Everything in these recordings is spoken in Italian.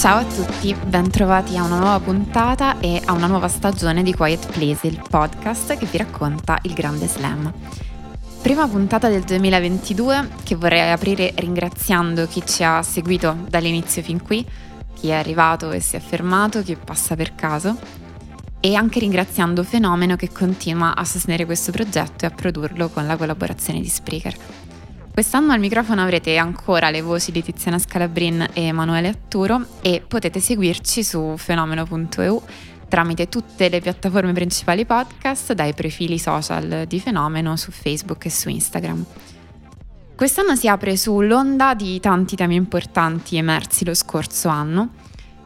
Ciao a tutti, bentrovati a una nuova puntata e a una nuova stagione di Quiet Please, il podcast che vi racconta il grande slam. Prima puntata del 2022 che vorrei aprire ringraziando chi ci ha seguito dall'inizio fin qui, chi è arrivato e si è fermato, chi passa per caso e anche ringraziando Fenomeno che continua a sostenere questo progetto e a produrlo con la collaborazione di Spreaker. Quest'anno al microfono avrete ancora le voci di Tiziana Scalabrin e Emanuele Atturo e potete seguirci su fenomeno.eu tramite tutte le piattaforme principali podcast, dai profili social di Fenomeno su Facebook e su Instagram. Quest'anno si apre sull'onda di tanti temi importanti emersi lo scorso anno,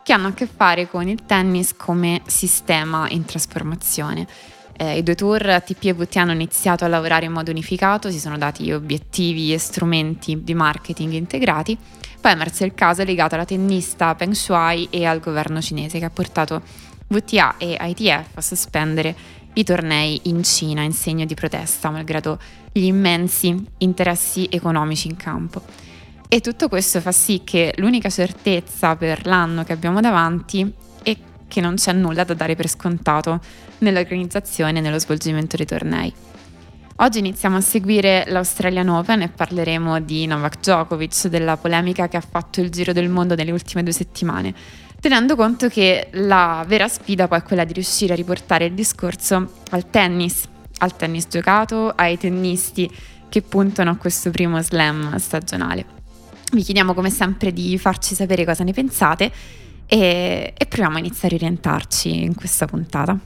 che hanno a che fare con il tennis come sistema in trasformazione. Eh, I due tour ATP e WTA hanno iniziato a lavorare in modo unificato, si sono dati obiettivi e strumenti di marketing integrati, poi è emerso il caso legato alla tennista Peng Shuai e al governo cinese che ha portato VTA e ITF a sospendere i tornei in Cina in segno di protesta, malgrado gli immensi interessi economici in campo. E tutto questo fa sì che l'unica certezza per l'anno che abbiamo davanti che non c'è nulla da dare per scontato nell'organizzazione e nello svolgimento dei tornei. Oggi iniziamo a seguire l'Australian Open e parleremo di Novak Djokovic, della polemica che ha fatto il giro del mondo nelle ultime due settimane tenendo conto che la vera sfida poi è quella di riuscire a riportare il discorso al tennis, al tennis giocato, ai tennisti che puntano a questo primo slam stagionale. Vi chiediamo come sempre di farci sapere cosa ne pensate e, e proviamo a iniziare a orientarci in questa puntata.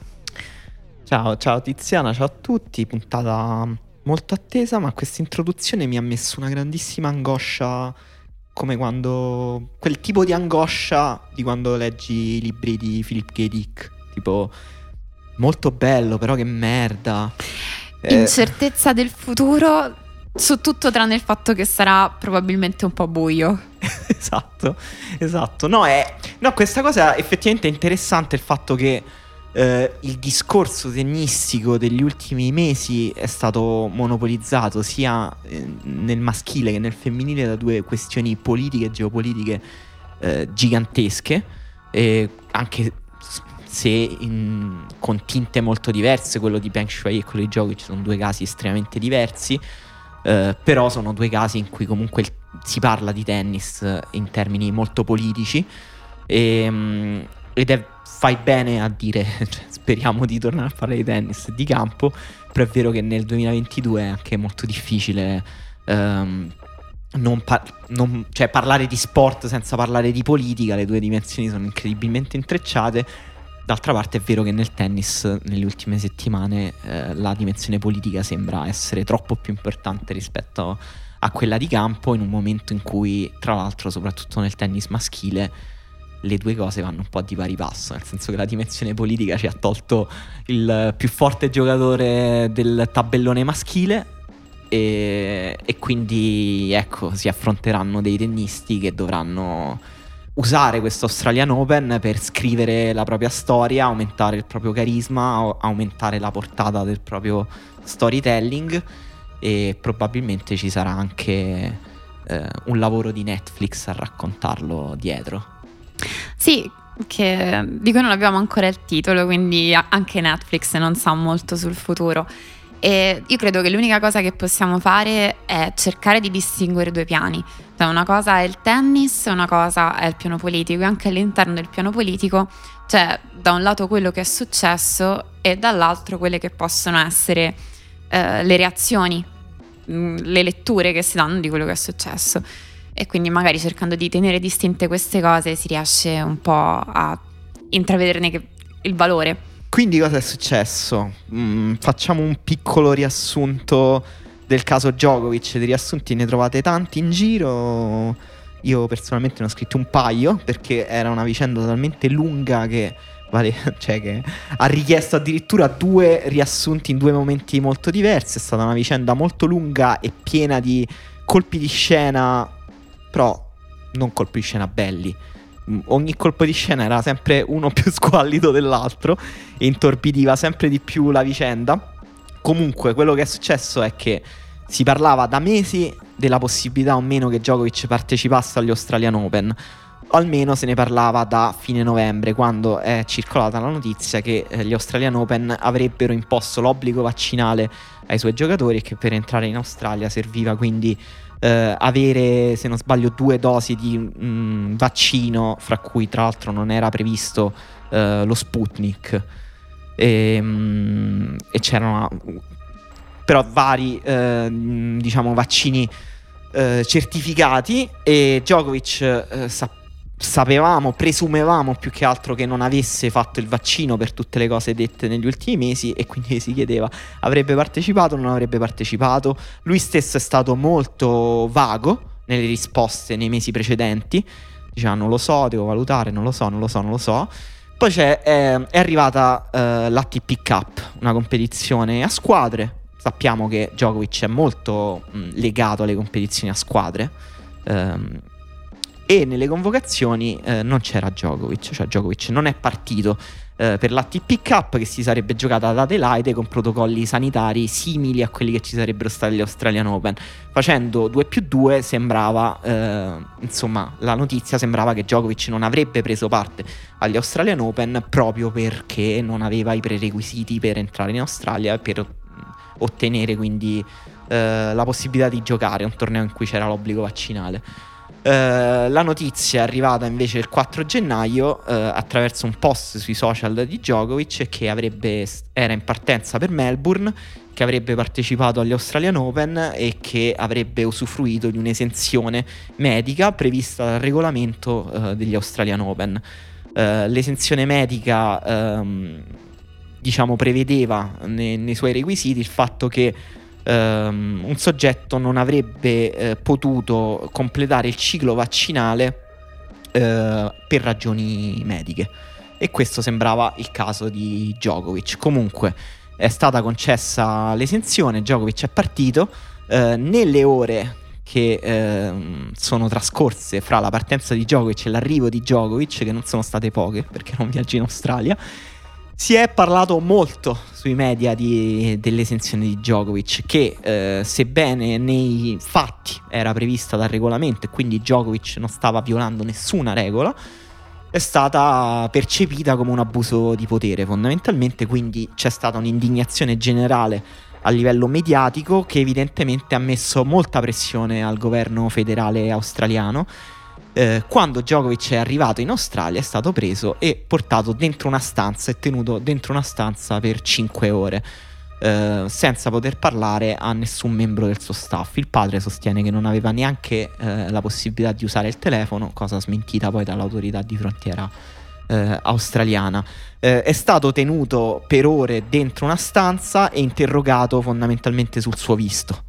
Ciao, ciao Tiziana, ciao a tutti, puntata molto attesa, ma questa introduzione mi ha messo una grandissima angoscia come quando quel tipo di angoscia di quando leggi i libri di Philip K. Dick, tipo molto bello, però che merda. Incertezza eh. del futuro su tutto tranne il fatto che sarà probabilmente un po' buio. esatto, esatto. No, è, no, questa cosa effettivamente è interessante il fatto che eh, il discorso tennistico degli ultimi mesi è stato monopolizzato sia eh, nel maschile che nel femminile da due questioni politiche e geopolitiche eh, gigantesche, anche se in, con tinte molto diverse, quello di Peng Shuai e quello di Djokovic sono due casi estremamente diversi, eh, però sono due casi in cui comunque si parla di tennis in termini molto politici e, um, ed è fai bene a dire, cioè, speriamo di tornare a parlare di tennis di campo, però è vero che nel 2022 è anche molto difficile um, non par- non, cioè, parlare di sport senza parlare di politica, le due dimensioni sono incredibilmente intrecciate. D'altra parte è vero che nel tennis nelle ultime settimane eh, la dimensione politica sembra essere troppo più importante rispetto a quella di campo in un momento in cui, tra l'altro, soprattutto nel tennis maschile, le due cose vanno un po' di pari passo, nel senso che la dimensione politica ci ha tolto il più forte giocatore del tabellone maschile e, e quindi ecco si affronteranno dei tennisti che dovranno usare questo Australian Open per scrivere la propria storia, aumentare il proprio carisma, aumentare la portata del proprio storytelling e probabilmente ci sarà anche eh, un lavoro di Netflix a raccontarlo dietro. Sì, che dico non abbiamo ancora il titolo, quindi anche Netflix non sa molto sul futuro. E io credo che l'unica cosa che possiamo fare è cercare di distinguere due piani. Cioè una cosa è il tennis, una cosa è il piano politico e anche all'interno del piano politico c'è da un lato quello che è successo e dall'altro quelle che possono essere eh, le reazioni, mm, le letture che si danno di quello che è successo e quindi magari cercando di tenere distinte queste cose si riesce un po' a intravederne il valore. Quindi cosa è successo? Mm, facciamo un piccolo riassunto del caso Djokovic, di riassunti ne trovate tanti in giro. Io personalmente ne ho scritto un paio perché era una vicenda talmente lunga che, vale, cioè che ha richiesto addirittura due riassunti in due momenti molto diversi. È stata una vicenda molto lunga e piena di colpi di scena però non colpi di scena belli. Ogni colpo di scena era sempre uno più squallido dell'altro e intorpidiva sempre di più la vicenda. Comunque, quello che è successo è che si parlava da mesi della possibilità o meno che Djokovic partecipasse agli Australian Open. almeno se ne parlava da fine novembre, quando è circolata la notizia che eh, gli Australian Open avrebbero imposto l'obbligo vaccinale ai suoi giocatori e che per entrare in Australia serviva quindi eh, avere, se non sbaglio, due dosi di mh, mm, vaccino, fra cui tra l'altro non era previsto eh, lo Sputnik. E, mh, mm, e c'erano però vari eh, diciamo vaccini eh, certificati e Djokovic eh, sa- sapevamo, presumevamo più che altro che non avesse fatto il vaccino per tutte le cose dette negli ultimi mesi e quindi si chiedeva avrebbe partecipato o non avrebbe partecipato. Lui stesso è stato molto vago nelle risposte nei mesi precedenti, diceva non lo so, devo valutare, non lo so, non lo so, non lo so. Poi è, è arrivata uh, l'ATP Cup, una competizione a squadre sappiamo che Djokovic è molto mh, legato alle competizioni a squadre. Ehm, e nelle convocazioni eh, non c'era Djokovic, cioè Djokovic non è partito eh, per l'ATP Cup che si sarebbe giocata ad Adelaide con protocolli sanitari simili a quelli che ci sarebbero stati agli Australian Open. Facendo 2 più 2 sembrava, eh, insomma, la notizia sembrava che Djokovic non avrebbe preso parte agli Australian Open proprio perché non aveva i prerequisiti per entrare in Australia e per ottenere quindi eh, la possibilità di giocare un torneo in cui c'era l'obbligo vaccinale. Uh, la notizia è arrivata invece il 4 gennaio uh, attraverso un post sui social di Djokovic che avrebbe, era in partenza per Melbourne, che avrebbe partecipato agli Australian Open e che avrebbe usufruito di un'esenzione medica prevista dal regolamento uh, degli Australian Open. l'esenzione medica um, diciamo, prevedeva nei, nei, suoi requisiti il fatto che ehm, un soggetto non avrebbe eh, potuto completare il ciclo vaccinale eh, per ragioni mediche. E questo sembrava il caso di Djokovic. Comunque è stata concessa l'esenzione, Djokovic è partito. Eh, nelle ore che eh, sono trascorse fra la partenza di Djokovic e l'arrivo di Djokovic, che non sono state poche perché non viaggia in Australia, si è parlato molto sui media di, dell'esenzione di Djokovic, che eh, sebbene nei fatti era prevista dal regolamento e quindi Djokovic non stava violando nessuna regola, è stata percepita come un abuso di potere fondamentalmente, quindi c'è stata un'indignazione generale a livello mediatico che evidentemente ha messo molta pressione al governo federale australiano eh, quando Djokovic è arrivato in Australia è stato preso e portato dentro una stanza e tenuto dentro una stanza per 5 ore. Eh, senza poter parlare a nessun membro del suo staff. Il padre sostiene che non aveva neanche eh, la possibilità di usare il telefono, cosa smentita poi dall'autorità di frontiera eh, australiana. Eh, è stato tenuto per ore dentro una stanza e interrogato fondamentalmente sul suo visto.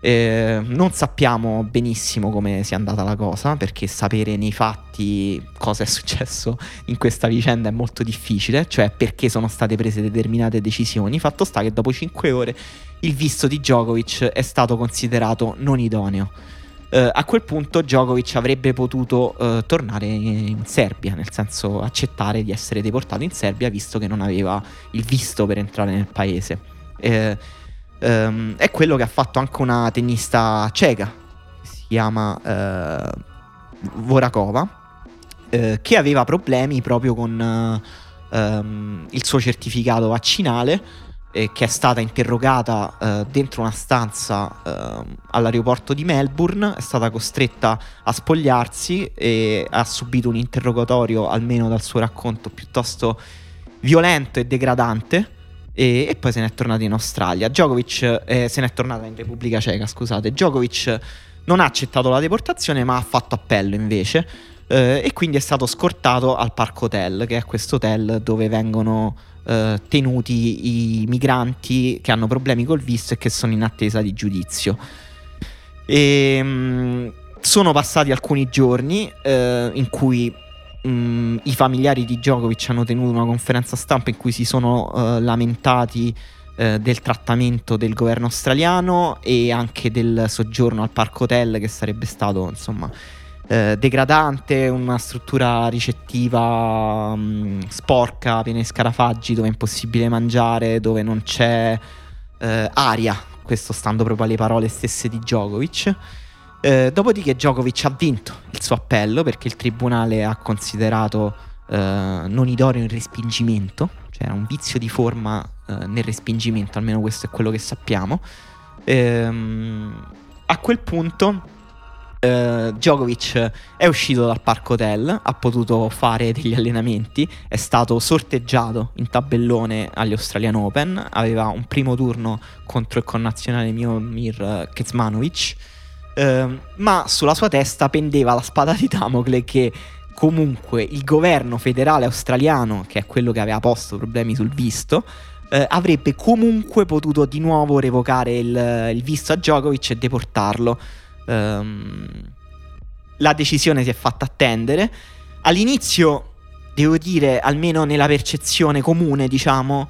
Eh, non sappiamo benissimo come sia andata la cosa, perché sapere nei fatti cosa è successo in questa vicenda è molto difficile, cioè perché sono state prese determinate decisioni. Fatto sta che dopo 5 ore il visto di Djokovic è stato considerato non idoneo. Eh, a quel punto Djokovic avrebbe potuto eh, tornare in Serbia, nel senso accettare di essere deportato in Serbia, visto che non aveva il visto per entrare nel paese. Eh, Um, è quello che ha fatto anche una tennista ceca, si chiama uh, Vorakova, uh, che aveva problemi proprio con um, il suo certificato vaccinale e che è stata interrogata dentro una stanza ehm, all'aeroporto di Melbourne, è stata costretta a spogliarsi e ha subito un interrogatorio, almeno dal suo racconto, piuttosto violento e degradante e, e, poi se n'è tornato in Australia. Djokovic eh, se n'è tornato in Repubblica Ceca, scusate. Djokovic non ha accettato la deportazione, ma ha fatto appello invece. Eh, e quindi è stato scortato al Park Hotel, che è questo hotel dove vengono eh, tenuti i migranti che hanno problemi col visto e che sono in attesa di giudizio. E, mh, mm, sono passati alcuni giorni eh, in cui mh, mm, i familiari di Djokovic hanno tenuto una conferenza stampa in cui si sono uh, lamentati uh, del trattamento del governo australiano e anche del soggiorno al Park Hotel che sarebbe stato insomma uh, degradante, una struttura ricettiva um, sporca, piena di scarafaggi dove è impossibile mangiare, dove non c'è aria, questo stando proprio alle parole stesse di Djokovic. Eh, dopodiché Djokovic ha vinto il suo appello perché il tribunale ha considerato eh, non idoneo il respingimento, cioè era un vizio di forma eh, nel respingimento, almeno questo è quello che sappiamo. Ehm, a quel punto eh, Djokovic è uscito dal parco hotel, ha potuto fare degli allenamenti, è stato sorteggiato in tabellone agli Australian Open, aveva un primo turno contro il connazionale Miomir Kezmanovic, eh, ma sulla sua testa pendeva la spada di Damocle che comunque il governo federale australiano, che è quello che aveva posto problemi sul visto, eh, avrebbe comunque potuto di nuovo revocare il, il visto a Djokovic e deportarlo. Um, la decisione si è fatta attendere. All'inizio, devo dire, almeno nella percezione comune, diciamo,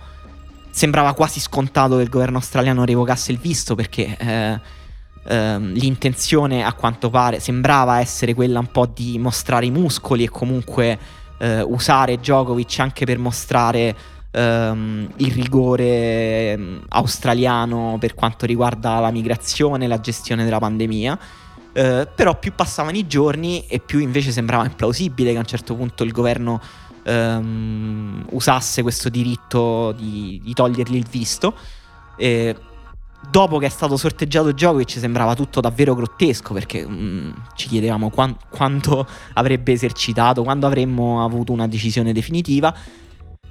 sembrava quasi scontato che il governo australiano revocasse il visto perché eh, eh, l'intenzione, a quanto pare, sembrava essere quella un po' di mostrare i muscoli e comunque eh, usare Djokovic anche per mostrare ehm, il rigore ehm, australiano per quanto riguarda la migrazione e la gestione della pandemia. Eh, però più passavano i giorni e più invece sembrava implausibile che a un certo punto il governo ehm, usasse questo diritto di, di, togliergli il visto. Eh, dopo che è stato sorteggiato Djokovic sembrava tutto davvero grottesco perché mm, ci chiedevamo quan- quando avrebbe esercitato, quando avremmo avuto una decisione definitiva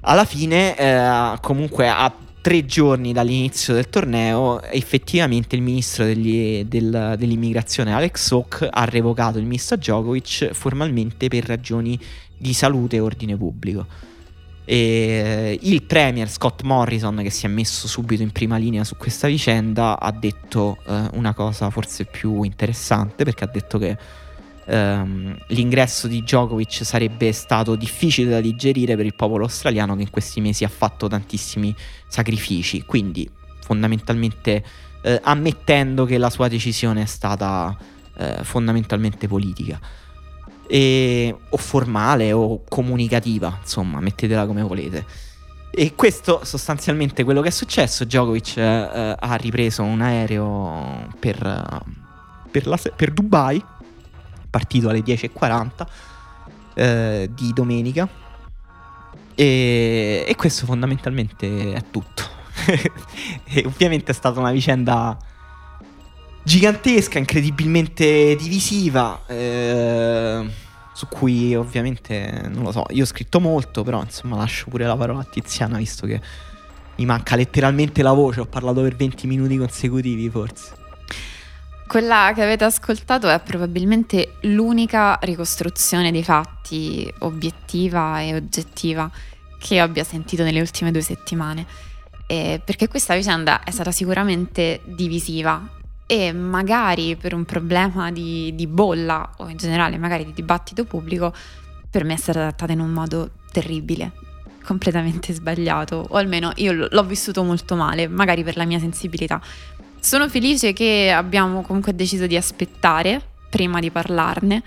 alla fine, eh, comunque, a tre giorni dall'inizio del torneo, effettivamente il ministro degli, del, dell'immigrazione Alex Sock ha revocato il misto Djokovic formalmente per ragioni di salute e ordine pubblico. E il premier Scott Morrison, che si è messo subito in prima linea su questa vicenda, ha detto eh, una cosa forse più interessante perché ha detto che ehm, l'ingresso di Djokovic sarebbe stato difficile da digerire per il popolo australiano che in questi mesi ha fatto tantissimi sacrifici. Quindi, fondamentalmente, eh, ammettendo che la sua decisione è stata eh, fondamentalmente politica. E, o formale o comunicativa, insomma, mettetela come volete. E questo sostanzialmente quello che è successo. Djokovic eh, ha ripreso un aereo per, per, la, per Dubai partito alle 10.40 eh, di domenica. E, e, questo fondamentalmente è tutto. e ovviamente è stata una vicenda gigantesca, incredibilmente divisiva. Eh, su cui ovviamente non lo so, io ho scritto molto, però insomma lascio pure la parola a Tiziana visto che mi manca letteralmente la voce, ho parlato per 20 minuti consecutivi forse. Quella che avete ascoltato è probabilmente l'unica ricostruzione dei fatti obiettiva e oggettiva che abbia sentito nelle ultime due settimane. Eh, perché questa vicenda è stata sicuramente divisiva e magari per un problema di, di, bolla o in generale magari di dibattito pubblico per me è stata trattata in un modo terribile, completamente sbagliato o almeno io l'ho vissuto molto male, magari per la mia sensibilità. Sono felice che abbiamo comunque deciso di aspettare prima di parlarne,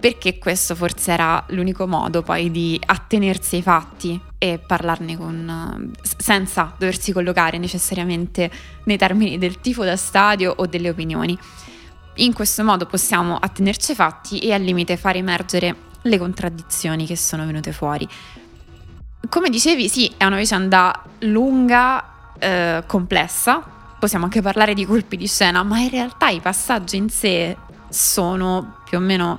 perché questo forse era l'unico modo poi di attenersi ai fatti e parlarne con, senza doversi collocare necessariamente nei termini del tifo da stadio o delle opinioni. In questo modo possiamo attenerci ai fatti e al limite far emergere le contraddizioni che sono venute fuori. Come dicevi, sì, è una vicenda lunga, eh, complessa, possiamo anche parlare di colpi di scena, ma in realtà i passaggi in sé sono più o meno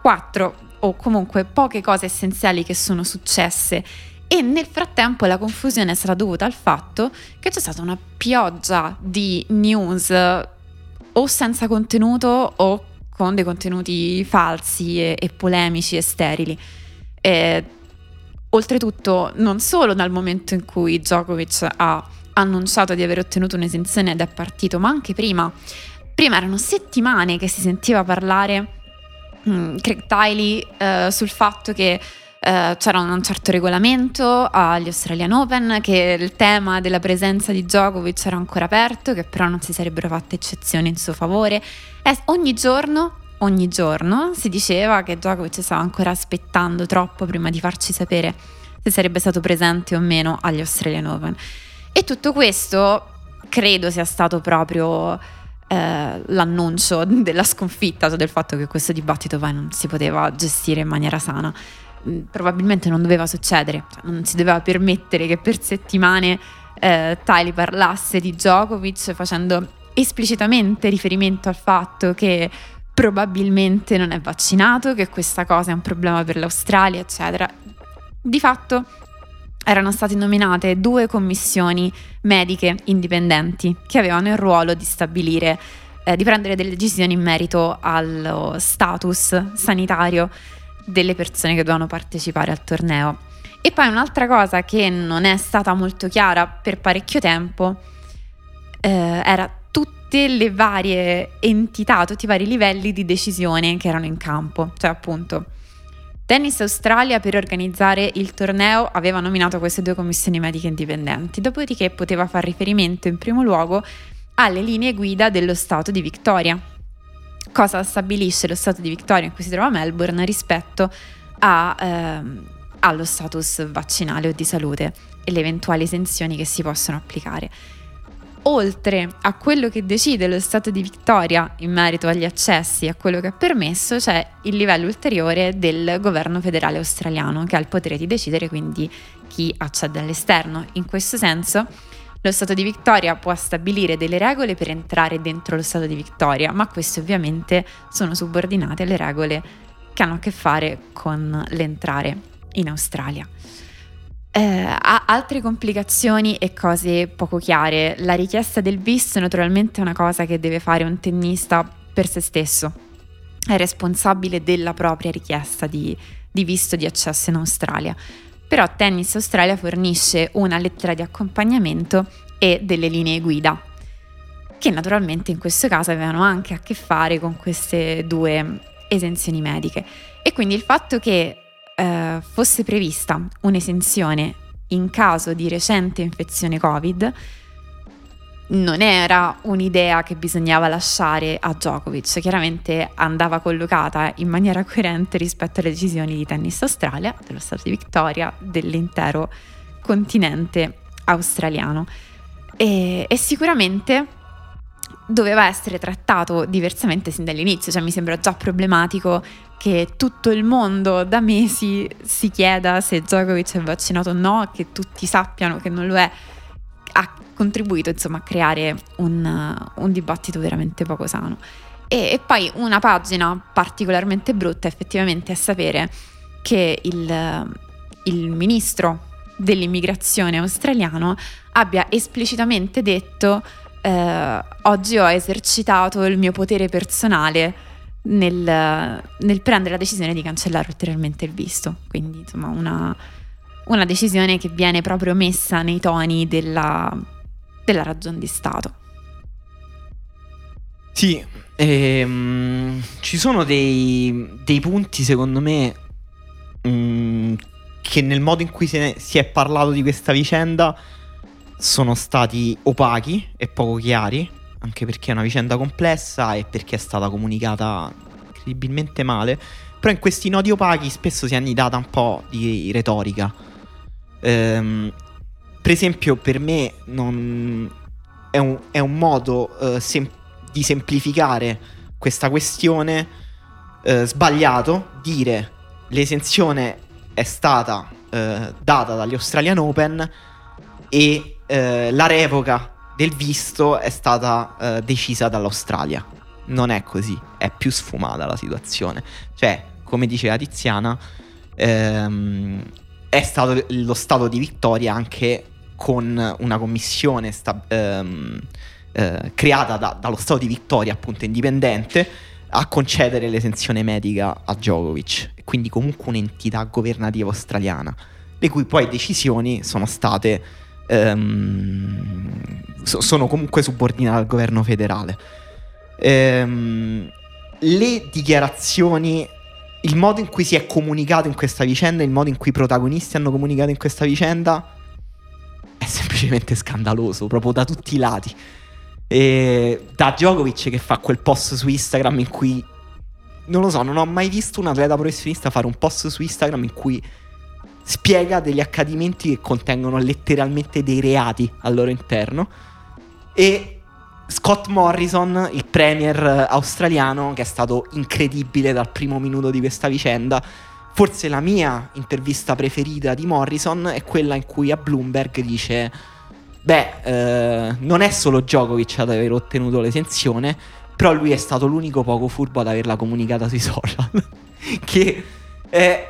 quattro o comunque poche cose essenziali che sono successe e nel frattempo la confusione stata dovuta al fatto che c'è stata una pioggia di news o senza contenuto o con dei contenuti falsi e, e polemici e sterili. E, oltretutto non solo dal momento in cui Djokovic ha annunciato di aver ottenuto un'esenzione ed è partito, ma anche prima. Prima erano settimane che si sentiva parlare um, Craig Tiley uh, sul fatto che Uh, c'era un certo regolamento agli Australian Open, che il tema della presenza di Djokovic era ancora aperto, che però non si sarebbero fatte eccezioni in suo favore. E ogni giorno, ogni giorno si diceva che Djokovic stava ancora aspettando troppo prima di farci sapere se sarebbe stato presente o meno agli Australian Open. E tutto questo credo sia stato proprio eh, l'annuncio della sconfitta, cioè del fatto che questo dibattito poi non si poteva gestire in maniera sana. Mm, probabilmente non doveva succedere, cioè non si doveva permettere che per settimane eh, Tali parlasse di Djokovic facendo esplicitamente riferimento al fatto che probabilmente non è vaccinato, che questa cosa è un problema per l'Australia, eccetera. Di fatto erano state nominate due commissioni mediche indipendenti che avevano il ruolo di stabilire, eh, di prendere delle decisioni in merito allo status sanitario delle persone che dovevano partecipare al torneo. E poi un'altra cosa che non è stata molto chiara per parecchio tempo eh, era tutte le varie entità, tutti i vari livelli di decisione che erano in campo, cioè appunto Tennis Australia per organizzare il torneo aveva nominato queste due commissioni mediche indipendenti, dopodiché poteva far riferimento in primo luogo alle linee guida dello Stato di Victoria. Cosa stabilisce lo Stato di Victoria in cui si trova Melbourne rispetto a, ehm, allo status vaccinale o di salute e le eventuali esenzioni che si possono applicare oltre a quello che decide lo Stato di Vittoria in merito agli accessi e a quello che è permesso, c'è il livello ulteriore del governo federale australiano che ha il potere di decidere quindi chi accede all'esterno. In questo senso lo Stato di Vittoria può stabilire delle regole per entrare dentro lo Stato di Vittoria, ma queste ovviamente sono subordinate alle regole che hanno a che fare con l'entrare in Australia. Eh, ha altre complicazioni e cose poco chiare. La richiesta del visto naturalmente è una cosa che deve fare un tennista per se stesso. È responsabile della propria richiesta di, di visto di accesso in Australia. Però Tennis Australia fornisce una lettera di accompagnamento e delle linee guida, che naturalmente in questo caso avevano anche a che fare con queste due esenzioni mediche. E quindi il fatto che eh, fosse prevista un'esenzione in caso di recente infezione Covid, non era un'idea che bisognava lasciare a Djokovic, chiaramente andava collocata in maniera coerente rispetto alle decisioni di Tennis Australia, dello Stato di Victoria, dell'intero continente australiano. E, e sicuramente doveva essere trattato diversamente sin dall'inizio, cioè mi sembra già problematico che tutto il mondo da mesi si chieda se Djokovic è vaccinato o no, che tutti sappiano che non lo è, ha contribuito insomma a creare un, un dibattito veramente poco sano. E, e, poi una pagina particolarmente brutta effettivamente è sapere che il, il ministro dell'immigrazione australiano abbia esplicitamente detto eh, oggi ho esercitato il mio potere personale nel, nel, prendere la decisione di cancellare ulteriormente il visto. Quindi, insomma, una, una decisione che viene proprio messa nei toni della, della ragione di Stato. Sì, ehm, ci sono dei, dei, punti, secondo me, mh, mm, che nel modo in cui ne, si è parlato di questa vicenda sono stati opachi e poco chiari anche perché è una vicenda complessa e perché è stata comunicata incredibilmente male. Però in questi nodi opachi spesso si è annidata un po' di retorica. Ehm, per esempio, per me non... è, un, è, un, modo uh, sem- di semplificare questa questione uh, sbagliato dire l'esenzione è stata uh, data dagli Australian Open e la revoca del visto è stata decisa dall'Australia. Non è così, è più sfumata la situazione. Cioè, come diceva Tiziana, ehm, è stato lo Stato di Vittoria anche con una commissione sta- ehm, eh, creata da, dallo Stato di Vittoria, appunto indipendente, a concedere l'esenzione medica a Djokovic. Quindi comunque un'entità governativa australiana, le cui poi decisioni sono state ehm, so, sono comunque subordinate al governo federale. Ehm, le dichiarazioni, il modo in cui si è comunicato in questa vicenda, il modo in cui i protagonisti hanno comunicato in questa vicenda è semplicemente scandaloso, proprio da tutti i lati. E da Djokovic che fa quel post su Instagram in cui non lo so, non ho mai visto un atleta professionista fare un post su Instagram in cui spiega degli accadimenti che contengono letteralmente dei reati al loro interno e Scott Morrison, il premier australiano, che è stato incredibile dal primo minuto di questa vicenda. Forse la mia intervista preferita di Morrison è quella in cui a Bloomberg dice: Beh, eh, non è solo Djokovic ad aver ottenuto l'esenzione, però lui è stato l'unico poco furbo ad averla comunicata sui social. che. Eh,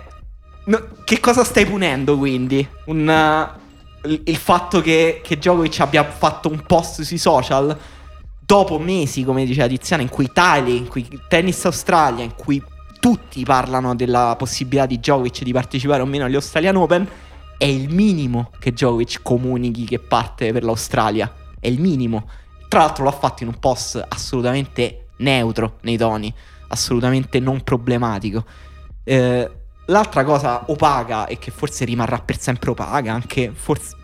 no, che cosa stai punendo quindi? Un, uh, il, fatto che, che Djokovic abbia fatto un post sui social dopo mesi, come diceva Tiziana, in cui Tyler, in cui Tennis Australia, in cui tutti parlano della possibilità di Djokovic di partecipare o meno agli Australian Open, è il minimo che Djokovic comunichi che parte per l'Australia. È il minimo. Tra l'altro l'ha fatto in un post assolutamente neutro nei toni, assolutamente non problematico. Eh, l'altra cosa opaca e che forse rimarrà per sempre opaca, anche forse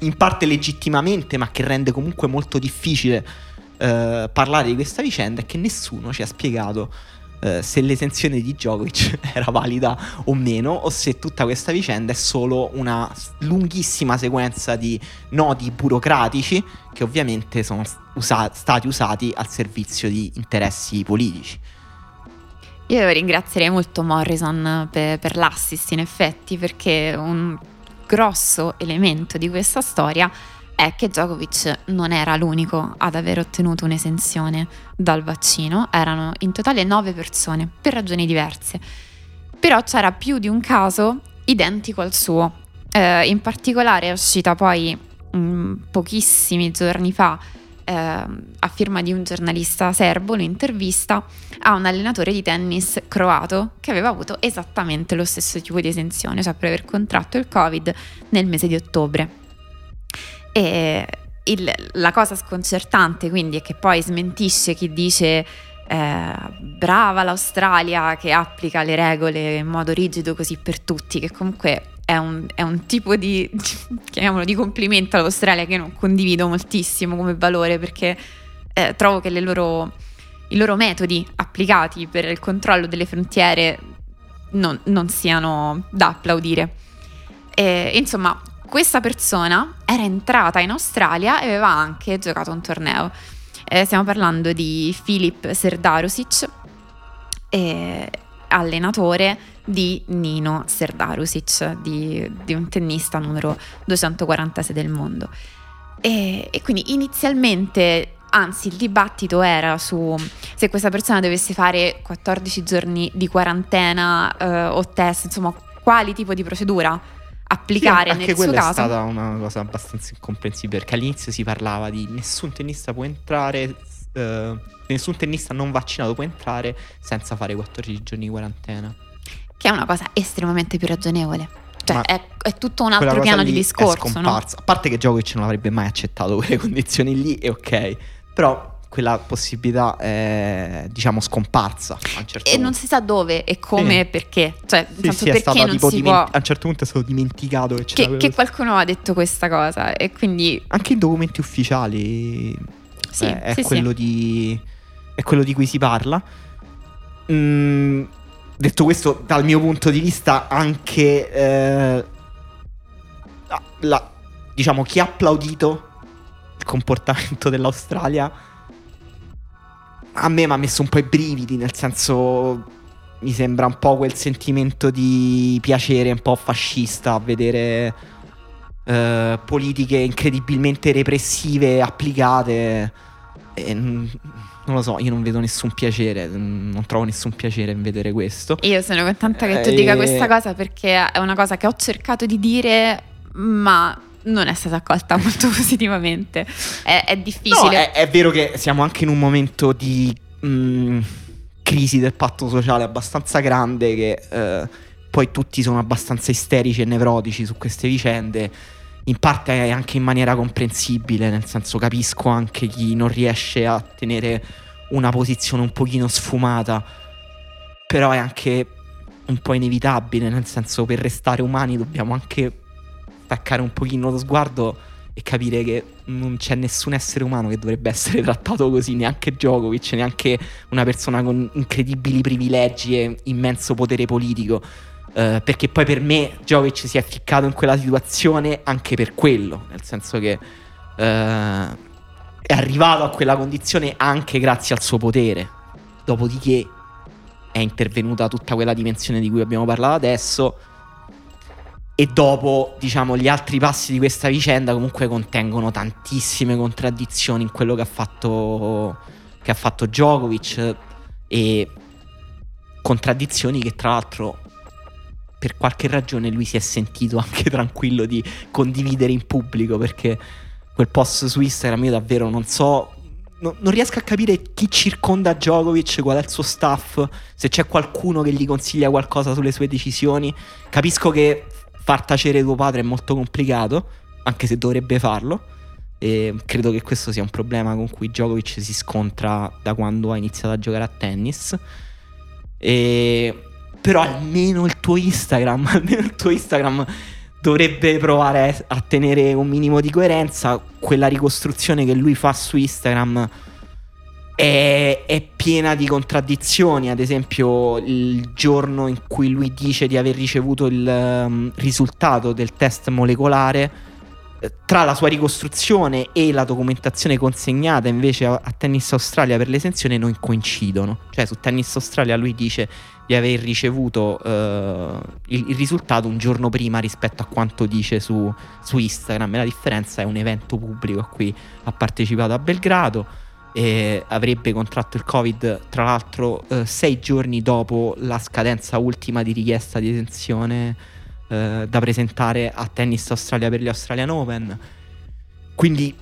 in parte legittimamente, ma che rende comunque molto difficile eh, parlare di questa vicenda è che nessuno ci ha spiegato eh, se l'esenzione di Djokovic era valida o meno o se tutta questa vicenda è solo una lunghissima sequenza di nodi burocratici che ovviamente sono usa- stati usati al servizio di interessi politici. Io ringrazierei molto Morrison per, per l'assist in effetti perché un grosso elemento di questa storia è che Djokovic non era l'unico ad aver ottenuto un'esenzione dal vaccino, erano in totale nove persone, per ragioni diverse. Però c'era più di un caso identico al suo. Eh, in particolare è uscita poi mh, mm, pochissimi giorni fa eh, a firma di un giornalista serbo un'intervista a un allenatore di tennis croato che aveva avuto esattamente lo stesso tipo di esenzione, cioè per aver contratto il Covid nel mese di ottobre. E il, la cosa sconcertante quindi è che poi smentisce chi dice eh, brava l'Australia che applica le regole in modo rigido così per tutti, che comunque è un, è un tipo di, chiamiamolo di complimento all'Australia che non condivido moltissimo come valore perché eh, trovo che loro, i loro metodi applicati per il controllo delle frontiere non, non siano da applaudire. E, insomma, questa persona era entrata in Australia e aveva anche giocato un torneo. Eh, stiamo parlando di Filip Serdarusic, eh, allenatore di Nino Serdarusic, di, di, un tennista numero 246 del mondo. E, e quindi inizialmente anzi il dibattito era su se questa persona dovesse fare 14 giorni di quarantena eh, o test, insomma, quali tipo di procedura applicare sì, nel suo caso. è stata una cosa abbastanza incomprensibile perché all'inizio si parlava di nessun tennista può entrare, eh, nessun tennista non vaccinato può entrare senza fare 14 giorni di quarantena. Che è una cosa estremamente più ragionevole. Cioè, è, è, tutto un altro piano di discorso. No? A parte che Djokovic non avrebbe mai accettato quelle condizioni lì, è ok. Però quella possibilità è diciamo scomparsa certo e punto. non si sa dove e come e perché. Cioè sì, sì, perché non si diment- può a un certo punto è stato dimenticato che, che, che qualcuno ha detto questa cosa e quindi anche in documenti ufficiali sì, eh, è, quello di è quello di cui si parla. Mm, detto questo dal mio punto di vista anche eh, la, diciamo chi ha applaudito il comportamento dell'Australia a me mi ha messo un po' i brividi, nel senso mi sembra un po' quel sentimento di piacere un po' fascista a vedere eh, politiche incredibilmente repressive applicate. E, non lo so, io non vedo nessun piacere, non trovo nessun piacere in vedere questo. Io sono contenta che tu eh, dica questa cosa perché è una cosa che ho cercato di dire, ma non è stata accolta molto positivamente. È, è difficile. No, è, è, vero che siamo anche in un momento di mh, mm, crisi del patto sociale abbastanza grande che eh, poi tutti sono abbastanza isterici e nevrotici su queste vicende. In parte anche in maniera comprensibile, nel senso capisco anche chi non riesce a tenere una posizione un pochino sfumata, però è anche un po' inevitabile, nel senso per restare umani dobbiamo anche staccare un pochino lo sguardo e capire che non c'è nessun essere umano che dovrebbe essere trattato così, neanche Djokovic, neanche una persona con incredibili privilegi e immenso potere politico. Uh, perché poi per me Djokovic si è ficcato in quella situazione anche per quello, nel senso che uh, è arrivato a quella condizione anche grazie al suo potere. Dopodiché è intervenuta tutta quella dimensione di cui abbiamo parlato adesso. E dopo, diciamo, gli altri passi di questa vicenda comunque contengono tantissime contraddizioni in quello che ha fatto, che ha fatto Djokovic e contraddizioni che tra l'altro per qualche ragione lui si è sentito anche tranquillo di condividere in pubblico perché quel post su Instagram io davvero non so no, non riesco a capire chi circonda Djokovic, qual è il suo staff, se c'è qualcuno che gli consiglia qualcosa sulle sue decisioni. Capisco che far tacere tuo padre è molto complicato, anche se dovrebbe farlo. E credo che questo sia un problema con cui Djokovic si scontra da quando ha iniziato a giocare a tennis. E... Però almeno il tuo Instagram, almeno il tuo Instagram dovrebbe provare a tenere un minimo di coerenza. Quella ricostruzione che lui fa su Instagram è, è, piena di contraddizioni. Ad esempio, il giorno in cui lui dice di aver ricevuto il um, risultato del test molecolare, eh, tra la sua ricostruzione e la documentazione consegnata invece a, a Tennis Australia per l'esenzione non coincidono. Cioè, su Tennis Australia lui dice di aver ricevuto uh, il, il, risultato un giorno prima rispetto a quanto dice su, su, Instagram. La differenza è un evento pubblico a cui ha partecipato a Belgrado. E avrebbe contratto il Covid, tra l'altro, uh, sei giorni dopo la scadenza ultima di richiesta di esenzione uh, da presentare a Tennis Australia per gli Australian Open. Quindi,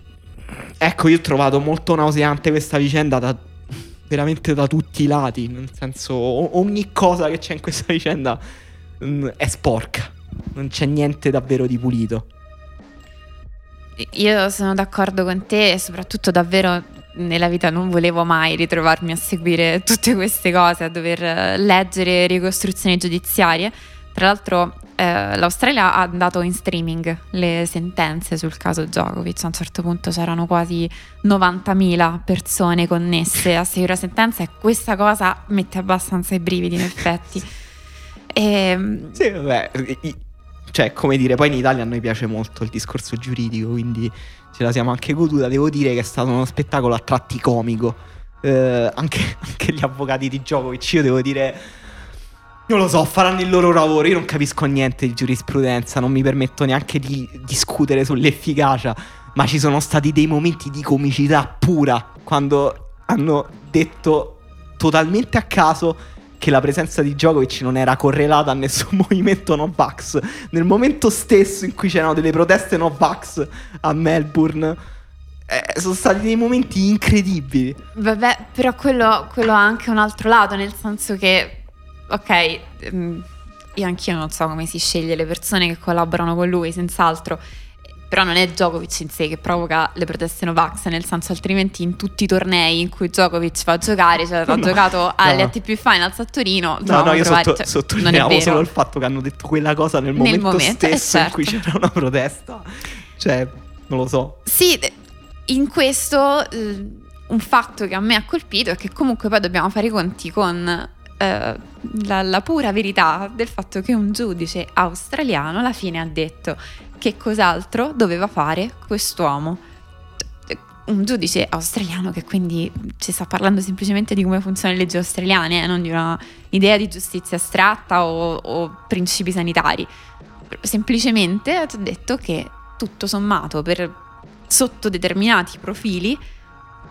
ecco, io ho trovato molto nauseante questa vicenda da veramente da tutti i lati. Nel senso, ogni cosa che c'è in questa vicenda mh, mm, è sporca. Non c'è niente davvero di pulito. Io sono d'accordo con te e soprattutto davvero nella vita non volevo mai ritrovarmi a seguire tutte queste cose, a dover eh, leggere ricostruzioni giudiziarie. Tra l'altro eh, l'Australia ha dato in streaming le sentenze sul caso Djokovic, a un certo punto c'erano quasi 90.000 persone connesse a seguire la sentenza e questa cosa mette abbastanza i brividi in effetti. E... Ehm, sì, vabbè, cioè come dire, poi in Italia a noi piace molto il discorso giuridico, quindi ce la siamo anche goduta, devo dire che è stato uno spettacolo a tratti comico. Eh, anche, anche gli avvocati di Djokovic, io devo dire non lo so, faranno il loro lavoro. Io non capisco niente di giurisprudenza, non mi permetto neanche di discutere sull'efficacia. Ma ci sono stati dei momenti di comicità pura quando hanno detto totalmente a caso che la presenza di Djokovic non era correlata a nessun movimento Novax. Nel momento stesso in cui c'erano delle proteste Novax a Melbourne. Eh, sono stati dei momenti incredibili. Vabbè, però quello, quello ha anche un altro lato, nel senso che ok, mm, io anch'io non so come si sceglie le persone che collaborano con lui, senz'altro. Però non è Djokovic in sé che provoca le proteste Novax, nel senso altrimenti in tutti i tornei in cui Djokovic fa giocare, cioè ha no, giocato alle no. ATP Finals a Torino. No, no, io sotto, cioè, sottolineavo solo il fatto che hanno detto quella cosa nel, nel momento, momento, eh, stesso certo. in cui certo. c'era una protesta. Cioè, non lo so. Sì, in questo eh, un fatto che a me ha colpito è che comunque poi dobbiamo fare i conti con eh, la, la, pura verità del fatto che un giudice australiano alla fine ha detto che cos'altro doveva fare quest'uomo. Un giudice australiano che quindi ci sta parlando semplicemente di come funzionano le leggi australiane, eh, non di una idea di giustizia astratta o, o principi sanitari. Semplicemente ha detto che tutto sommato per sotto determinati profili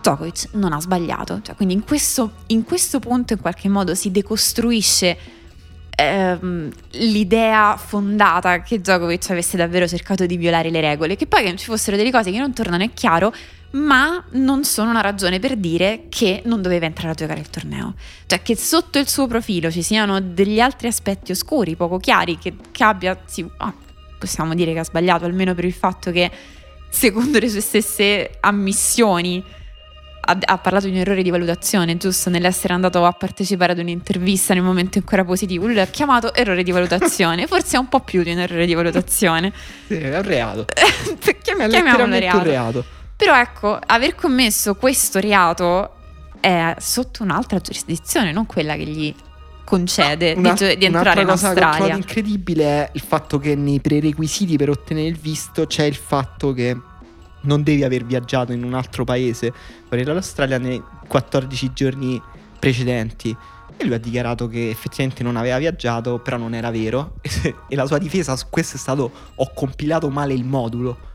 Djokovic non ha sbagliato. Cioè, quindi in questo, in questo, punto in qualche modo si decostruisce ehm, l'idea fondata che Djokovic avesse davvero cercato di violare le regole, che poi che ci fossero delle cose che non tornano è chiaro, ma non sono una ragione per dire che non doveva entrare a giocare il torneo. Cioè che sotto il suo profilo ci siano degli altri aspetti oscuri, poco chiari, che, che abbia, sì, oh, possiamo dire che ha sbagliato, almeno per il fatto che secondo le sue stesse ammissioni ha, ha, parlato di un errore di valutazione, giusto? Nell'essere andato a partecipare ad un'intervista nel momento in cui era positivo. Lui l'ha chiamato errore di valutazione. Forse è un po' più di un errore di valutazione. sì, è un reato. Chiam- chiamiamolo reato. Un reato. Però ecco, aver commesso questo reato è sotto un'altra giurisdizione, non quella che gli concede una, di, di, entrare in Australia. Una cosa incredibile è il fatto che nei prerequisiti per ottenere il visto c'è il fatto che non devi aver viaggiato in un altro paese per ir all'Australia nei 14 giorni precedenti. E lui ha dichiarato che effettivamente non aveva viaggiato, però non era vero. e la sua difesa su questo è stato: ho compilato male il modulo.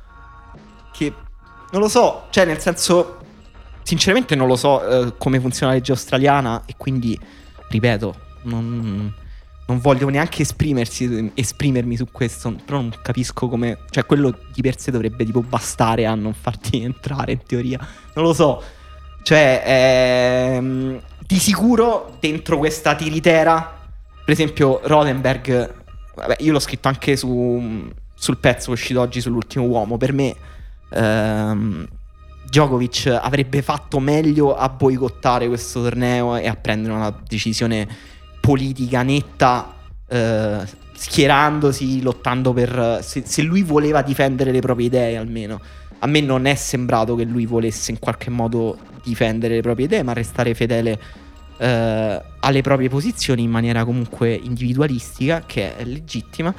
Che non lo so, cioè nel senso, sinceramente non lo so eh, come funziona la legge australiana e quindi, ripeto, non, non voglio neanche esprimermi su questo, però non capisco come, cioè quello di per sé dovrebbe tipo bastare a non farti entrare in teoria, non lo so, cioè ehm, di sicuro dentro questa tiritera, per esempio Rodenberg, vabbè io l'ho scritto anche su, sul pezzo uscito oggi sull'ultimo uomo, per me ehm, Djokovic avrebbe fatto meglio a boicottare questo torneo e a prendere una decisione politica netta, eh, schierandosi, lottando per... Se, se, lui voleva difendere le proprie idee almeno. A me non è sembrato che lui volesse in qualche modo difendere le proprie idee, ma restare fedele eh, alle proprie posizioni in maniera comunque individualistica, che è legittima.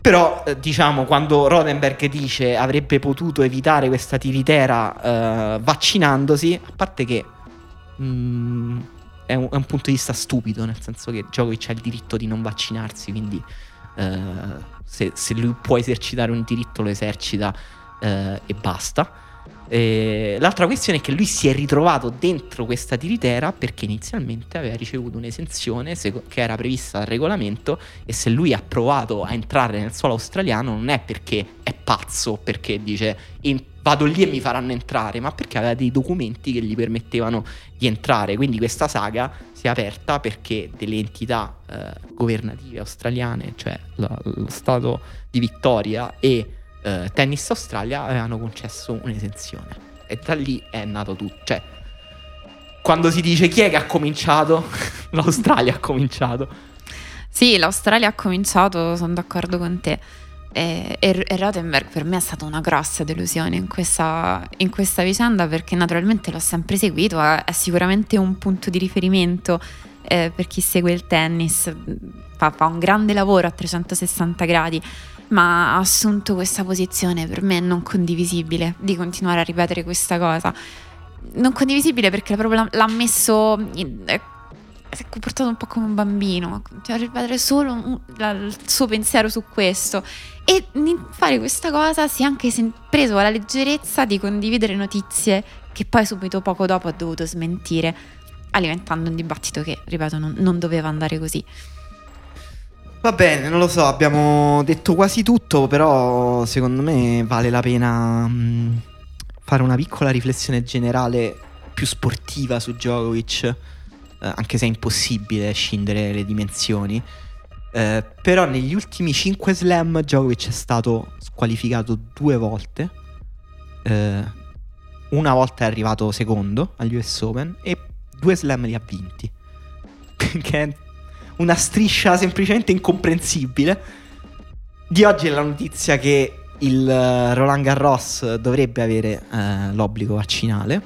Però, eh, diciamo, quando Rodenberg dice avrebbe potuto evitare questa tiritera eh, vaccinandosi, a parte che mh, mm, è, un, è, un, punto di vista stupido, nel senso che Djokovic ha il diritto di non vaccinarsi, quindi eh, se, se, lui può esercitare un diritto lo esercita eh, e basta. E l'altra questione è che lui si è ritrovato dentro questa tiritera perché inizialmente aveva ricevuto un'esenzione che era prevista dal regolamento e se lui ha provato a entrare nel suolo australiano non è perché è pazzo, perché dice vado lì e mi faranno entrare, ma perché aveva dei documenti che gli permettevano di entrare. Quindi questa saga si è aperta perché delle entità eh, governative australiane, cioè la, lo Stato di Victoria e eh, Tennis Australia avevano concesso un'esenzione. E da lì è nato tutto. Cioè, quando si dice chi è che ha cominciato, l'Australia ha cominciato. Sì, l'Australia ha cominciato, sono d'accordo con te. E, e, e Rothenberg per me è stata una grossa delusione in questa, in questa vicenda perché naturalmente l'ho sempre seguito, è, è sicuramente un punto di riferimento eh, per chi segue il tennis, fa, fa un grande lavoro a 360 gradi ma ha assunto questa posizione per me non condivisibile di continuare a ripetere questa cosa. Non condivisibile perché proprio l'ha messo in, eh, si è comportato un po' come un bambino, cioè ripetere solo un, la, il suo pensiero su questo e nel fare questa cosa si è anche preso la leggerezza di condividere notizie che poi subito poco dopo ha dovuto smentire, alimentando un dibattito che, ripeto, non, non doveva andare così. Va bene, non lo so, abbiamo detto quasi tutto, però secondo me vale la pena mm, fare una piccola riflessione generale più sportiva su Djokovic, anche se è impossibile scindere le dimensioni. Eh, però negli ultimi 5 slam Djokovic è stato squalificato due volte. Eh, una volta è arrivato secondo agli US Open e due slam li ha vinti. che è una striscia semplicemente incomprensibile. Di oggi è la notizia che il eh, Roland Garros dovrebbe avere eh, l'obbligo vaccinale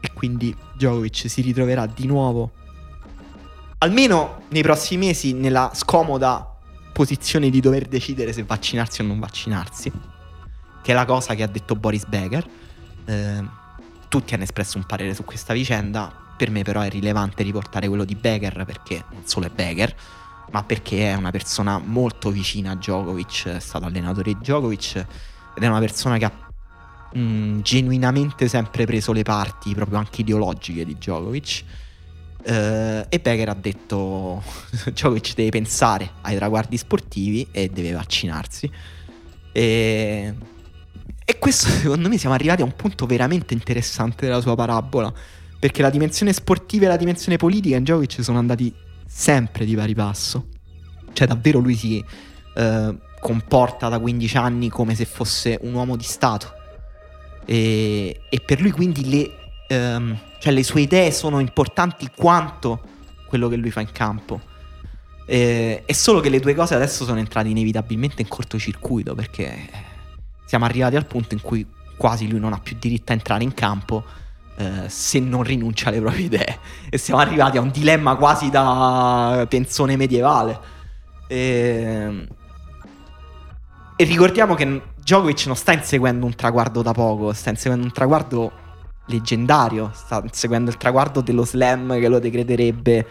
e quindi Djokovic si ritroverà di nuovo, almeno nei prossimi mesi, nella scomoda posizione di dover decidere se vaccinarsi o non vaccinarsi, che è la cosa che ha detto Boris Becker. Eh, tutti hanno espresso un parere su questa vicenda. Per me però è rilevante riportare quello di Becker perché non solo è Becker, ma perché è una persona molto vicina a Djokovic, è stato allenatore di Djokovic ed è una persona che ha mh, mm, genuinamente sempre preso le parti proprio anche ideologiche di Djokovic. Uh, e Becker ha detto Djokovic deve pensare ai traguardi sportivi e deve vaccinarsi. E... e questo secondo me siamo arrivati a un punto veramente interessante della sua parabola perché la dimensione sportiva e la dimensione politica in Djokovic sono andati sempre di pari passo. Cioè, davvero lui si eh, comporta da 15 anni come se fosse un uomo di Stato. E, e per lui, quindi, le, ehm, cioè, le sue idee sono importanti quanto quello che lui fa in campo. E, è solo che le due cose adesso sono entrate inevitabilmente in cortocircuito perché siamo arrivati al punto in cui quasi lui non ha più diritto a entrare in campo eh, se non rinuncia alle proprie idee. E siamo arrivati a un dilemma quasi da pensone medievale. E, e ricordiamo che Djokovic non sta inseguendo un traguardo da poco, sta inseguendo un traguardo leggendario, sta inseguendo il traguardo dello slam che lo decreterebbe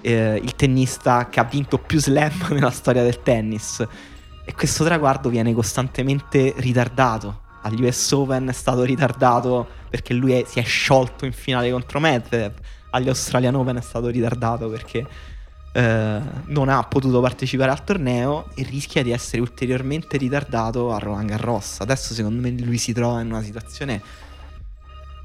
eh, il tennista che ha vinto più slam nella storia del tennis. E questo traguardo viene costantemente ritardato. Agli US Open è stato ritardato perché lui è, si è sciolto in finale contro Medvedev. Agli Australian Open è stato ritardato perché eh, non ha potuto partecipare al torneo e rischia di essere ulteriormente ritardato a Roland Garros. Adesso secondo me lui si trova in una situazione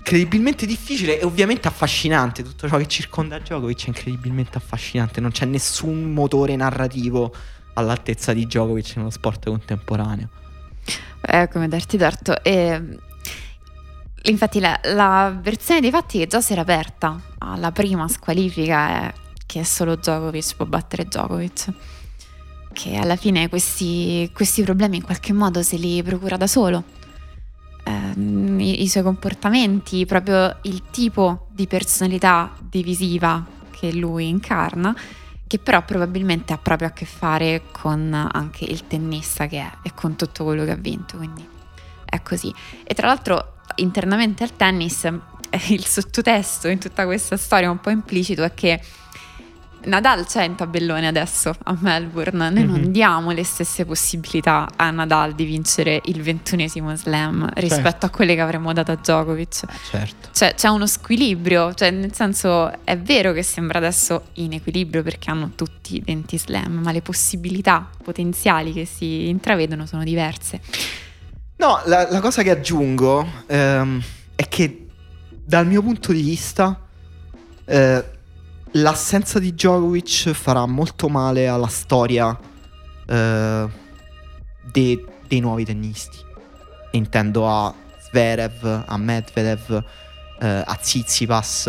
incredibilmente difficile e ovviamente affascinante. Tutto ciò che circonda Djokovic è incredibilmente affascinante. Non c'è nessun motore narrativo all'altezza di Djokovic nello sport contemporaneo. È come darti torto. E... Infatti la, la, versione dei fatti che già si era aperta alla prima squalifica è che solo Djokovic può battere Djokovic. Che alla fine questi, questi problemi in qualche modo se li procura da solo ehm, i, i suoi comportamenti, proprio il tipo di personalità divisiva che lui incarna, che però probabilmente ha proprio a che fare con anche il tennista che è e con tutto quello che ha vinto, quindi è così. E tra l'altro internamente al tennis il sottotesto in tutta questa storia un po' implicito è che Nadal c'è in tabellone adesso a Melbourne, noi mm-hmm. non mhm. diamo le stesse possibilità a Nadal di vincere il ventunesimo slam rispetto certo. a quelle che avremmo dato a Djokovic. Eh, certo. Cioè, c'è uno squilibrio, cioè nel senso è vero che sembra adesso in equilibrio perché hanno tutti 20 slam, ma le possibilità potenziali che si intravedono sono diverse. No, la, la cosa che aggiungo ehm, è che dal mio punto di vista... Eh, l'assenza di Djokovic farà molto male alla storia eh, de- dei nuovi tennisti. Intendo a Zverev, a Medvedev, eh, a Tsitsipas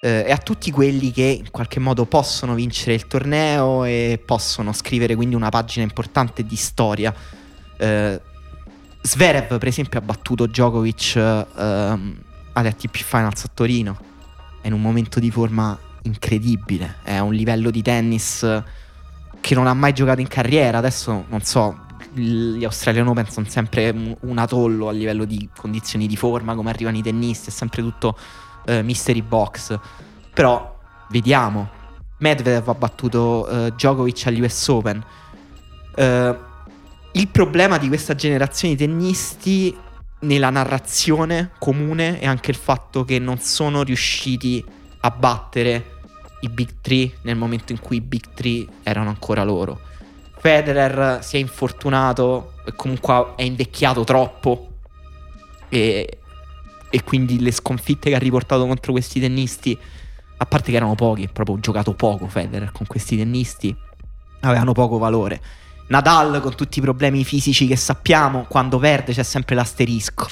eh, e a tutti quelli che in qualche modo possono vincere il torneo e possono scrivere quindi una pagina importante di storia. Eh, Zverev, per esempio, ha battuto Djokovic ehm, alle ATP Finals a Torino. È in un momento di forma incredibile. È un livello di tennis che non ha mai giocato in carriera. Adesso non so, gli Australian Open sono sempre un atollo a livello di condizioni di forma, come arrivano i tennisti, è sempre tutto eh, mystery box. Però vediamo. Medvedev ha battuto eh, Djokovic US Open. Eh, il problema di questa generazione di tennisti nella narrazione comune è anche il fatto che non sono riusciti a battere i Big Three nel momento in cui i Big Three erano ancora loro. Federer si è infortunato comunque è invecchiato troppo e, e quindi le sconfitte che ha riportato contro questi tennisti, a parte che erano pochi, proprio giocato poco Federer con questi tennisti, avevano poco valore. Nadal con tutti i problemi fisici che sappiamo, quando perde c'è sempre l'asterisco.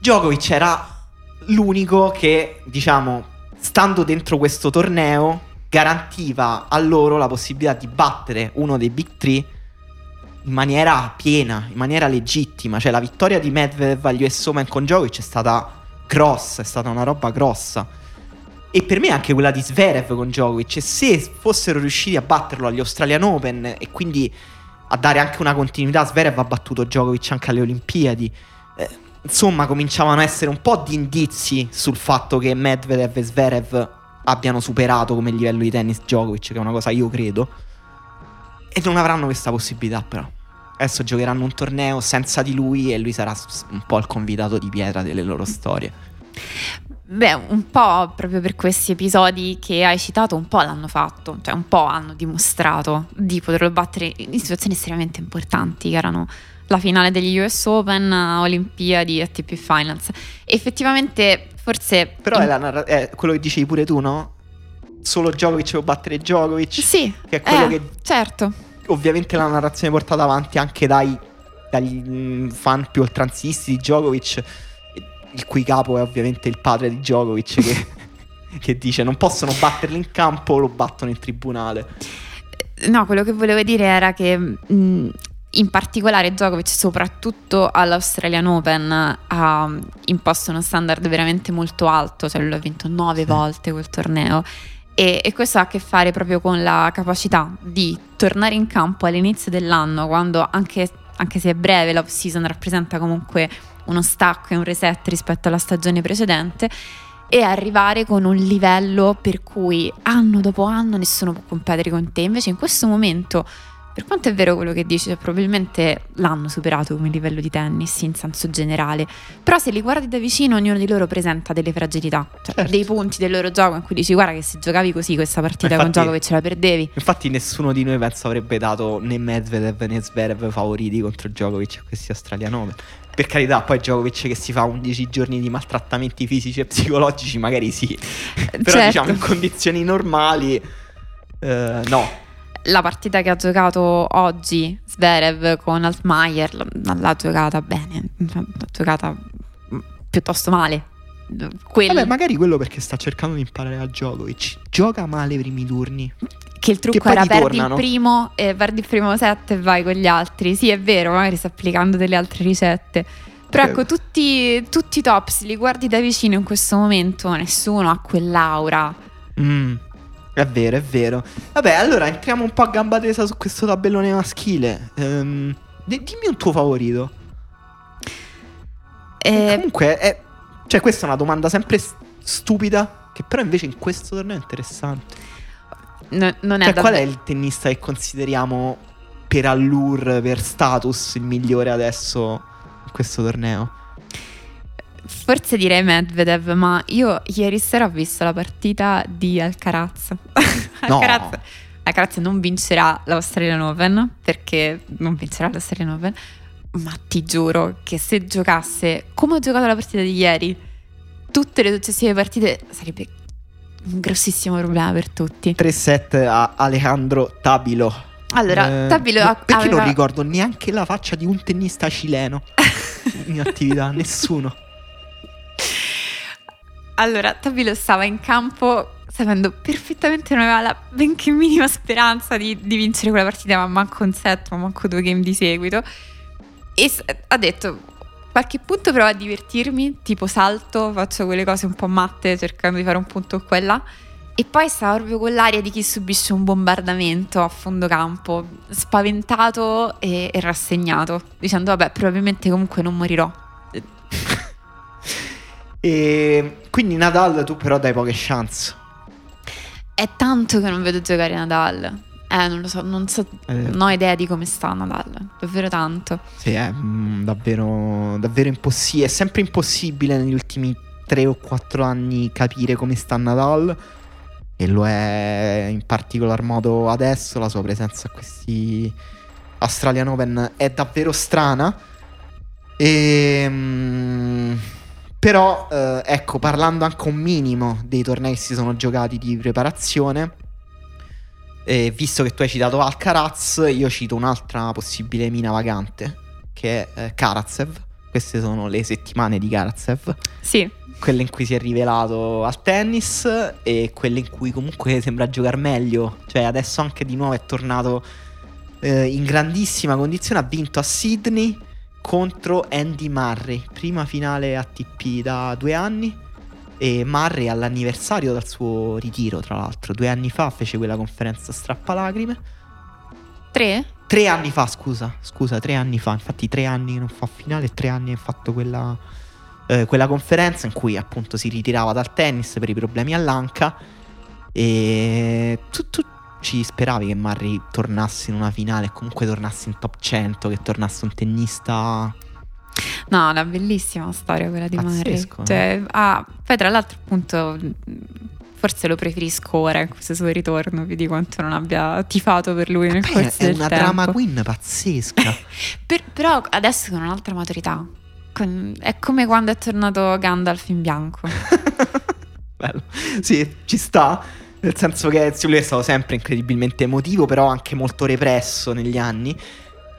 Djokovic era l'unico che, diciamo, stando dentro questo torneo, garantiva a loro la possibilità di battere uno dei Big Three in maniera piena, in maniera legittima. Cioè la vittoria di Medvedev agli US Open con Djokovic è stata grossa, è stata una roba grossa. E per me anche quella di Zverev con Djokovic. E se fossero riusciti a batterlo agli Australian Open e quindi a dare anche una continuità, Zverev ha battuto Djokovic anche alle Olimpiadi. Eh, insomma cominciavano a essere un po' di indizi sul fatto che Medvedev e Zverev abbiano superato come livello di tennis Djokovic, che è una cosa io credo. E non avranno questa possibilità però. Adesso giocheranno un torneo senza di lui e lui sarà un po' il convitato di pietra delle loro storie. Beh, un po' proprio per questi episodi che hai citato, un po' l'hanno fatto, cioè un po' hanno dimostrato di poterlo battere in situazioni estremamente importanti, che erano la finale degli US Open, Olimpiadi, ATP Finals. Effettivamente, forse. Però in... è, narra- è, quello che dicevi pure tu, no? Solo Djokovic può battere Djokovic. Sì. Che è quello eh, che. Certo. Ovviamente la narrazione portata avanti anche dai, dagli mm, fan più oltranzisti di Djokovic, il cui capo è ovviamente il padre di Djokovic, che, che dice non possono batterli in campo, lo battono in tribunale. No, quello che volevo dire era che mh, mm, in particolare Djokovic soprattutto all'Australian Open ha imposto uno standard veramente molto alto, cioè lui ha vinto nove sì. volte quel torneo e, e, questo ha a che fare proprio con la capacità di tornare in campo all'inizio dell'anno quando anche anche se è breve, l'off season rappresenta comunque uno stacco e un reset rispetto alla stagione precedente e arrivare con un livello per cui anno dopo anno nessuno può competere con te. Invece in questo momento per quanto è vero quello che dici, cioè, probabilmente l'hanno superato come livello di tennis in senso generale, però se li guardi da vicino ognuno di loro presenta delle fragilità, cioè certo. dei punti del loro gioco in cui dici guarda che se giocavi così questa partita infatti, con gioco che ce la perdevi. Infatti nessuno di noi penso avrebbe dato né Medvedev né Zverev favoriti contro Djokovic a questi australiani. Per carità, poi Djokovic che si fa 11 giorni di maltrattamenti fisici e psicologici magari sì, però certo. diciamo in condizioni normali eh, no la partita che ha giocato oggi Sverev con Altmaier l'ha giocata bene, l'ha giocata piuttosto male. Quello... Vabbè, magari quello perché sta cercando di imparare a Djokovic. Gioca male i primi turni. Che il trucco che era perdi il primo e perdi il primo set e vai con gli altri. Sì, è vero, magari sta applicando delle altre ricette. Però ecco, tutti, tutti i top, se li guardi da vicino in questo momento, nessuno ha quell'aura. Mm. È vero, è vero. Vabbè, allora entriamo un po' a gamba tesa su questo tabellone maschile. Um, dimmi un tuo favorito. Eh... Comunque, è, cioè, questa è una domanda sempre stupida, che però invece in questo torneo è interessante. No, non è cioè, qual è il tennista che consideriamo per allure, per status, il migliore adesso in questo torneo? Forse direi Medvedev, ma io ieri sera ho visto la partita di Alcaraz. No. Alcaraz, Alcaraz non vincerà l'Australian Open perché non vincerà l'Australian Open, ma ti giuro che se giocasse come ho giocato la partita di ieri, tutte le successive partite sarebbe un grossissimo problema per tutti. 3-7 a Alejandro Tabilo. Allora, eh, Tabilo ha, perché aveva... non ricordo neanche la faccia di un tennista cileno in attività, nessuno. Allora, Tabilo stava in campo sapendo perfettamente che non aveva la benché minima speranza di, di, vincere quella partita, ma manco un set, ma manco due game di seguito. E ha detto, qualche punto provo a divertirmi, tipo salto, faccio quelle cose un po' matte cercando di fare un punto qua e là. E poi stava proprio con l'aria di chi subisce un bombardamento a fondo campo, spaventato e, e rassegnato, dicendo vabbè probabilmente comunque non morirò. E quindi Nadal tu però dai poche chance. È tanto che non vedo giocare Nadal. Eh, non lo so, non, so, eh. non ho idea di come sta Nadal, davvero tanto. Sì, è mm, davvero, davvero impossibile. È sempre impossibile negli ultimi 3 o 4 anni capire come sta Nadal. E lo è in particolar modo adesso. La sua presenza a questi Australian Open è davvero strana. E. Mm, però, eh, ecco, parlando anche un minimo dei tornei che si sono giocati di preparazione, eh, visto che tu hai citato Alcaraz, io cito un'altra possibile mina vagante, che è eh, Karatsev. Queste sono le settimane di Karatsev. Sì. Quelle in cui si è rivelato al tennis e quelle in cui comunque sembra giocare meglio. Cioè, adesso anche di nuovo è tornato eh, in grandissima condizione. Ha vinto a Sydney contro Andy Murray, prima finale ATP da due anni. E Murray all'anniversario dal suo ritiro, tra l'altro, due anni fa fece quella conferenza strappalacrime. Tre? Tre anni fa, scusa, scusa, tre anni fa. Infatti, tre anni che non fa finale, tre anni che ha fatto quella, eh, quella conferenza in cui appunto si ritirava dal tennis per i problemi all'anca. E tu, tu ci speravi che Murray tornasse in una finale e comunque tornasse in top 100, che tornasse un tennista... No, una bellissima storia quella di Pazzesco, Murray. Cioè, ah, poi tra l'altro appunto forse lo preferisco ora in questo suo ritorno più di quanto non abbia tifato per lui nel corso del tempo. È una drama queen pazzesca. per, però adesso con un'altra maturità. Con, è come quando è tornato Gandalf in bianco. Bello. Sì, ci sta. Nel senso che lui è stato sempre incredibilmente emotivo, però anche molto represso negli anni.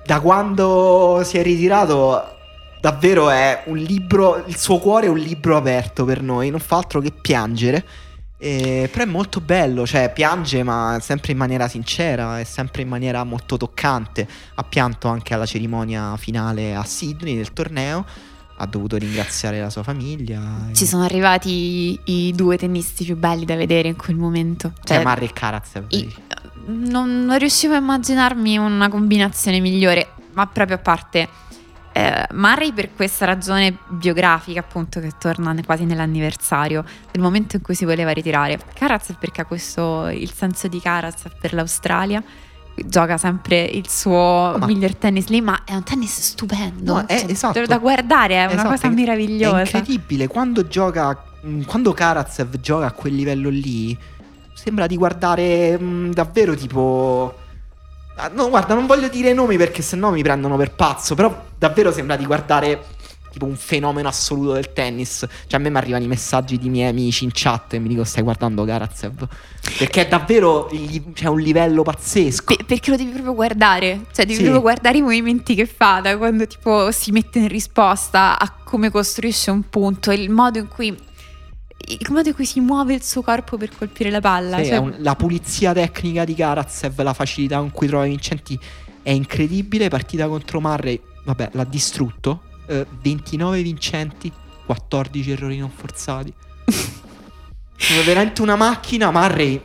Da quando si è ritirato, davvero è un libro. Il suo cuore è un libro aperto per noi, non fa altro che piangere. Eh, però è molto bello, cioè piange ma sempre in maniera sincera e sempre in maniera molto toccante. Ha pianto anche alla cerimonia finale a Sydney del torneo ha dovuto ringraziare la sua famiglia. Ci sono arrivati i, i, due tennisti più belli da vedere in quel momento. Cioè, cioè e Karatsev. non, non riuscivo a immaginarmi una combinazione migliore. ma proprio a parte eh, Murray per questa ragione biografica appunto che torna quasi nell'anniversario del momento in cui si voleva ritirare. Karatsev perché ha questo il senso di Karatsev per l'Australia gioca sempre il suo Ma- miglior tennis lì, ma è un tennis stupendo. No, è- Cioè, esatto. Da guardare è una Esatto, cosa meravigliosa. È incredibile quando gioca. mh, Quando Karatsev gioca a quel livello lì, sembra di guardare mh, davvero tipo. ah, No, guarda, non voglio dire nomi perché sennò mi prendono per pazzo. Però davvero sembra di guardare tipo un fenomeno assoluto del tennis. Cioè, a me mi arrivano i messaggi di miei amici in chat e mi dicono: Stai guardando Karatsev? Perché è davvero c'è un livello pazzesco. Pe- perché lo devi proprio guardare, cioè devi Sì. proprio guardare i movimenti che fa, da quando tipo si mette in risposta a come costruisce un punto, il modo in cui, il modo in cui si muove il suo corpo per colpire la palla. Sì, cioè- un- la pulizia tecnica di Karatsev, la facilità con cui trova i vincenti è incredibile. Partita contro Murray, vabbè, l'ha distrutto. Eh, 29 vincenti, 14 errori non forzati. È veramente una macchina. Murray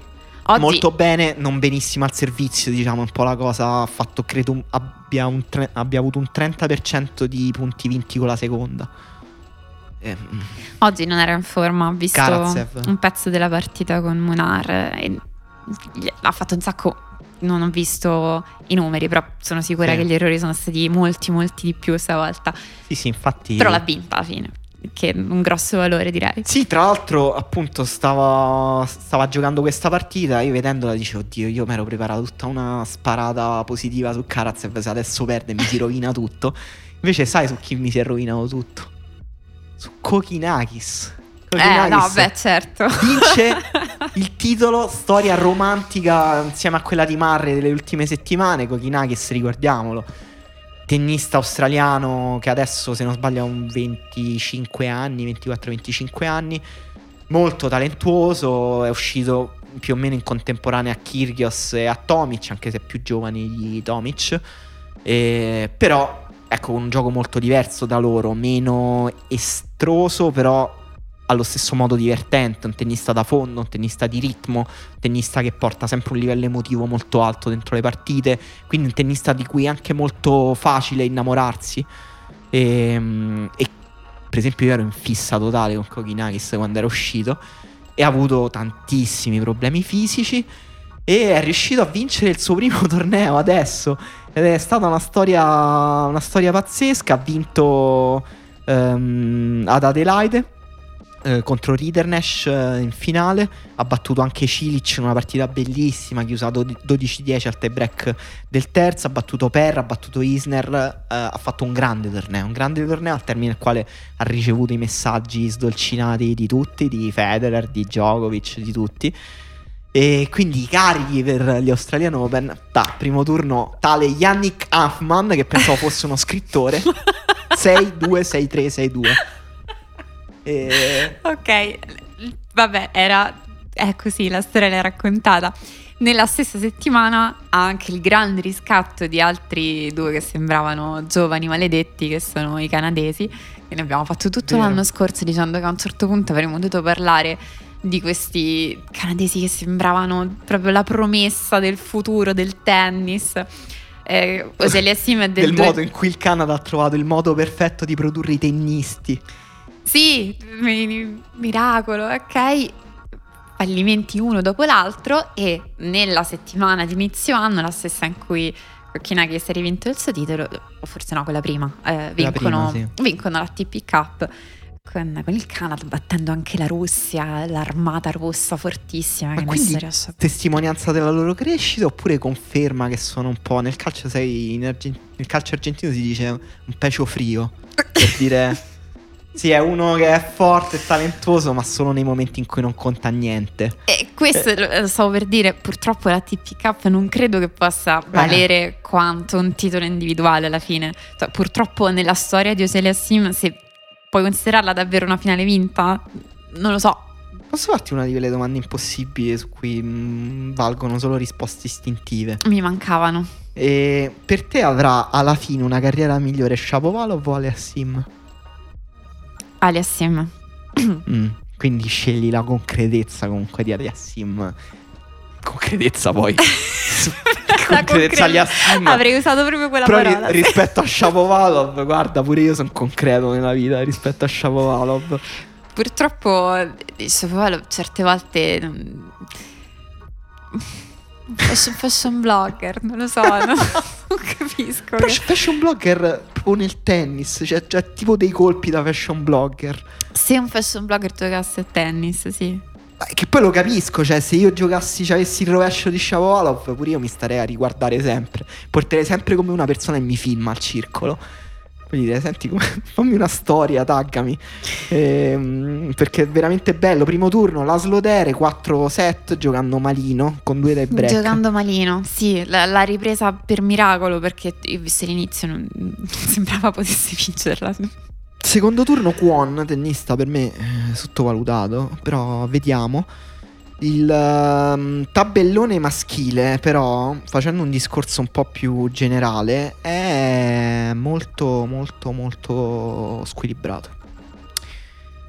Oggi, molto bene, non benissimo al servizio, diciamo, un po' la cosa. Ha fatto, credo, abbia, un tre- abbia avuto un 30% di punti vinti con la seconda. Ehm, oggi non era in forma, ho visto Karatsev. un pezzo della partita con Munar e ha fatto un sacco, non ho visto i numeri, però sono sicura Sì. che gli errori sono stati molti, molti di più stavolta. sì, sì, infatti. Però l'ha vinta alla fine, che è un grosso valore direi. Sì, tra l'altro, appunto, stava, stava giocando questa partita. Io vedendola dicevo, oddio, io mi ero preparato tutta una sparata positiva su Karatsev. Se adesso perde mi si rovina tutto. Invece, sai su chi mi si è rovinato tutto? Su Kokinakis. Eh, no, beh, certo. vince il titolo storia romantica insieme a quella di Marre delle ultime settimane. Kokinakis, ricordiamolo, tennista australiano che adesso, se non sbaglio, ha un 25 anni, 24-25 anni, molto talentuoso, è uscito più o meno in contemporanea a Kyrgios e a Tomic, anche se più giovani di Tomic. E- però, ecco, un gioco molto diverso da loro, meno estroso, però allo stesso modo divertente, un tennista da fondo, un tennista di ritmo, un tennista che porta sempre un livello emotivo molto alto dentro le partite, quindi un tennista di cui è anche molto facile innamorarsi. E, e, per esempio io ero in fissa totale con Kokinakis quando era uscito e ha avuto tantissimi problemi fisici e è riuscito a vincere il suo primo torneo adesso ed è stata una storia, una storia pazzesca, ha vinto ehm, ad Adelaide eh, contro Ridernesh eh, in finale. Ha battuto anche Cilic in una partita bellissima, chiusa do- 12-10 al tie break del terzo. Ha battuto Per, ha battuto Isner. eh, ha fatto un grande torneo. Un grande torneo al termine del quale ha ricevuto i messaggi sdolcinati di tutti, di Federer, di Djokovic, di tutti. E quindi i carichi per gli Australian Open. Da primo turno, tale Yannick Huffman, che pensavo fosse uno scrittore. 6-2, 6-3, 6-2. E... Ok, vabbè, era è così, la storia l'hai raccontata. Nella stessa settimana ha anche il grande riscatto di altri due che sembravano giovani maledetti, che sono i canadesi. E ne abbiamo fatto tutto Vero. l'anno scorso dicendo che a un certo punto avremmo dovuto parlare di questi canadesi che sembravano proprio la promessa del futuro del tennis. Eh, Oselia Sim del, del due- modo in cui il Canada ha trovato il modo perfetto di produrre i tennisti. Sì, mi- miracolo, ok. Fallimenti uno dopo l'altro e nella settimana di inizio anno, la stessa in cui Kokinakis ha rivinto il suo titolo, o forse no, quella prima, eh, vincono, prima, vincono la TP Cup con, con il Canada, battendo anche la Russia, l'armata russa fortissima Ma che quindi a... testimonianza della loro crescita oppure conferma che sono un po' nel calcio, sai, in Argen- nel calcio argentino si dice un pecio frio per dire sì, è uno che è forte e talentuoso, ma solo nei momenti in cui non conta niente. E questo lo stavo per dire, purtroppo la TP Cup non credo che possa valere quanto un titolo individuale alla fine. Cioè, purtroppo nella storia di Oselia Sim, se puoi considerarla davvero una finale vinta, non lo so. Posso farti una di quelle domande impossibili su cui mm, valgono solo risposte istintive? Mi mancavano. E per te avrà alla fine una carriera migliore Shapovalov o Aliassim? Ali Sim. Mm, quindi scegli la concretezza comunque di Aliassim. Concretezza poi. concretezza concre- Aliassim. Avrei usato proprio quella Però ri- parola. sì. rispetto a Shapovalov, guarda, pure io sono concreto nella vita rispetto a Shapovalov. Purtroppo Shapovalov certe volte mm, fashion, fashion blogger, non lo so, non, non capisco. Però che- fashion blogger proprio nel tennis, cioè, cioè tipo dei colpi da fashion blogger. Se un fashion blogger giocasse a tennis, sì. Che poi lo capisco, cioè se io giocassi, cioè, avessi il rovescio di Shapovalov, pure io mi starei a riguardare sempre. Porterei sempre come una persona e mi filma al circolo. Poi dire, senti, come- fammi una storia, taggami. Ehm, perché è veramente bello. Primo turno, Laslo Dere, 4 set, giocando malino, con due dai break. Giocando malino, sì, la, la ripresa per miracolo perché io visto l'inizio non, sembrava potesse vincerla. Secondo turno Kwon, tennista per me eh, sottovalutato, però vediamo. Il ehm, tabellone maschile, però, facendo un discorso un po' più generale, è molto, molto, molto squilibrato.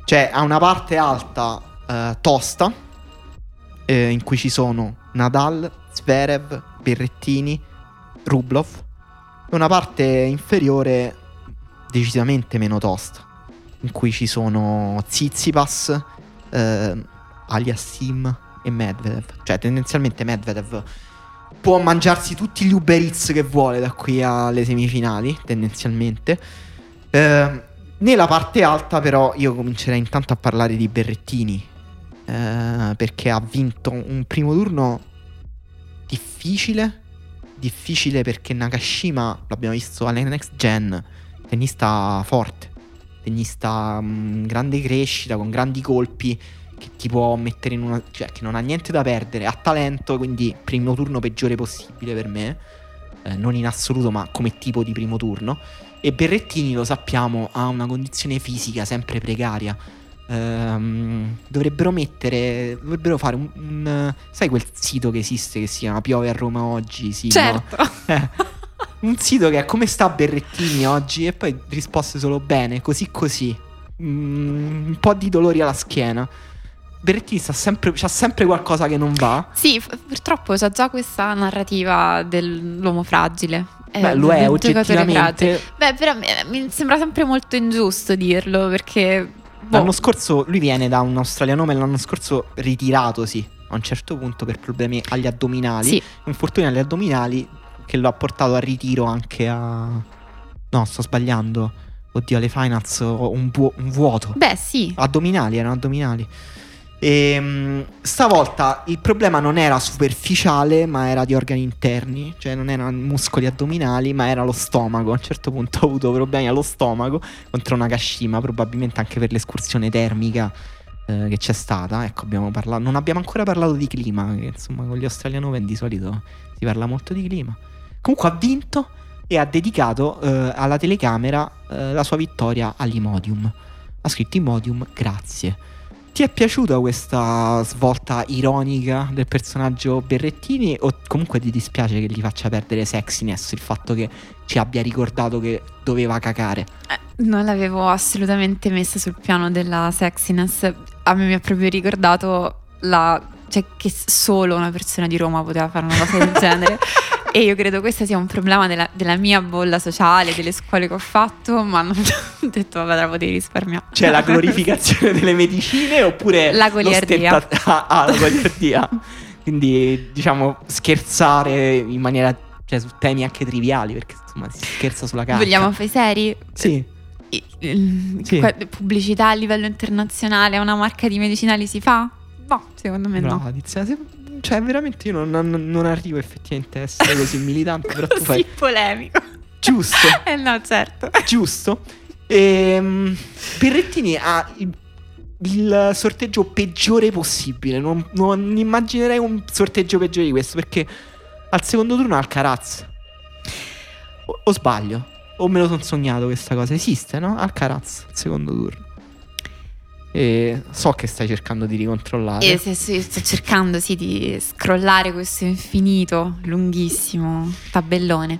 Cioè, ha una parte alta eh, tosta, eh, in cui ci sono Nadal, Zverev, Berrettini, Rublov, e una parte inferiore decisamente meno tosta, in cui ci sono Tsitsipas, eh, Aliassim e Medvedev. Cioè, tendenzialmente Medvedev può mangiarsi tutti gli Uber Eats che vuole da qui alle semifinali, tendenzialmente. Eh, nella parte alta, però, io comincerei intanto a parlare di Berrettini. eh, perché ha vinto un primo turno difficile. Difficile perché Nakashima, l'abbiamo visto alle Next Gen, tennista forte, tennista mh, grande crescita, con grandi colpi, che ti può mettere in una... cioè che non ha niente da perdere, ha talento, quindi primo turno peggiore possibile per me, eh, non in assoluto ma come tipo di primo turno. E Berrettini, lo sappiamo, ha una condizione fisica sempre precaria. Ehm, dovrebbero mettere, dovrebbero fare un, un- Sai quel sito che esiste che si chiama Piove a Roma oggi? Sì, no? Certo. Eh, un sito che è come sta Berrettini oggi e poi risposte solo bene, così così. Mm, un po' di dolori alla schiena. Berrettini sta sempre, c'ha sempre qualcosa che non va. Sì, f- purtroppo c'è già questa narrativa dell'uomo fragile. eh, Beh, lo è oggettivamente. Beh, però mi, mi sembra sempre molto ingiusto dirlo perché... boh, L'anno scorso lui viene da un australiano ma l'anno scorso ritiratosi a un certo punto per problemi agli addominali. Sì, Infortuni agli addominali che lo ha portato al ritiro anche a... No, sto sbagliando. Oddio, alle finals ho un, vuo- un vuoto. beh sì. Addominali, erano addominali. E stavolta il problema non era superficiale, ma era di organi interni, cioè non erano muscoli addominali, ma era lo stomaco. A un certo punto ho avuto problemi allo stomaco contro una Kashima, probabilmente anche per l'escursione termica eh, che c'è stata. Ecco, abbiamo parlato, non abbiamo ancora parlato di clima, che insomma con gli Australian Open di solito si parla molto di clima. Comunque ha vinto e ha dedicato eh, alla telecamera eh, la sua vittoria all'Imodium. Ha scritto Imodium, grazie. Ti è piaciuta questa svolta ironica del personaggio Berrettini o comunque ti dispiace che gli faccia perdere sexiness il fatto che ci abbia ricordato che doveva cacare? Eh, Non l'avevo assolutamente messa sul piano della sexiness. A me mi ha proprio ricordato la, cioè, che solo una persona di Roma poteva fare una cosa del genere. E io credo questo sia un problema della, della mia bolla sociale, delle scuole che ho fatto, ma non ho detto, vabbè, la potevi risparmiare. Cioè la glorificazione delle medicine oppure La goliardia. stenta- ah, la goliardia. Quindi diciamo scherzare in maniera cioè su temi anche triviali perché insomma si scherza sulla carta. Vogliamo fare seri? Sì. Sì. Pubblicità a livello internazionale a una marca di medicinali si fa? No, secondo me no. Brava Tiziana, se- Cioè veramente io non, non- non arrivo effettivamente a essere così militante però tu Così fai polemico. giusto. Eh no, certo. Giusto. Ehm, Berrettini ha il, il sorteggio peggiore possibile. Non, non immaginerei un sorteggio peggiore di questo. Perché al secondo turno Alcaraz. O, o sbaglio? O me lo sono sognato questa cosa? Esiste, no? Alcaraz, al secondo turno. E so che stai cercando di ricontrollare. E se- se- sto cercando sì di scrollare questo infinito, lunghissimo tabellone.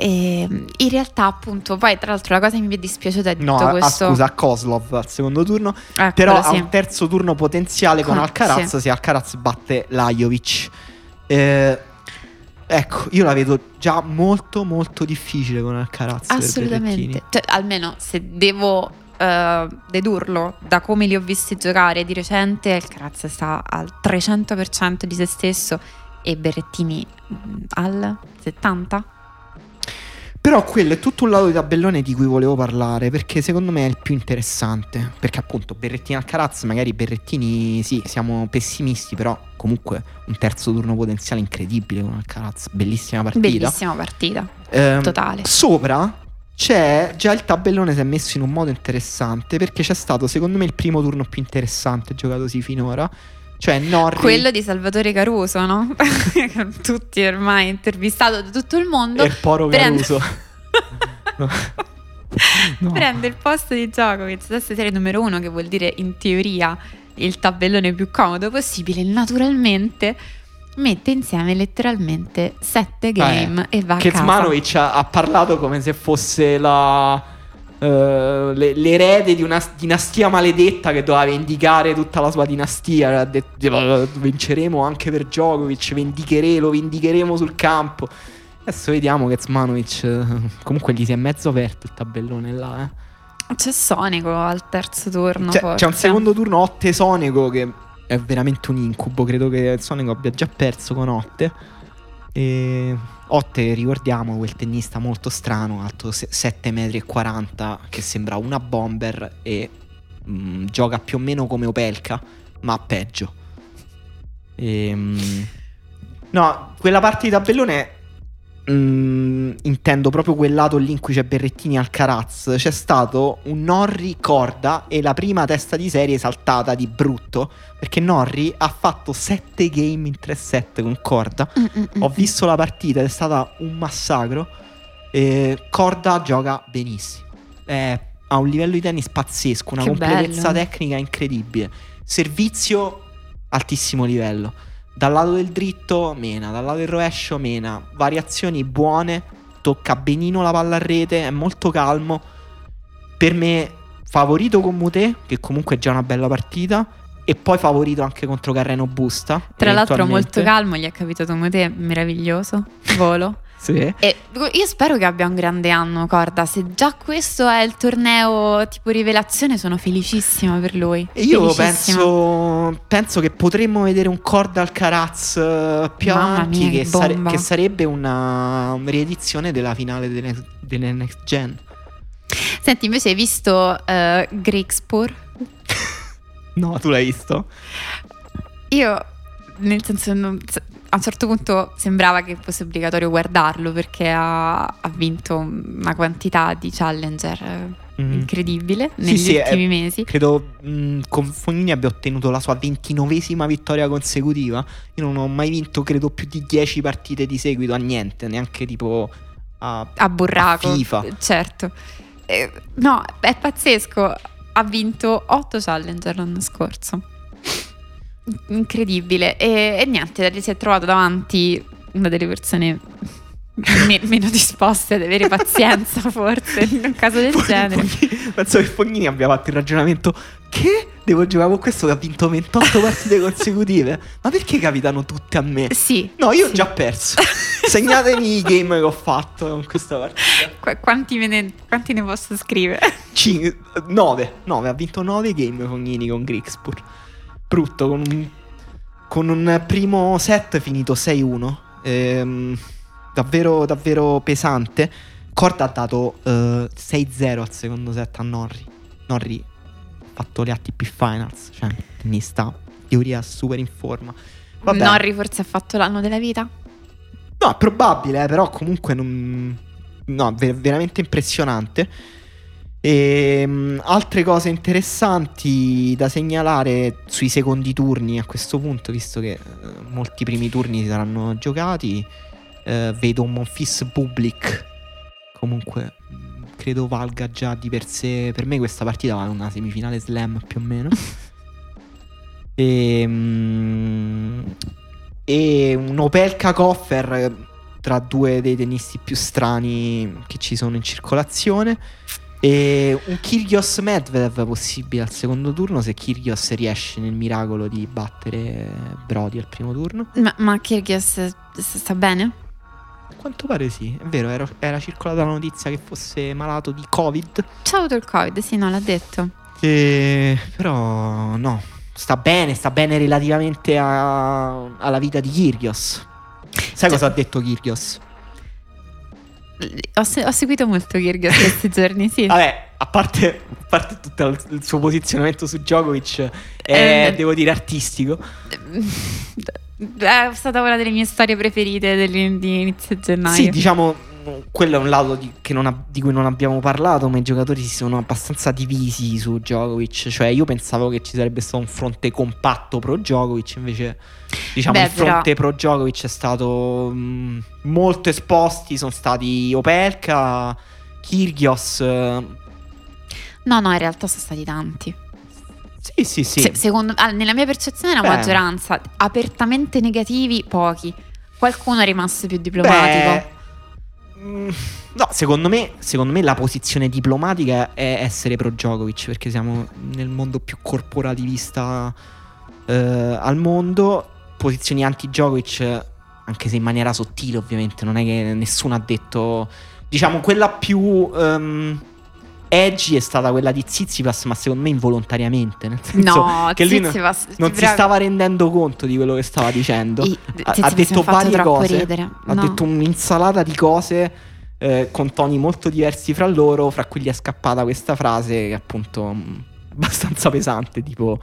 E in realtà, appunto, poi tra l'altro la cosa che mi è dispiaciuta di No, tutto ah, questo. scusa, Kozlov al secondo turno. Eh, Però quello ha sì. un terzo turno potenziale con Con- Alcaraz sì. se Alcaraz batte Lajovic. Eh, ecco, io la vedo già molto molto difficile con Alcaraz. Assolutamente. Cioè, almeno se devo eh, dedurlo da come li ho visti giocare di recente, Alcaraz sta al 300% di se stesso e Berrettini mm, al 70%. Però quello è tutto un lato di tabellone di cui volevo parlare, perché secondo me è il più interessante. Perché appunto Berrettini Alcaraz, magari Berrettini, sì, siamo pessimisti, però comunque un terzo turno potenziale incredibile con Alcaraz, bellissima partita. Bellissima partita, Ehm, totale. Sopra c'è già il tabellone si è messo in un modo interessante perché c'è stato secondo me il primo turno più interessante giocatosi finora. Cioè Norri Quello di Salvatore Caruso, no? Tutti ormai intervistato da tutto il mondo. e il Poro prende- Caruso. No. No. Prende il posto di Djokovic, adesso serie numero uno, che vuol dire in teoria il tabellone più comodo possibile. Naturalmente mette insieme letteralmente sette game e va a casa. Kezmanovic ha, ha parlato come se fosse la eh, le- l'erede di una dinastia maledetta che doveva vendicare tutta la sua dinastia. Ha detto "Eh, vinceremo anche per Djokovic, vendicheremo, lo vendicheremo sul campo. Adesso vediamo che Kezmanovic eh, comunque gli si è mezzo aperto il tabellone là, eh. C'è Sonico al terzo turno. C'è, forse. c'è un secondo turno Otte Sonico che è veramente un incubo. Credo che Sonico abbia già perso con Otte. E Otte, ricordiamo, quel tennista molto strano, alto se- 7,40 metri, che sembra una bomber e mm, gioca più o meno come Opelka, ma peggio. Ehm, no, quella parte di tabellone mm, intendo proprio quel lato lì in cui c'è Berrettini e Alcaraz. C'è stato un Norri corda e la prima testa di serie saltata di brutto. Perché Norri ha fatto 7 game in 3 set con corda. Mm, mm, mm, Ho mm. visto la partita ed è stata un massacro. E corda gioca benissimo. È- ha un livello di tennis pazzesco, una Che completezza bello. tecnica incredibile. Servizio altissimo livello. Dal lato del dritto, mena. Dal lato del rovescio, mena. Variazioni buone. Tocca benino la palla a rete. È molto calmo. Per me, favorito con Mute, che comunque è già una bella partita. E poi favorito anche contro Carreno Busta. Tra l'altro molto calmo, gli è capitato come te, meraviglioso, volo. Sì. E io spero che abbia un grande anno, Corda. Se già questo è il torneo tipo rivelazione, sono felicissima per lui. E io penso, penso che potremmo vedere un Corda Alcaraz eh, più Mamma avanti mia, che, sare- che sarebbe una riedizione della finale delle, delle Next Gen. Senti, invece hai visto uh, Grigspur? No, tu l'hai visto? Io, nel senso, non- a un certo punto sembrava che fosse obbligatorio guardarlo perché ha, ha vinto una quantità di challenger eh, Mm. incredibile Sì, negli sì, ultimi mesi. Credo mh, con Fognini abbia ottenuto la sua ventinovesima vittoria consecutiva. Io non ho mai vinto, credo, più di 10 partite di seguito a niente, neanche tipo a... A burraco, A FIFA. certo. Eh, no, è pazzesco. Ha vinto 8 challenger l'anno scorso. Incredibile. E, e niente, si è trovato davanti una delle persone me- meno disposte ad avere pazienza, forse, in un caso del genere. Fognini- penso che Fognini abbia fatto il ragionamento che devo giocare con questo che ha vinto 28 partite consecutive. Ma perché capitano tutte a me? Sì. No, io ho sì. già perso. Segnatemi i game che ho fatto con questa partita. Qu- quanti, ne, quanti ne posso scrivere? 9. 9. Ha vinto 9 game Fognini con Grigspur. Brutto, con un, con un primo set finito 6-1. Ehm, davvero, davvero pesante. Corda ha dato eh, 6-0 al secondo set a Norri. Norri ha fatto le ATP Finals. Cioè, sta in teoria super in forma. Vabbè. Norri forse ha fatto l'anno della vita? No, è probabile, eh, però comunque non... No, ver- veramente impressionante. E, altre cose interessanti da segnalare sui secondi turni a questo punto, visto che eh, molti primi turni si saranno giocati. eh, vedo un Monfils Public. Comunque, mh, credo valga già di per sé. Per me questa partita vale una semifinale slam più o meno. e, mm, e un Opelka Koffer tra due dei tennisti più strani che ci sono in circolazione. E un Kyrgios Medvedev possibile al secondo turno se Kyrgios riesce nel miracolo di battere Brody al primo turno. Ma, ma Kyrgios sta bene? A quanto pare sì, è vero, era, era circolata la notizia che fosse malato di Covid. C'ha avuto il Covid, sì, no, l'ha detto. E... Però no, sta bene, sta bene relativamente a- alla vita di Kyrgios. Sai cosa ha detto Kyrgios? Ho, se- ho seguito molto Kyrgios questi giorni, sì. Vabbè, a parte, a parte tutto il, il suo posizionamento su Djokovic, è, Eh, devo dire, artistico. È stata una delle mie storie preferite di inizio gennaio. Sì, diciamo, quello è un lato di, ha- di cui non abbiamo parlato, ma i giocatori si sono abbastanza divisi su Djokovic. Cioè, io pensavo che ci sarebbe stato un fronte compatto pro Djokovic, invece, diciamo, Beh, il fronte pro Djokovic è stato mh, molto esposti. Sono stati Opelka, Kyrgios. eh, No, no, in realtà sono stati tanti. Sì, sì, sì. Se- secondo, nella mia percezione la Beh. maggioranza, apertamente negativi, pochi. Qualcuno è rimasto più diplomatico. Beh, no, secondo me, secondo me la posizione diplomatica è essere pro Djokovic perché siamo nel mondo più corporativista eh, al mondo. Posizioni anti-Djokovic, anche se in maniera sottile, ovviamente, non è che nessuno ha detto. Diciamo, quella più. ehm, edgy è stata quella di Zizipas, ma secondo me involontariamente. Nel senso No, che lui non- Tsitsipas, non si stava rendendo conto di quello che stava dicendo. I- Ha, detto varie cose. ridere. Ha No. detto un'insalata di cose eh, con toni molto diversi fra loro, fra cui gli è scappata questa frase che appunto mh, abbastanza pesante, tipo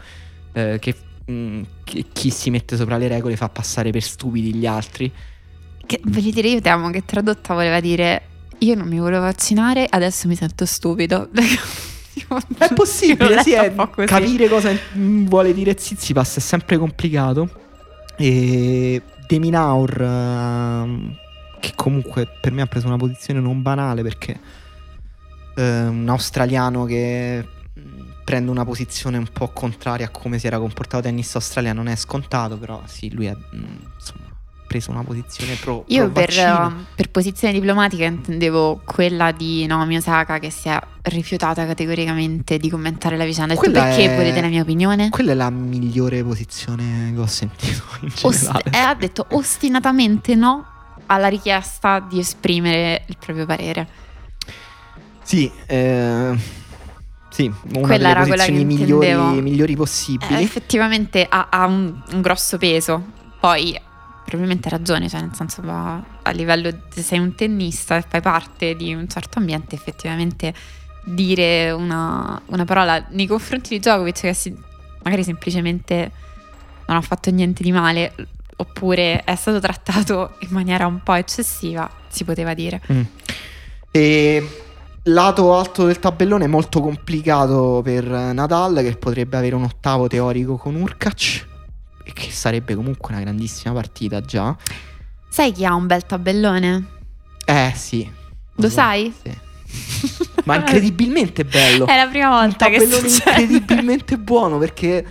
eh, che, mh, che chi si mette sopra le regole fa passare per stupidi gli altri. Che, voglio dire, io temo che tradotta voleva dire io non mi volevo vaccinare, adesso mi sento stupido. È possibile, sì, è- così. capire cosa vuole dire Zizipas è sempre complicato. E Deminaur, ehm, che comunque per me ha preso una posizione non banale perché eh, un australiano che prende una posizione un po' contraria a come si era comportato il tennis australiano non è scontato, però sì, lui mh, insomma, preso una posizione pro, Io pro per, uh, per posizione diplomatica intendevo quella di Naomi Osaka che si è rifiutata categoricamente di commentare la vicenda. Quella perché è- volete la mia opinione? Quella è la migliore posizione che ho sentito in Ost- generale. e ha detto ostinatamente no alla richiesta di esprimere il proprio parere. Sì, eh, sì, una Quella delle posizioni migliori, migliori Eh, possibili. effettivamente ha, ha un, un grosso peso. Poi probabilmente ha ragione, cioè nel senso va a livello se sei un tennista e fai parte di un certo ambiente, effettivamente dire una, una parola nei confronti di Djokovic che si- magari semplicemente non ha fatto niente di male oppure è stato trattato in maniera un po' eccessiva, si poteva dire. Mm. E lato alto del tabellone è molto complicato per Nadal che potrebbe avere un ottavo teorico con Urkac che sarebbe comunque una grandissima partita già. Sai chi ha un bel tabellone? Eh sì. Lo so, sai? sì. Ma incredibilmente bello. È la prima volta che tabellone succede. incredibilmente buono perché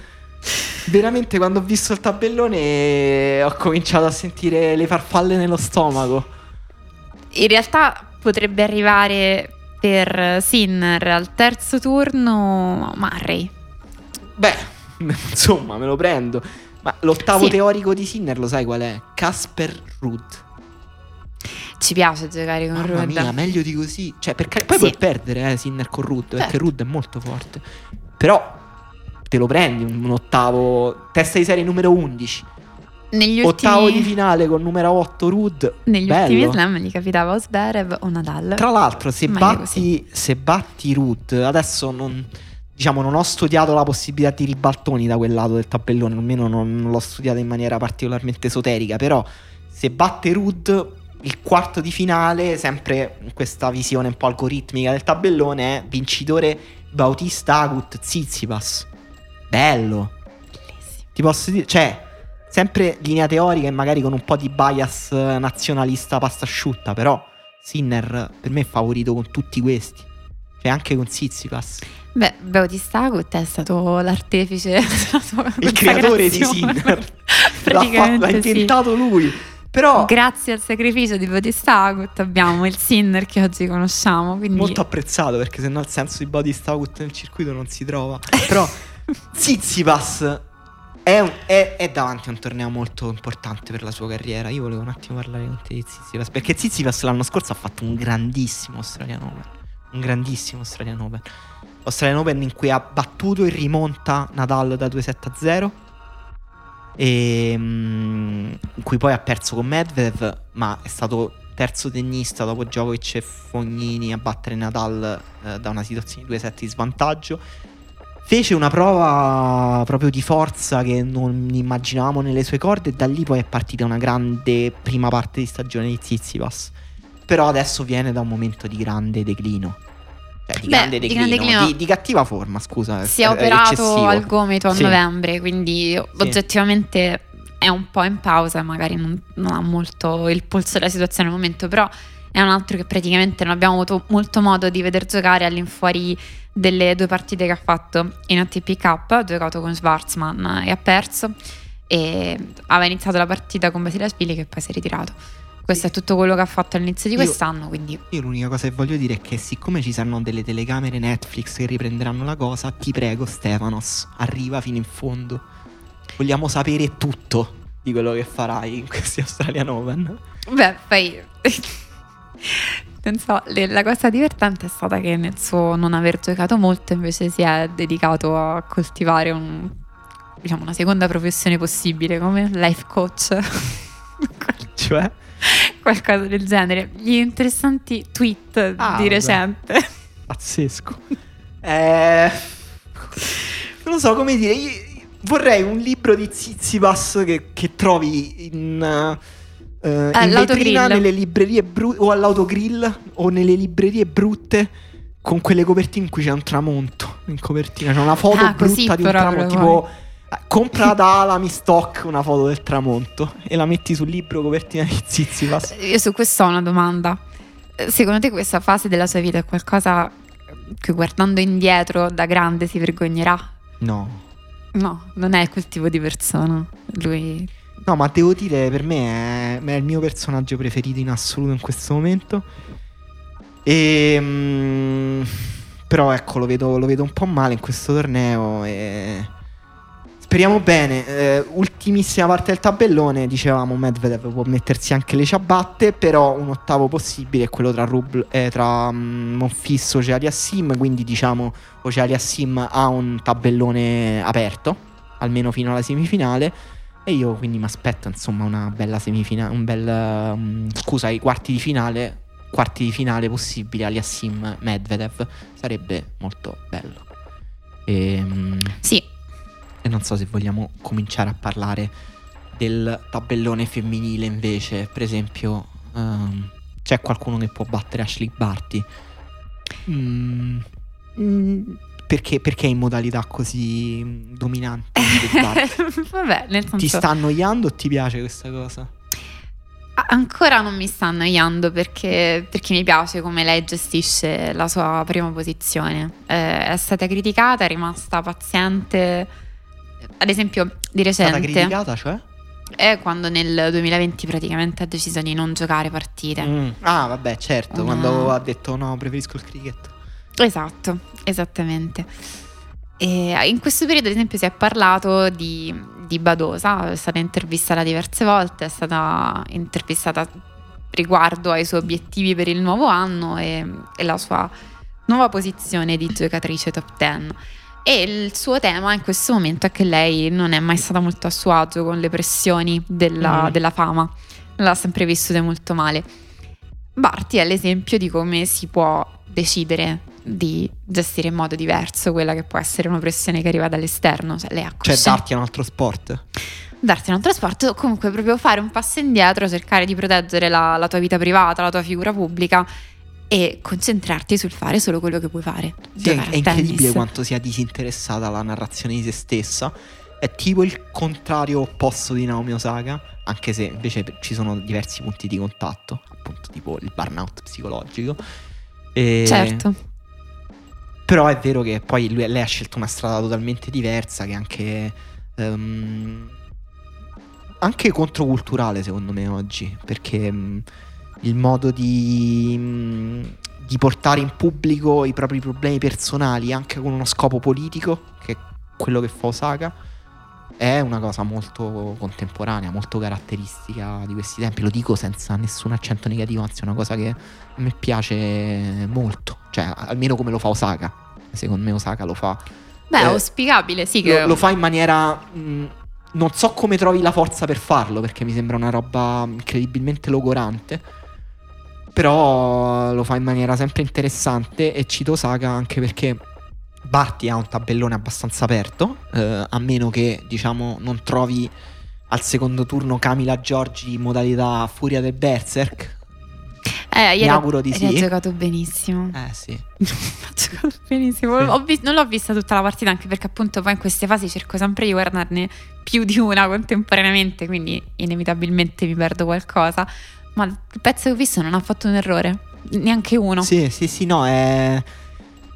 veramente quando ho visto il tabellone ho cominciato a sentire le farfalle nello stomaco. In realtà potrebbe arrivare per Sinner al terzo turno Murray. Beh, insomma, me lo prendo. Ma l'ottavo Sì. teorico di Sinner lo sai qual è? Casper Ruud. Ci piace giocare con Mamma Ruud. mia, meglio di così. Cioè, perché poi Sì. puoi perdere eh, Sinner con perché Certo. Ruud è molto forte. Però te lo prendi un, un ottavo testa di serie numero 11. Negli Ottavo ultimi, di finale con numero 8 Ruud. negli bello. ultimi slam gli capitava o Zverev o Nadal. Tra l'altro, se batti, se batti Ruth, adesso non, diciamo, non ho studiato la possibilità di ribaltoni da quel lato del tabellone, almeno non, non l'ho studiata in maniera particolarmente esoterica, però se batte Ruth, il quarto di finale, sempre in questa visione un po' algoritmica del tabellone, è vincitore Bautista Agut Zizipas. Bello. Bellissimo. Ti posso dire, cioè, sempre linea teorica e magari con un po' di bias nazionalista pasta asciutta, però Sinner per me è favorito con tutti questi. Cioè anche con Zizipas. Beh, Bautista Agut è stato l'artefice Il creatore di. Sinner. L'ha, l'ha sì. inventato lui. Però Grazie al sacrificio di Bautista Agut abbiamo il Sinner che oggi conosciamo. Quindi molto apprezzato perché sennò il senso di Bautista Agut nel circuito non si trova. Però Zizipas È, un- è- è davanti a un torneo molto importante per la sua carriera. Io volevo un attimo parlare con te di Zizipas. Perché Zizipas l'anno scorso ha fatto un grandissimo Australian Open. Un grandissimo Australian Open. Australian Open in cui ha battuto in rimonta Nadal da 2-7 a 0. E mm, in cui poi ha perso con Medvedev, ma è stato terzo tennista dopo Djokovic e Fognini a battere Nadal eh, da una situazione di 2-7 di svantaggio. Fece una prova proprio di forza che non immaginavamo nelle sue corde e da lì poi è partita una grande prima parte di stagione di Tsitsipas. Però adesso viene da un momento di grande declino. Cioè, di Beh, grande di declino, grande declino. Di, di cattiva forma, scusa. Si è è operato eccessivo. al gomito a Sì. novembre, quindi oggettivamente è un po' in pausa, magari non, non ha molto il polso della situazione al momento, però è un altro che praticamente non abbiamo avuto molto modo di veder giocare all'infuori delle due partite che ha fatto in ATP Cup, ha giocato con Schwarzman e ha perso e aveva iniziato la partita con Basile Spili che poi si è ritirato. Questo è tutto quello che ha fatto all'inizio di Io- quest'anno, quindi Io l'unica cosa che voglio dire è che siccome ci saranno delle telecamere Netflix che riprenderanno la cosa, ti prego Stefanos, arriva fino in fondo. Vogliamo sapere tutto di quello che farai in questi Australian Open. Beh, poi non so, la cosa divertente è stata che nel suo non aver giocato molto invece si è dedicato a coltivare un- diciamo, una seconda professione possibile come life coach. Cioè? Qualcosa del genere. Gli interessanti tweet Ah, di recente. Pazzesco. Eh, non so come dire. io- vorrei un libro di Zizipas che, che trovi in, eh, in vetrina nelle librerie brutte o all'autogrill o nelle librerie brutte con quelle copertine in cui c'è un tramonto in copertina. C'è una foto Ah, così brutta di un tramonto. Tipo, compra da Alami Stock una foto del tramonto e la metti sul libro copertina di Zizipas. Io su questo ho una domanda. Eh, Secondo te questa fase della sua vita è qualcosa che guardando indietro da grande si vergognerà? No. No, non è quel tipo di persona. Lui No, ma devo dire, per me è, è il mio personaggio preferito in assoluto in questo momento. E, mm, però ecco, lo vedo, lo vedo un po' male in questo torneo. E... Speriamo bene. Eh, ultimissima parte del tabellone, dicevamo, Medvedev può mettersi anche le ciabatte, però un ottavo possibile è quello tra, Rubl- eh, tra mm, Monfisso e Oceali Assim, quindi diciamo Oceali Assim ha un tabellone aperto, almeno fino alla semifinale. E io quindi mi aspetto insomma una bella semifinale, un bel... um, scusa, i quarti di finale, quarti di finale possibili Aliassim Medvedev, sarebbe molto bello. E, mm, Sì, e non so se vogliamo cominciare a parlare del tabellone femminile invece, per esempio, ehm, c'è qualcuno che può battere Ashley Barty? Mm, Mm, perché, perché in modalità così mm, dominante? Vabbè, nel senso ti sta annoiando o ti piace questa cosa? ancora non mi sta annoiando perché, perché mi piace come lei gestisce la sua prima posizione. Eh, è stata criticata, è rimasta paziente. Ad esempio, di È stata recente criticata, cioè? è quando nel 2020 praticamente ha deciso di non giocare partite. Mm. Ah, vabbè, certo, Una- quando ha detto no, preferisco il cricket. Esatto, esattamente. E in questo periodo, ad esempio, si è parlato di, di Badosa, è stata intervistata diverse volte, è stata intervistata riguardo ai suoi obiettivi per il nuovo anno e, e la sua nuova posizione di giocatrice top 10. E il suo tema in questo momento è che lei non è mai stata molto a suo agio con le pressioni della, Mm. della fama, l'ha sempre vissute molto male. Barty è l'esempio di come si può decidere di gestire in modo diverso quella che può essere una pressione che arriva dall'esterno. Cioè, lei ha Cioè, darti un altro sport. darti un altro sport o comunque proprio fare un passo indietro, cercare di proteggere la, la tua vita privata, la tua figura pubblica e concentrarti sul fare solo quello che puoi fare. Sì, è, Giocare è a incredibile quanto sia disinteressata alla narrazione di se stessa. È tipo il contrario opposto di Naomi Osaka, anche se invece ci sono diversi punti di contatto, appunto tipo il burnout psicologico. E- Certo. Però è vero che poi lui- lei ha scelto una strada totalmente diversa, che è anche. ehm, anche controculturale, secondo me, oggi. Perché mm, il modo di. mm, di portare in pubblico i propri problemi personali anche con uno scopo politico, che è quello che fa Osaka, è una cosa molto contemporanea, molto caratteristica di questi tempi. Lo dico senza nessun accento negativo, anzi è una cosa che a me piace molto, cioè almeno come lo fa Osaka. Secondo me Osaka lo fa. Beh, è eh, auspicabile, sì. Che... Lo, lo fa in maniera... Mh, non so come trovi la forza per farlo, perché mi sembra una roba incredibilmente logorante. Però lo fa in maniera sempre interessante e cito Osaka anche perché Barty ha un tabellone abbastanza aperto, eh, a meno che diciamo non trovi al secondo turno Camila Giorgi in modalità Furia del Berserk. Eh, Mi auguro di sì. Ha giocato benissimo. Eh sì. ha giocato benissimo. Sì. Vi- non l'ho vista tutta la partita anche perché appunto poi in queste fasi cerco sempre di guardarne più di una contemporaneamente, quindi inevitabilmente mi perdo qualcosa. Ma il pezzo che ho visto non ha fatto un errore, neanche uno. Sì, sì, sì, no, è...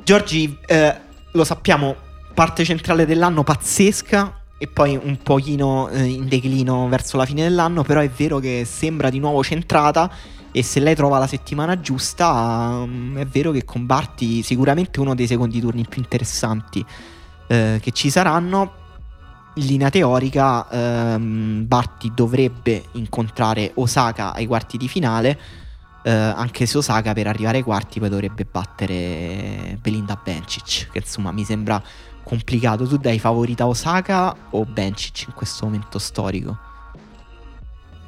Giorgi eh, lo sappiamo, parte centrale dell'anno pazzesca e poi un pochino eh, in declino verso la fine dell'anno, però è vero che sembra di nuovo centrata e se lei trova la settimana giusta um, è vero che con Barty sicuramente uno dei secondi turni più interessanti eh, che ci saranno. In linea teorica ehm, Barty dovrebbe incontrare Osaka ai quarti di finale eh, anche se Osaka per arrivare ai quarti poi dovrebbe battere Belinda Bencic, che insomma mi sembra complicato. Tu dai favorita Osaka o Bencic in questo momento storico?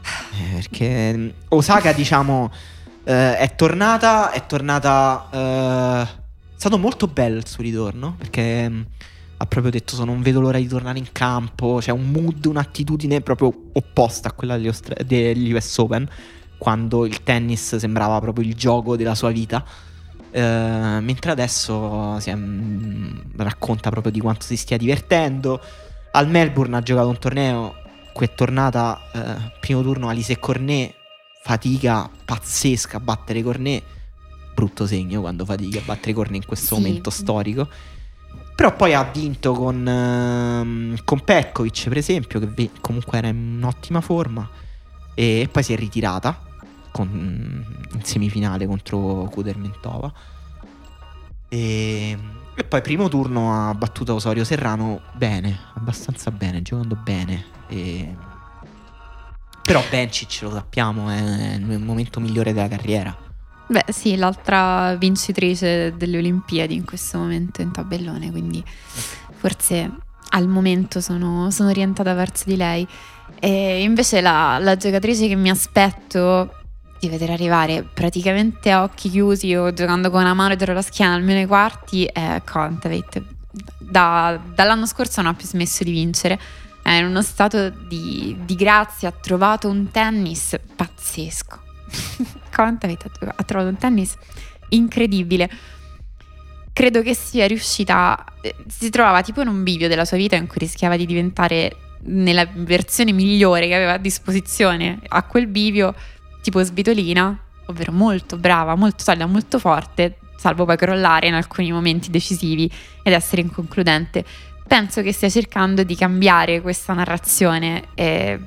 Eh, perché Osaka, diciamo, eh, è tornata, è tornata... Eh, è stato molto bello il suo ritorno, perché ha proprio detto non vedo l'ora di tornare in campo, c'è un mood, un'attitudine proprio opposta a quella degli, Ostra- degli US Open quando il tennis sembrava proprio il gioco della sua vita. Uh, mentre adesso è, mh, racconta proprio di quanto si stia divertendo. Al Melbourne ha giocato un torneo, qui è tornata uh, primo turno Alice Cornet, fatica pazzesca a battere Cornet, brutto segno quando fatica a battere Cornet in questo sì. momento storico. Però poi ha vinto con, uh, con Petkovic, per esempio, che comunque era in un'ottima forma, e poi si è ritirata con, in semifinale contro Kudermentova. E, e, poi primo turno ha battuto Osorio Serrano bene, abbastanza bene, giocando bene. E, però Bencic lo sappiamo è il momento migliore della carriera. Beh sì, l'altra vincitrice delle Olimpiadi in questo momento in tabellone, quindi forse al momento sono, sono orientata verso di lei. E invece la, la giocatrice che mi aspetto di vedere arrivare praticamente a occhi chiusi o giocando con una mano dietro la schiena almeno ai quarti è Contavate. Da, dall'anno scorso non ha più smesso di vincere. È in uno stato di, di grazia, ha trovato un tennis pazzesco. Contavate ha trovato un tennis incredibile. Credo che sia riuscita. Eh, si trovava tipo in un bivio della sua vita in cui rischiava di diventare nella versione migliore che aveva a disposizione a quel bivio tipo Svitolina, ovvero molto brava, molto solida, molto forte, salvo poi crollare in alcuni momenti decisivi ed essere inconcludente. Penso che stia cercando di cambiare questa narrazione. E...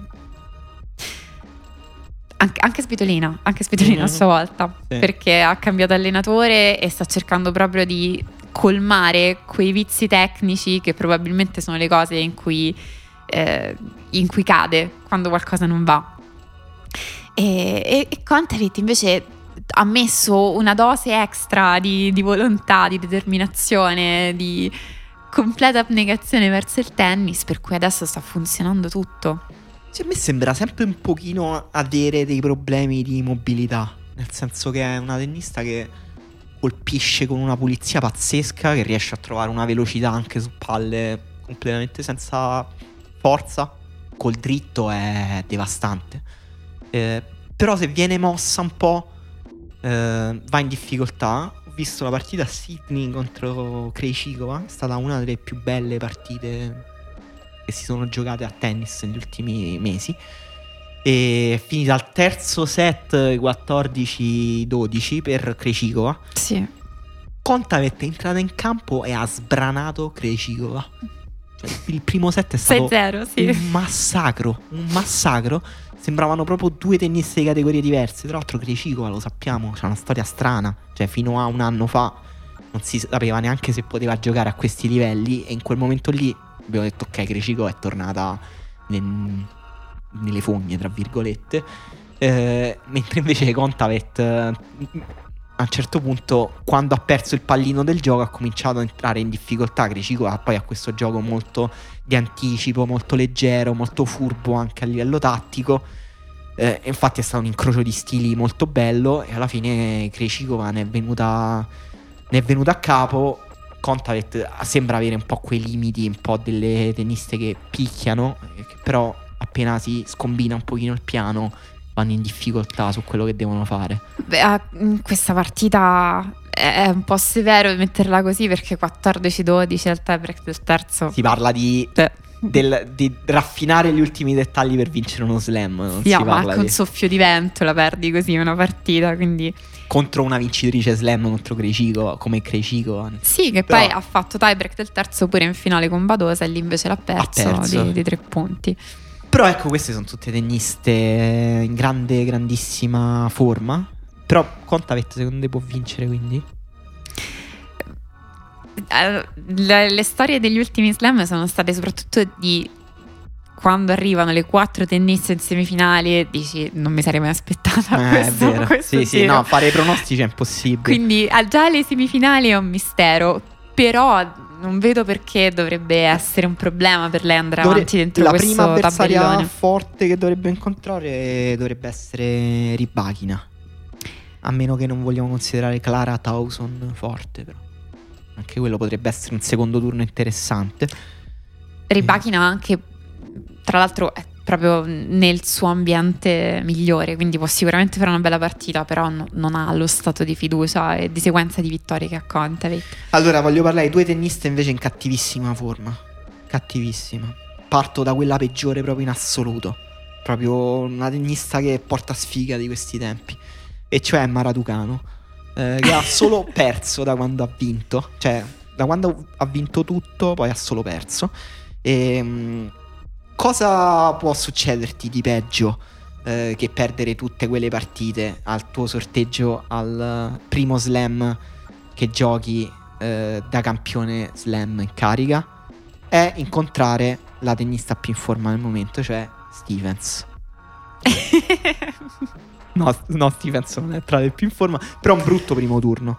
Anche, anche Svitolina, anche Svitolina mm-hmm. a sua volta, sì. perché ha cambiato allenatore e sta cercando proprio di colmare quei vizi tecnici che probabilmente sono le cose in cui, eh, in cui cade quando qualcosa non va. E, e, e Contarit invece ha messo una dose extra di, di volontà, di determinazione, di completa abnegazione verso il tennis, per cui adesso sta funzionando tutto. Cioè, a me sembra sempre un pochino avere dei problemi di mobilità, nel senso che è una tennista che colpisce con una pulizia pazzesca, che riesce a trovare una velocità anche su palle completamente senza forza, col dritto è devastante. Eh, però se viene mossa un po', eh, va in difficoltà. Ho visto la partita a Sydney contro Krejcikova, è stata una delle più belle partite che si sono giocate a tennis negli ultimi mesi. E è finita al terzo set 14-12 per Krejcikova. Sì. Contavet è entrata in campo e ha sbranato Krejcikova. Cioè, il primo set è stato 6-0, sì. un massacro, un massacro sembravano proprio due tennisti di categorie diverse. Tra l'altro, Krejcikova lo sappiamo, c'ha una storia strana. Cioè, fino a un anno fa non si sapeva neanche se poteva giocare a questi livelli. E in quel momento lì abbiamo detto ok, Krejcikova è tornata nel- nelle fogne, tra virgolette, Eh, mentre invece Contavet eh, a un certo punto, quando ha perso il pallino del gioco, ha cominciato a entrare in difficoltà. Krejcikova poi ha questo gioco molto di anticipo, molto leggero, molto furbo anche a livello tattico. Eh, infatti è stato un incrocio di stili molto bello e alla fine Krejcikova ne è venuta, ne è venuta a capo. Contavet sembra avere un po' quei limiti, un po' delle tenniste che picchiano, eh, che però appena si scombina un pochino il piano vanno in difficoltà su quello che devono fare. Beh, ah, in questa partita è un po' severo metterla così perché 14-12 al tiebreak del terzo. Si parla di, Beh, del- di raffinare gli ultimi dettagli per vincere uno slam. Non sì, si ma un di- soffio di vento la perdi così una partita, quindi contro una vincitrice slam contro Krejcikova, come Krejcikova. sì, che Però- poi ha fatto tiebreak del terzo pure in finale con Badosa e lì invece l'ha perso, perso. Di, di tre punti. Però ecco, queste sono tutte tenniste in grande, grandissima forma. Però Contavet secondo te può vincere quindi? Le, le storie degli ultimi slam sono state soprattutto di quando arrivano le quattro tenniste in semifinali e dici non mi sarei mai aspettata Eh, questo, è vero. questo Sì, sì, tiro". no, fare i pronostici è impossibile. Quindi ah, già le semifinali è un mistero, però non vedo perché dovrebbe essere un problema per lei andare Dovre- avanti dentro la questo prima avversaria tabellone. forte che dovrebbe incontrare dovrebbe essere Ribachina. A meno che non vogliamo considerare Clara Towson forte, però. Anche quello potrebbe essere un secondo turno interessante. Ribachina anche, tra l'altro, è proprio nel suo ambiente migliore, quindi può sicuramente fare una bella partita, però no- non ha lo stato di fiducia e di sequenza di vittorie che ha. Allora, voglio parlare di due tenniste invece in cattivissima forma. Cattivissima. Parto da quella peggiore proprio in assoluto. Proprio una tennista che porta sfiga di questi tempi. E cioè Maraducano. Eh, che ha solo perso da quando ha vinto. Cioè, da quando ha vinto tutto, poi ha solo perso. E, cosa può succederti di peggio eh, che perdere tutte quelle partite al tuo sorteggio al primo slam che giochi eh, da campione slam in carica? È incontrare la tennista più in forma al momento, cioè Stevens. No, no, Stevens non è tra le più in forma, però un brutto primo turno.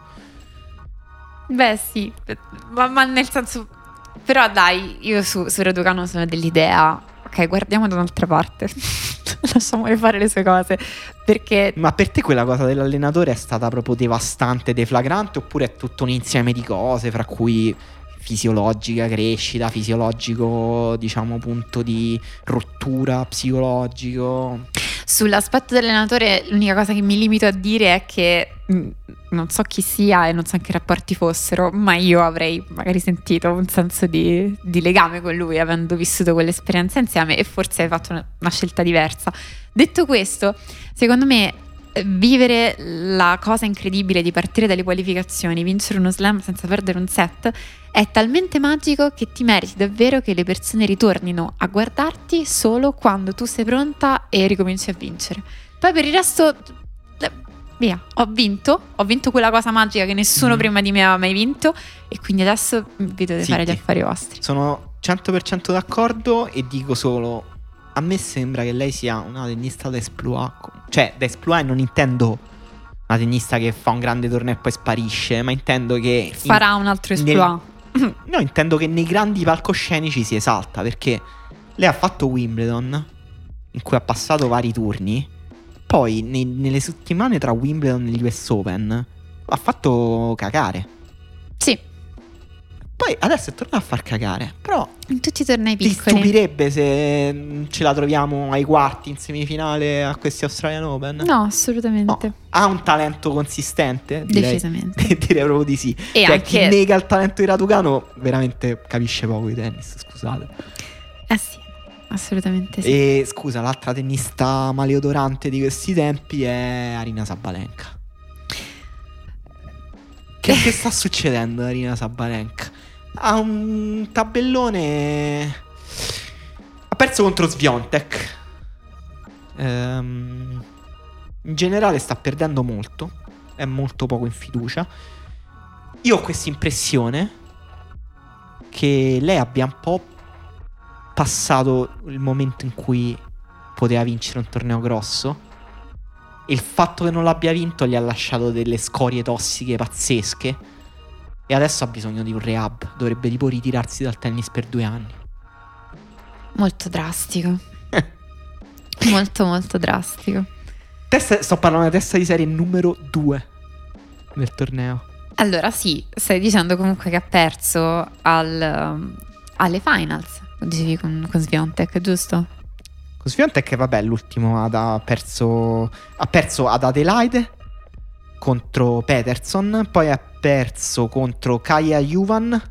Beh, sì, ma, ma nel senso. Però dai, io su, su Raducano sono dell'idea. Ok, guardiamo da un'altra parte. Lasciamole fare le sue cose. Perché Ma per te quella cosa dell'allenatore è stata proprio devastante, deflagrante, oppure è tutto un insieme di cose, fra cui fisiologica, crescita, fisiologico, diciamo, punto di rottura psicologico? Sull'aspetto dell'allenatore, l'unica cosa che mi limito a dire è che mh, non so chi sia e non so che rapporti fossero, ma io avrei magari sentito un senso di, di legame con lui, avendo vissuto quell'esperienza insieme, e forse hai fatto una, una scelta diversa. Detto questo, secondo me vivere la cosa incredibile di partire dalle qualificazioni, vincere uno slam senza perdere un set, è talmente magico che ti meriti davvero che le persone ritornino a guardarti solo quando tu sei pronta e ricominci a vincere. Poi per il resto, eh, via, ho vinto, ho vinto quella cosa magica che nessuno Mhm. prima di me aveva mai vinto e quindi adesso vi dovete fare gli Zitti. affari vostri. Sono 100% d'accordo e dico solo, a me sembra che lei sia una tennista da esploit. Cioè, da esploit non intendo una tennista che fa un grande torneo e poi sparisce, ma intendo che... in- Farà un altro esploit. No, intendo che nei grandi palcoscenici si esalta perché lei ha fatto Wimbledon in cui ha passato vari turni. Poi nei- nelle settimane tra Wimbledon e gli US Open ha fatto cagare. Sì, Poi adesso è tornato a far cagare. Però in tutti i tornei ti piccoli. stupirebbe se mm, ce la troviamo ai quarti in semifinale a questi Australian Open? No, assolutamente. No. Ha un talento consistente? Direi, Decisamente. direi proprio di sì. E cioè, anche- chi nega il talento di Raducano veramente capisce poco di tennis, scusate. Eh sì, assolutamente sì. E scusa, l'altra tennista maleodorante di questi tempi è Arina Sabalenka. Che, che sta succedendo Arina Sabalenka? Ha un tabellone. Ha perso contro Sviontek. Ehm, in generale sta perdendo molto. È molto poco in fiducia. Io ho questa impressione che lei abbia un po' passato il momento in cui poteva vincere un torneo grosso. E il fatto che non l'abbia vinto gli ha lasciato delle scorie tossiche pazzesche. E adesso ha bisogno di un rehab. Dovrebbe tipo ritirarsi dal tennis per due anni. Molto drastico. molto, molto drastico. Testa, sto parlando della testa di serie numero due del torneo. Allora, sì, stai dicendo comunque che ha perso al, alle finals. Dicevi con, con Sviontek, giusto? Con Sviontek, vabbè, l'ultimo ha perso, ha perso ad Adelaide contro Peterson, poi ha perso contro Kaya Juvan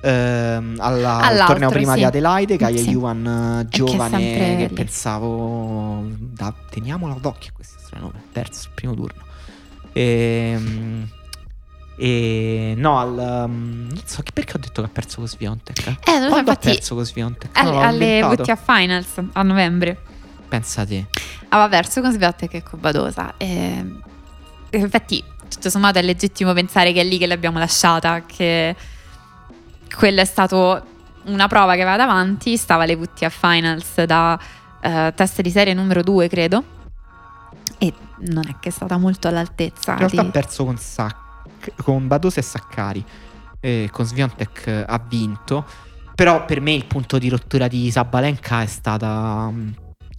ehm, alla, al torneo prima sì. di Adelaide. Kaya sì. Juvan giovane che, che pensavo da, teniamola d'occhio questo strano nome, perso il primo turno. Ehm e no, al, um, non so perché ho detto che ha perso con Sviontek. Eh, non so, infatti, ha perso con Sviontek? Alle, no, alle WTA Finals a novembre. Pensa te. Aveva perso con Sviontek e con Badosa. E, infatti, tutto sommato è legittimo pensare che è lì che l'abbiamo lasciata, che quella è stata una prova che va davanti, stava alle WTA Finals da uh, test di serie numero 2, credo. E non è che è stata molto all'altezza. In realtà di... ha perso con Sacco con Badosa e Saccari. Eh, con Sviontek ha vinto. Però per me il punto di rottura di Sabalenka è stata.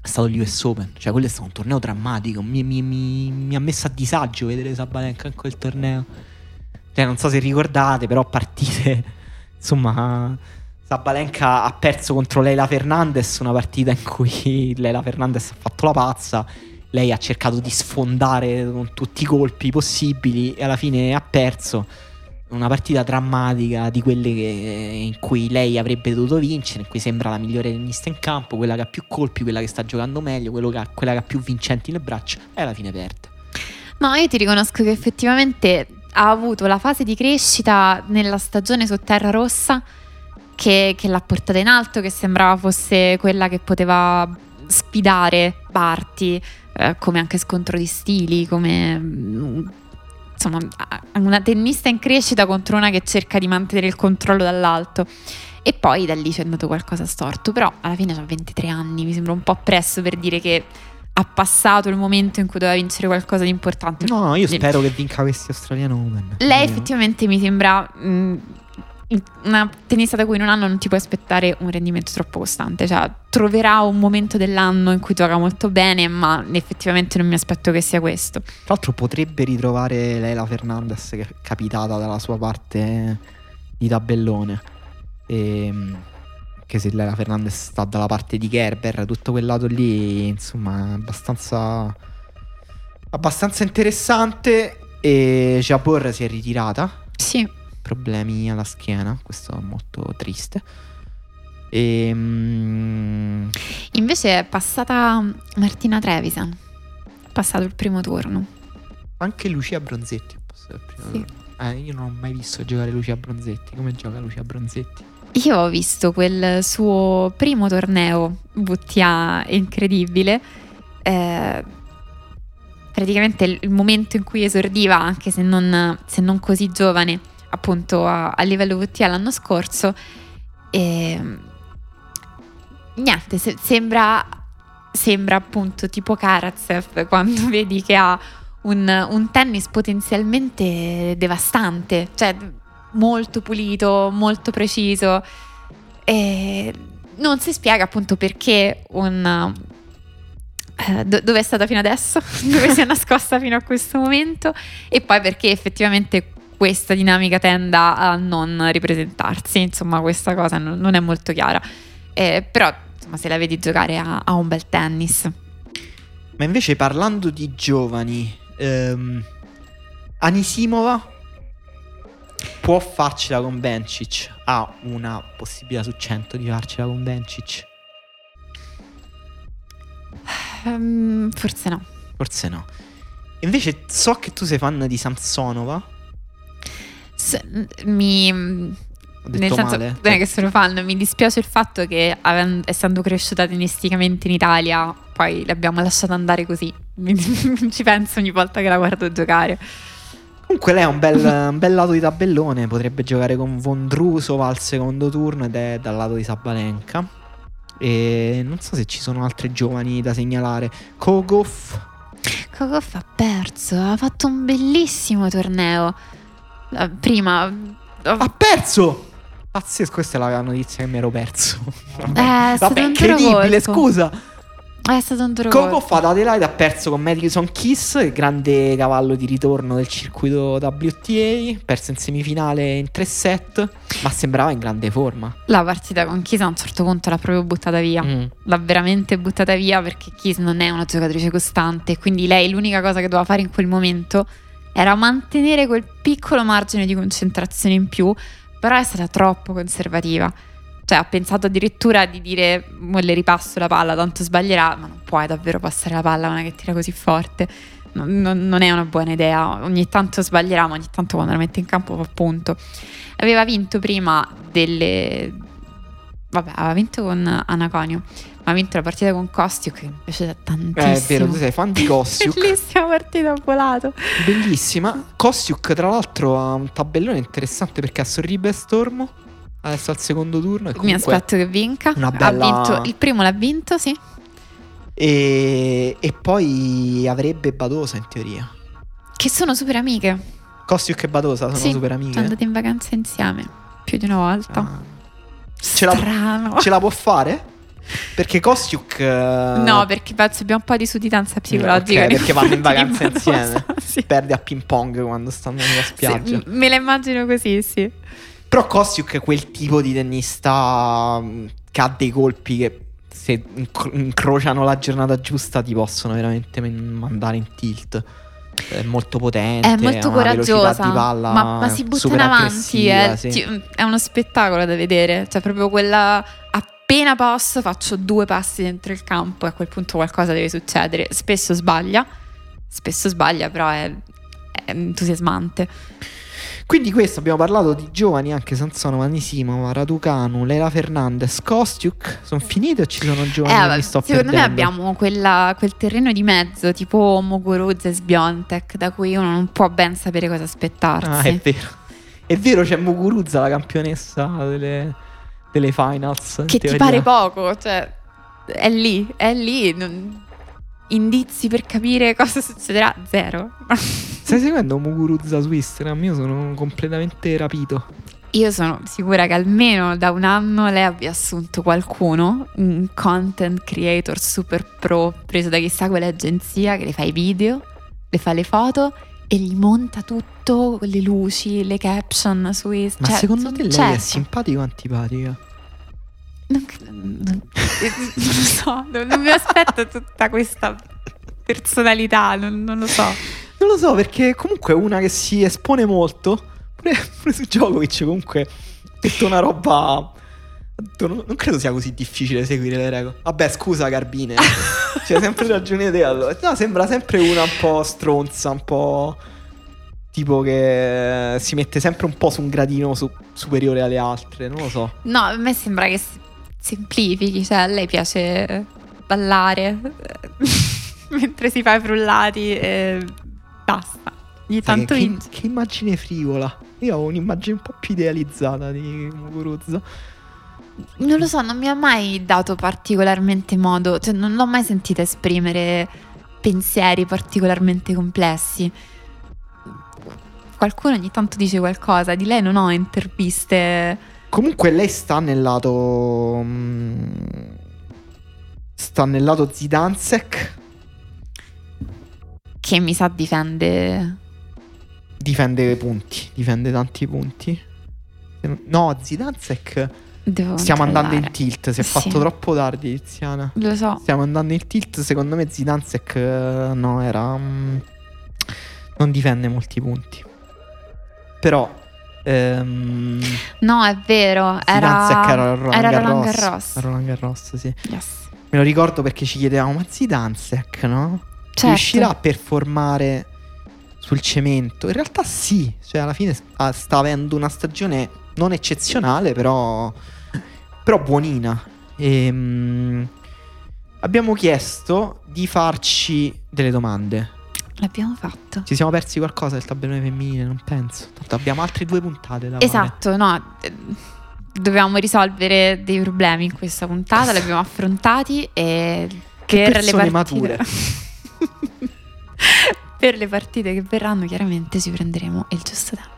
È stato l'US Open, cioè quello è stato un torneo drammatico. Mi, mi, mi, mi ha messo a disagio vedere Sabalenka in quel torneo. Cioè, non so se ricordate, però partite. Insomma, Sabalenka ha perso contro Leila Fernandez, una partita in cui Leila Fernandez ha fatto la pazza lei ha cercato di sfondare con tutti i colpi possibili e alla fine ha perso una partita drammatica di quelle che, in cui lei avrebbe dovuto vincere, in cui sembra la migliore tennista in campo, quella che ha più colpi, quella che sta giocando meglio, che ha, quella che ha più vincenti nel braccio e alla fine perde. No, io ti riconosco che effettivamente ha avuto la fase di crescita nella stagione su terra rossa che, che l'ha portata in alto, che sembrava fosse quella che poteva sfidare Barty eh, come anche scontro di stili, come mm, insomma una tennista in crescita contro una che cerca di mantenere il controllo dall'alto. E poi da lì c'è andato qualcosa storto, però alla fine ha 23 anni, mi sembra un po' presto per dire che ha passato il momento in cui doveva vincere qualcosa di importante. No, io spero che vinca questi Australian Open. Lei effettivamente mi sembra mh, mm, una tennista da cui in un anno non ti puoi aspettare un rendimento troppo costante, cioè troverà un momento dell'anno in cui gioca molto bene, ma effettivamente non mi aspetto che sia questo. Tra l'altro potrebbe ritrovare Leila Fernandez che è capitata dalla sua parte di tabellone. E, ehm, che se Leila Fernandez sta dalla parte di Gerber, tutto quel lato lì, insomma, è abbastanza abbastanza interessante e Jabor si è ritirata. Sì problemi alla schiena, questo è molto triste. E, um... Invece è passata Martina Trevisan, è passato il primo turno. Anche Lucia Bronzetti è passato il primo sì. turno. Eh, io non ho mai visto giocare Lucia Bronzetti. Come gioca Lucia Bronzetti? Io ho visto quel suo primo torneo WTA incredibile. Eh, praticamente il, momento in cui esordiva, anche se non, se non così giovane, appunto a, a livello VTA l'anno scorso e niente, se, sembra, sembra appunto tipo Karatsev quando vedi che ha un, un tennis potenzialmente devastante, cioè molto pulito, molto preciso e non si spiega appunto perché un, eh, dove è stata fino adesso, dove si è nascosta fino a questo momento e poi perché effettivamente questa dinamica tenda a non ripresentarsi. Insomma, questa cosa non, non è molto chiara. Eh, però, insomma, se la vedi giocare a, a, un bel tennis. Ma invece parlando di giovani, ehm, Anisimova può farcela con Bencic? Ha una possibilità su 100 di farcela con Bencic? Um, forse no. Forse no. Invece so che tu sei fan di Samsonova mi nel senso, male. non è che sono fan, mi dispiace il fatto che essendo cresciuta tennisticamente in Italia, poi l'abbiamo lasciata andare così. Ci penso ogni volta che la guardo giocare. Comunque lei ha un bel, un bel lato di tabellone, potrebbe giocare con Vondrusova al secondo turno ed è dal lato di Sabalenka. E non so se ci sono altre giovani da segnalare. Kogov. Kogov ha perso, ha fatto un bellissimo torneo. Eh, Prima... Ha perso! Pazzesco, questa è la notizia che mi ero perso. Eh, è stato Vabbè, incredibile, scusa. È stato un Kogov colpo. ad Adelaide ha perso con Madison Kiss, il grande cavallo di ritorno del circuito WTA. Perso in semifinale in tre set, ma sembrava in grande forma. La partita con Kiss a un certo punto l'ha proprio buttata via. Mm. L'ha veramente buttata via perché Kiss non è una giocatrice costante. Quindi lei l'unica cosa che doveva fare in quel momento era mantenere quel piccolo margine di concentrazione in più. Però è stata troppo conservativa. Cioè, ha pensato addirittura di dire: "Mo le ripasso la palla, tanto sbaglierà. Ma non puoi davvero passare la palla a una che tira così forte. Non, non- è una buona idea. Ogni tanto sbaglierà, ma ogni tanto quando la mette in campo fa punto. Aveva vinto prima delle. Vabbè, aveva vinto con Anaconio, ha vinto la partita con Kostiuk che mi è piaciuta Eh, tantissimo. è vero, tu sei fan di Kostiuk. Bellissima partita, ho volato. Bellissima. Kostiuk, tra l'altro, ha un tabellone interessante perché ha Sorribe e Stormo. Adesso al secondo turno. Mi aspetto che vinca. una Ha bella- vinto, il primo l'ha vinto, sì. E, e poi avrebbe Badosa in teoria. Che sono super amiche. Kostiuk e Badosa sono Sì, super Sono amiche. andate in vacanza insieme più di una volta. Ah. Ce la-. Ce la può fare? Perché Kostiuk. eh, No, perché penso abbia un po' di sudditanza psicologica. ok, nei perché vanno in vacanza insieme. Sì. perde a ping pong quando stanno nella spiaggia. Sì, me la immagino così, sì. Però Kostiuk è quel tipo di tennista mm, che ha dei colpi che se inc- incrociano la giornata giusta ti possono veramente men- mandare in tilt. È molto potente, È molto coraggiosa, palla ma, ma si butta in avanti. È, aggressiva, sì. è uno spettacolo da vedere. Cioè, proprio quella. Appena posso, faccio due passi dentro il campo e a quel punto qualcosa deve succedere. Spesso sbaglia, spesso sbaglia, però è, è entusiasmante. Quindi questo abbiamo parlato di giovani anche Sansonova, Nisimova, Raducanu, Leila Fernandez, Kostiuk. Sono finite o ci sono giovani Eh, che vabbè, secondo me perdendo? abbiamo quella- quel terreno di mezzo, tipo Muguruza e Sbiontek, da cui uno non può ben sapere cosa aspettarsi. Ah, è vero. È vero, c'è Muguruza, la campionessa delle, delle finals. in che ti pare poco, cioè è lì, è lì. non- Indizi per capire cosa succederà, zero. Stai seguendo Muguruza su Instagram? Io sono completamente rapito. Io sono sicura che almeno da un anno lei abbia assunto qualcuno, un content creator super pro, preso da chissà quale agenzia che le fa i video, le fa le foto e gli monta tutto, le luci, le caption su Ma Instagram. secondo te lei è certo. simpatica o antipatica? Non, non- non lo so, non, non mi aspetto tutta questa personalità, non, non lo so. Non lo so, perché comunque è una che si espone molto. Pure, pure su Djokovic comunque ha detto una roba... Non, credo sia così difficile seguire le regole. Vabbè, scusa Carbine. C'hai sempre ragione te allora. No, sembra sempre una un po' stronza, un po'... Tipo che si mette sempre un po' su un gradino su- superiore alle altre, non lo so. No, a me sembra che semplifichi, cioè a lei piace ballare mentre si fa i frullati e basta. Ogni Sai tanto che, che, vince. che immagine frivola. Io ho un'immagine un po' più idealizzata di Muguruza. Non lo so, non mi ha mai dato particolarmente modo, cioè non l'ho mai sentita esprimere pensieri particolarmente complessi. Qualcuno ogni tanto dice qualcosa, di lei non ho interviste. Comunque lei sta nel lato... mm, sta nel lato Zidansek. che mi sa difende. Difende punti. Difende tanti punti. No, Zidansek... Devo Stiamo andando in tilt. Si è Sì. fatto troppo tardi, Tiziana. Lo so. Stiamo andando in tilt. Secondo me Zidansek eh, no, era... mm, non difende molti punti. Però... ehm, No, è vero. Zidansek Era, era Roland era Garros. Roland Garros. Roland Garros, sì. Yes. Me lo ricordo perché ci chiedevamo, ma Zidansek, no? Certo. Riuscirà a performare sul cemento? In realtà sì, cioè alla fine sta sta avendo una stagione non eccezionale, però, però buonina. Ehm, abbiamo chiesto di farci delle domande. L'abbiamo fatto. Ci siamo persi qualcosa del tabellone femminile, non penso. Tanto abbiamo altre due puntate da Esatto, no. eh, Dovevamo risolvere dei problemi in questa puntata, li abbiamo affrontati e Che per le partite per le partite che verranno chiaramente ci prenderemo il giusto tempo.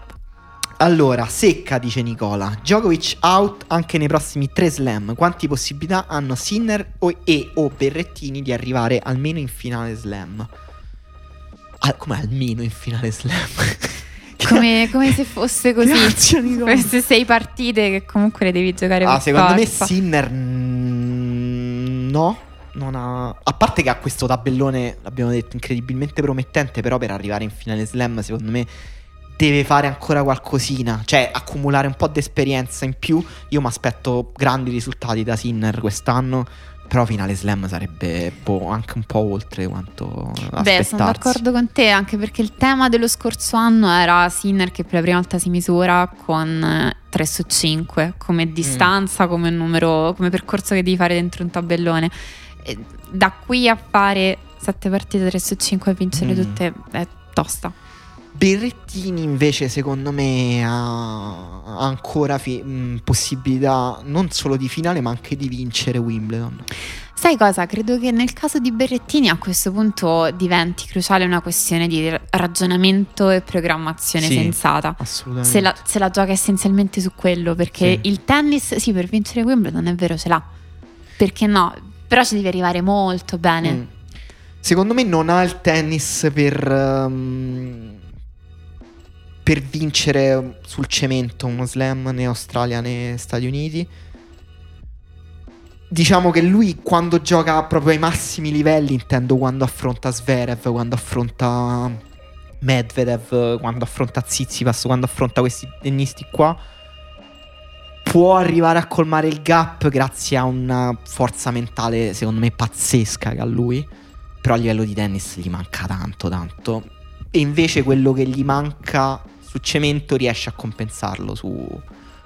Allora, secca, dice Nicola. Djokovic out anche nei prossimi tre slam. Quanti possibilità hanno Sinner o- e o Berrettini di arrivare almeno in finale slam? Al- come almeno in finale slam? Come, come se fosse così. Grazie, Nicola. Queste sei partite che comunque le devi giocare Ah, secondo me forza. Sinner mm, no, non ha a parte che ha questo tabellone, l'abbiamo detto, incredibilmente promettente, però per arrivare in finale slam, secondo me deve fare ancora qualcosina, cioè accumulare un po' di esperienza in più. Io mi aspetto grandi risultati da Sinner quest'anno, però finale slam sarebbe boh, anche un po' oltre quanto Beh, sono d'accordo con te, anche perché il tema dello scorso anno era Sinner che per la prima volta si misura con eh, 3 su 5 Mm. come distanza, come numero, come percorso che devi fare dentro un tabellone. E da qui a fare 7 partite 3 su 5 e vincerle Mm. tutte è tosta. Berrettini invece secondo me ha ancora fi- mh, possibilità non solo di finale ma anche di vincere Wimbledon. Sai cosa? Credo che nel caso di Berrettini a questo punto diventi cruciale una questione di ragionamento e programmazione Sì. sensata. Assolutamente. Se la, se la gioca essenzialmente su quello, perché Sì. il tennis, sì, per vincere Wimbledon è vero, ce l'ha. Perché no? Però ci devi arrivare molto bene. Mm. Secondo me non ha il tennis per, ehm, per vincere sul cemento uno slam né Australia né Stati Uniti. Diciamo che lui quando gioca proprio ai massimi livelli, intendo quando affronta Zverev, quando affronta Medvedev, quando affronta Tsitsipas, quando affronta questi tennisti qua, può arrivare a colmare il gap grazie a una forza mentale secondo me pazzesca che ha lui. Però a livello di tennis gli manca tanto, tanto. E invece quello che gli manca su cemento riesce a compensarlo su,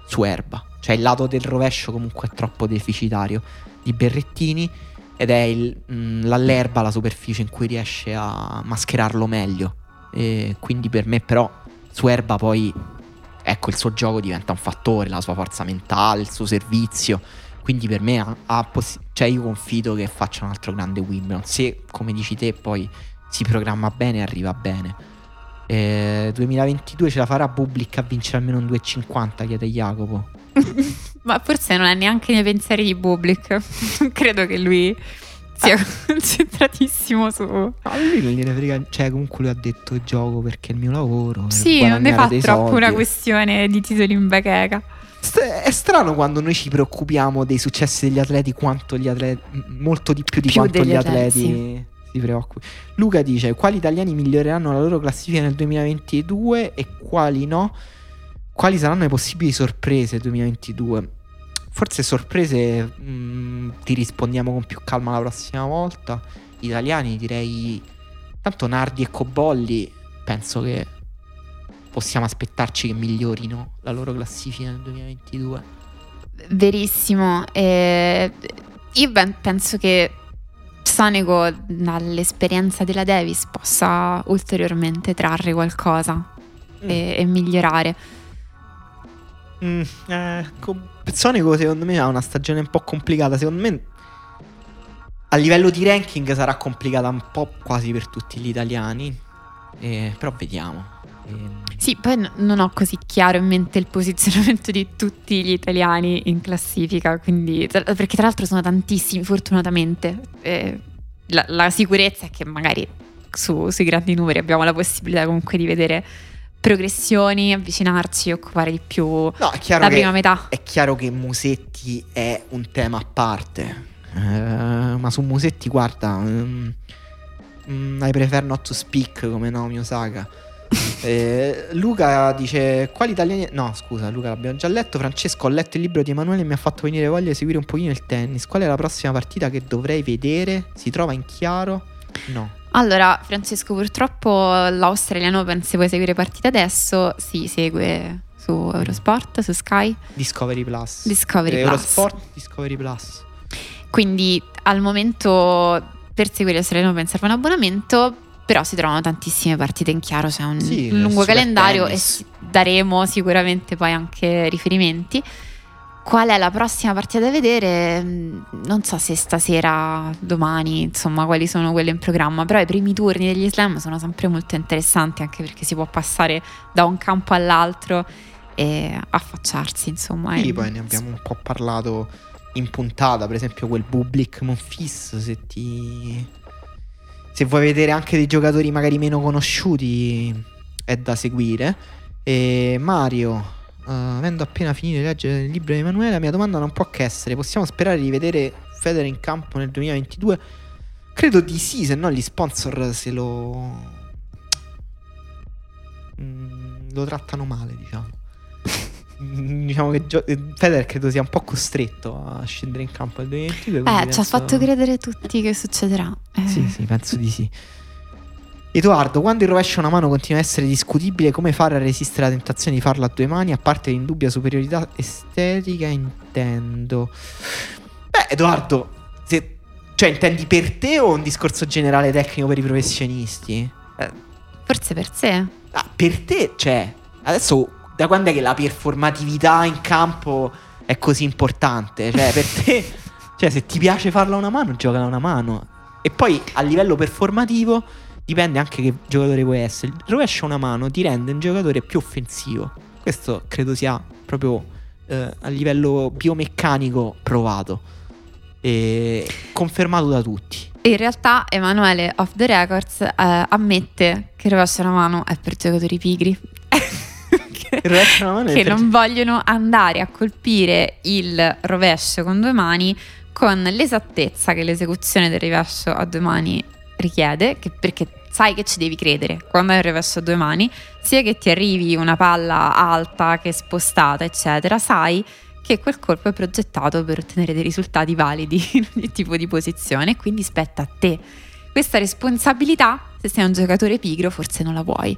su erba. Cioè il lato del rovescio comunque è troppo deficitario di Berrettini ed è il- mh, l'all'erba la superficie in cui riesce a mascherarlo meglio. E quindi per me però su erba poi ecco il suo gioco diventa un fattore, la sua forza mentale, il suo servizio. Quindi per me ha, ha possi- cioè io confido che faccia un altro grande Wimbledon. Se, come dici te, poi si programma bene, arriva bene. Eh, 2022 ce la farà Bublik a vincere almeno un 2,50, chiede Jacopo. Ma forse non è neanche nei pensieri di Bublik. Credo che lui sia concentratissimo su. Ma lui non gliene frega, cioè comunque lui ha detto gioco perché è il mio lavoro. per Sì, non ne fa troppo soldi. una questione di titoli in bacheca. È strano quando noi ci preoccupiamo dei successi degli atleti quanto gli atleti, molto di più di Più quanto gli atleti, atleti si preoccupino. Luca dice quali italiani miglioreranno la loro classifica nel 2022 e quali no? Quali saranno le possibili sorprese 2022? Forse sorprese mh, ti rispondiamo con più calma la prossima volta. Italiani direi tanto Nardi e Cobolli penso che possiamo aspettarci che migliorino la loro classifica nel 2022. Verissimo. eh, io ben- penso che Sonego dall'esperienza della Davis possa ulteriormente trarre qualcosa e, e migliorare. Mm, eh, Sonico secondo me ha una stagione un po' complicata. Secondo me a livello di ranking sarà complicata un po' quasi per tutti gli italiani. Eh, però vediamo. Ehm, Sì, poi non ho così chiaro in mente il posizionamento di tutti gli italiani in classifica, quindi, perché tra l'altro sono tantissimi, fortunatamente. Eh, la, la sicurezza è che magari su- sui grandi numeri abbiamo la possibilità comunque di vedere progressioni, avvicinarci, occupare di più no, la prima metà. È chiaro che Musetti è un tema a parte. Eh, ma su Musetti, guarda. mm, mm, I prefer not to speak come Naomi Osaka. Eh, Luca dice: Quali italiani. No, scusa, Luca l'abbiamo già letto. Francesco, ho letto il libro di Emanuele e mi ha fatto venire voglia di seguire un pochino il tennis. Qual è la prossima partita che dovrei vedere? Si trova in chiaro? No. Allora, Francesco, purtroppo l'Australian Open, se vuoi seguire partita adesso, si segue su Eurosport, su Sky, Discovery Plus. Discovery Eh, Plus. Eurosport, Discovery Plus. Quindi al momento per seguire l'Australian Open serve un abbonamento, però si trovano tantissime partite in chiaro, c'è un, Sì, un lungo calendario tennis. e daremo sicuramente poi anche riferimenti. Qual è la prossima partita da vedere? Mm, Non so se stasera, domani, insomma, quali sono quelle in programma, però i primi turni degli slam sono sempre molto interessanti anche perché si può passare da un campo all'altro e affacciarsi, insomma. Sì, e- poi ne abbiamo un po' parlato in puntata, per esempio quel Bublik Monfis, se ti... Se vuoi vedere anche dei giocatori magari meno conosciuti è da seguire. E Mario, eh, avendo appena finito di leggere il libro di Emanuele, la mia domanda non può che essere, possiamo sperare di vedere Federer in campo nel 2022? Credo di sì, se no gli sponsor se lo... Mm, lo trattano male, diciamo. Mm, diciamo che Gio- Federer credo sia un po' costretto a scendere in campo nel 2022. Eh, ci ha fatto credere tutti che succederà. Eh, Sì, sì, penso di sì. Edoardo, quando il rovescio a una mano continua a essere discutibile, come fare a resistere alla tentazione di farlo a due mani, a parte l'indubbia superiorità estetica, intendo. Beh, Edoardo, se- cioè intendi per te o un discorso generale tecnico per i professionisti? Forse per sé. Ah, per te, cioè, adesso da quando è che la performatività in campo è così importante? Cioè, per te, cioè, se ti piace farla a una mano, giocala a una mano. E poi a livello performativo dipende anche che giocatore vuoi essere. Il rovescio a una mano ti rende un giocatore più offensivo. Questo credo sia proprio eh, a livello biomeccanico provato. E confermato da tutti. In realtà Emanuele off the records eh, ammette che il rovescio a una mano è per giocatori pigri. Che per- non vogliono andare a colpire il rovescio con due mani con l'esattezza che l'esecuzione del rovescio a due mani richiede, che- perché sai che ci devi credere quando hai un rovescio a due mani, sia che ti arrivi una palla alta che è spostata, eccetera, sai che quel colpo è progettato per ottenere dei risultati validi in ogni tipo di posizione, quindi spetta a te. Questa responsabilità, se sei un giocatore pigro, forse non la vuoi.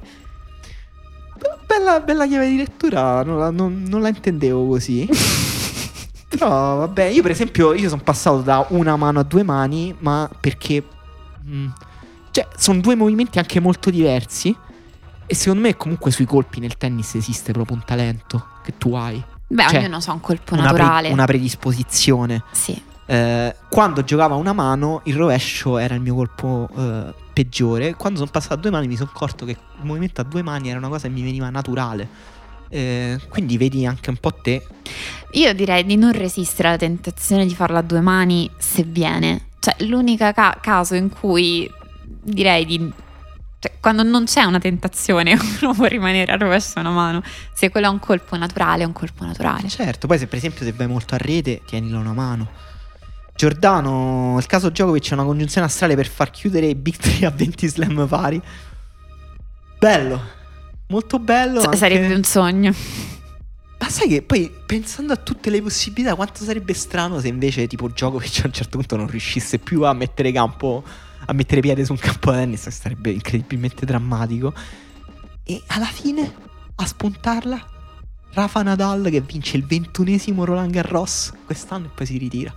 Bella, bella chiave di lettura, non la, non- non la intendevo così. Però vabbè, io per esempio, io sono passato da una mano a due mani, ma perché... mm, cioè, sono due movimenti anche molto diversi. E secondo me comunque sui colpi nel tennis esiste proprio un talento che tu hai. Beh, Cioè, ognuno ha un colpo Una, pre- naturale. una predisposizione. Sì. Eh, quando giocavo a una mano, il rovescio era il mio colpo eh, peggiore. Quando sono passato a due mani, mi sono accorto che il movimento a due mani era una cosa che mi veniva naturale. Eh, quindi vedi anche un po' te. Io direi di non resistere alla tentazione di farla a due mani se viene. Cioè, l'unico ca- caso in cui direi di... Cioè, quando non c'è una tentazione, uno può rimanere a rovescio a una mano. Se quello è un colpo naturale, è un colpo naturale. Certo, poi se per esempio se vai molto a rete, tienilo una mano. Giordano, il caso Djokovic è una congiunzione astrale per far chiudere i Big 3 a 20 slam pari. Bello, molto bello. S- anche- Sarebbe un sogno. Ma sai che poi pensando a tutte le possibilità, quanto sarebbe strano se invece tipo Djokovic a un certo punto non riuscisse più a mettere campo, a mettere piede su un campo da tennis, sarebbe incredibilmente drammatico. E alla fine a spuntarla Rafa Nadal che vince il ventunesimo Roland Garros quest'anno e poi si ritira.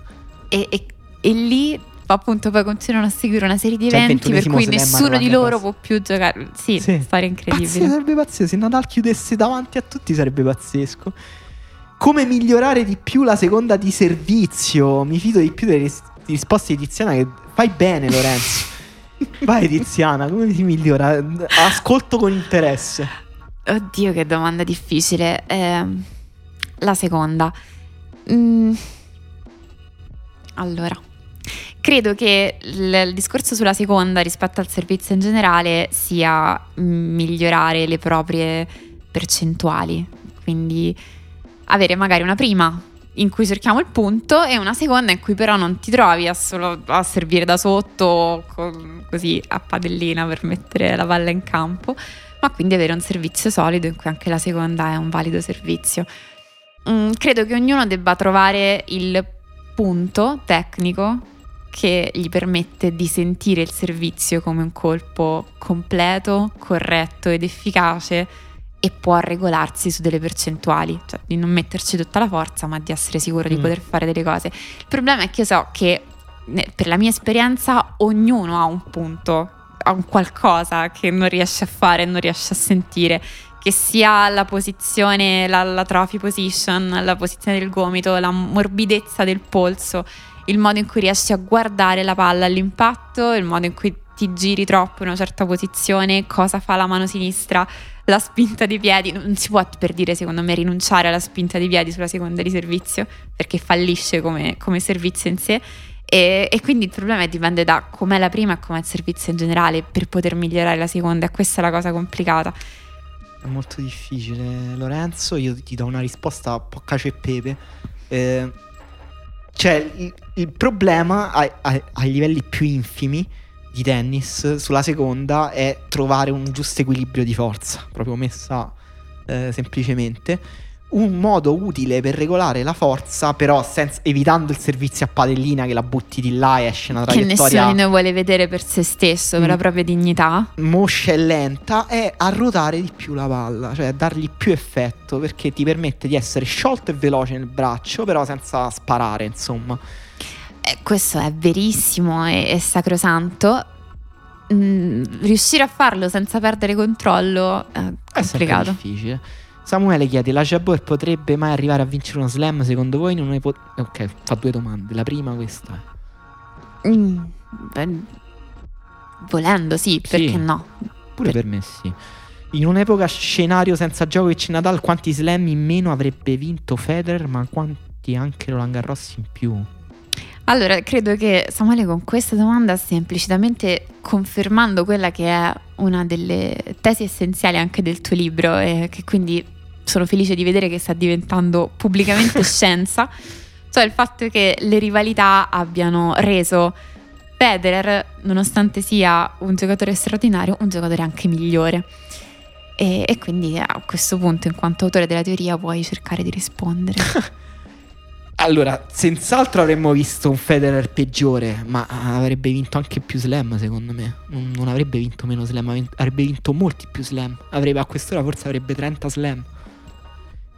E, e- e lì appunto poi continuano a seguire una serie di Cioè, eventi per cui nessuno di loro può più giocare. Sì, Sì. storia Pazzesco, incredibile. sarebbe pazzesco. Se Nadal chiudesse davanti a tutti sarebbe pazzesco. Come migliorare di più la seconda di servizio? Mi fido di più delle ris- risposte di Tiziana che fai bene Lorenzo. Vai Tiziana, come si migliora? Ascolto con interesse. Oddio, che domanda difficile. Ehm, la seconda. Mm, allora, credo che il, discorso sulla seconda rispetto al servizio in generale sia migliorare le proprie percentuali. Quindi avere magari una prima in cui cerchiamo il punto e una seconda in cui però non ti trovi a solo a servire da sotto così a padellina per mettere la palla in campo ma quindi avere un servizio solido in cui anche la seconda è un valido servizio. Mm, credo che ognuno debba trovare il punto tecnico che gli permette di sentire il servizio come un colpo completo, corretto ed efficace e può regolarsi su delle percentuali, cioè di non metterci tutta la forza, ma di essere sicuro di Mm. poter fare delle cose. Il problema è che io so che per la mia esperienza ognuno ha un punto ha un qualcosa che non riesce a fare, non riesce a sentire che sia la posizione, la, la trophy position, la posizione del gomito, la morbidezza del polso, il modo in cui riesci a guardare la palla all'impatto, il modo in cui ti giri troppo in una certa posizione, cosa fa la mano sinistra, la spinta di piedi. Non si può per dire, secondo me, rinunciare alla spinta di piedi sulla seconda di servizio perché fallisce come, come servizio in sé. E, e, quindi il problema dipende da com'è la prima e com'è il servizio in generale per poter migliorare la seconda, e questa è la cosa complicata. È molto difficile, Lorenzo. Io ti do una risposta un po' cacio e pepe. Eh, cioè, il, il problema ai, livelli più infimi di tennis sulla seconda è trovare un giusto equilibrio di forza, proprio messa eh, semplicemente un modo utile per regolare la forza, però senza, evitando il servizio a padellina che la butti di là e esce una traiettoria. Che nessuno ne vuole vedere per se stesso, per mm. la propria dignità. Moscia e lenta, è a ruotare di più la palla, cioè dargli più effetto perché ti permette di essere sciolto e veloce nel braccio, però senza sparare, insomma. Eh, questo è verissimo e, e sacrosanto. Mm, riuscire a farlo senza perdere controllo è complicato. È difficile. Samuele chiede: La Jabor potrebbe mai arrivare a vincere uno slam? Secondo voi? Non ipo- ok, fa due domande. La prima, questa mm, beh, volendo, sì, perché sì, no? Pure per... per me, sì. In un'epoca scenario senza gioco e Nadal, quanti slam in meno avrebbe vinto Federer, ma quanti anche Roland Garros in più? Allora, credo che Samuele con questa domanda stia implicitamente confermando quella che è una delle tesi essenziali anche del tuo libro e che quindi sono felice di vedere che sta diventando pubblicamente scienza, cioè il fatto che le rivalità abbiano reso Federer, nonostante sia un giocatore straordinario, un giocatore anche migliore. E, e quindi a questo punto, in quanto autore della teoria, puoi cercare di rispondere. Allora, senz'altro avremmo visto un Federer peggiore, ma avrebbe vinto anche più slam, secondo me. Non, avrebbe vinto meno slam, avrebbe vinto molti più slam. Avrebbe, a quest'ora forse avrebbe 30 slam.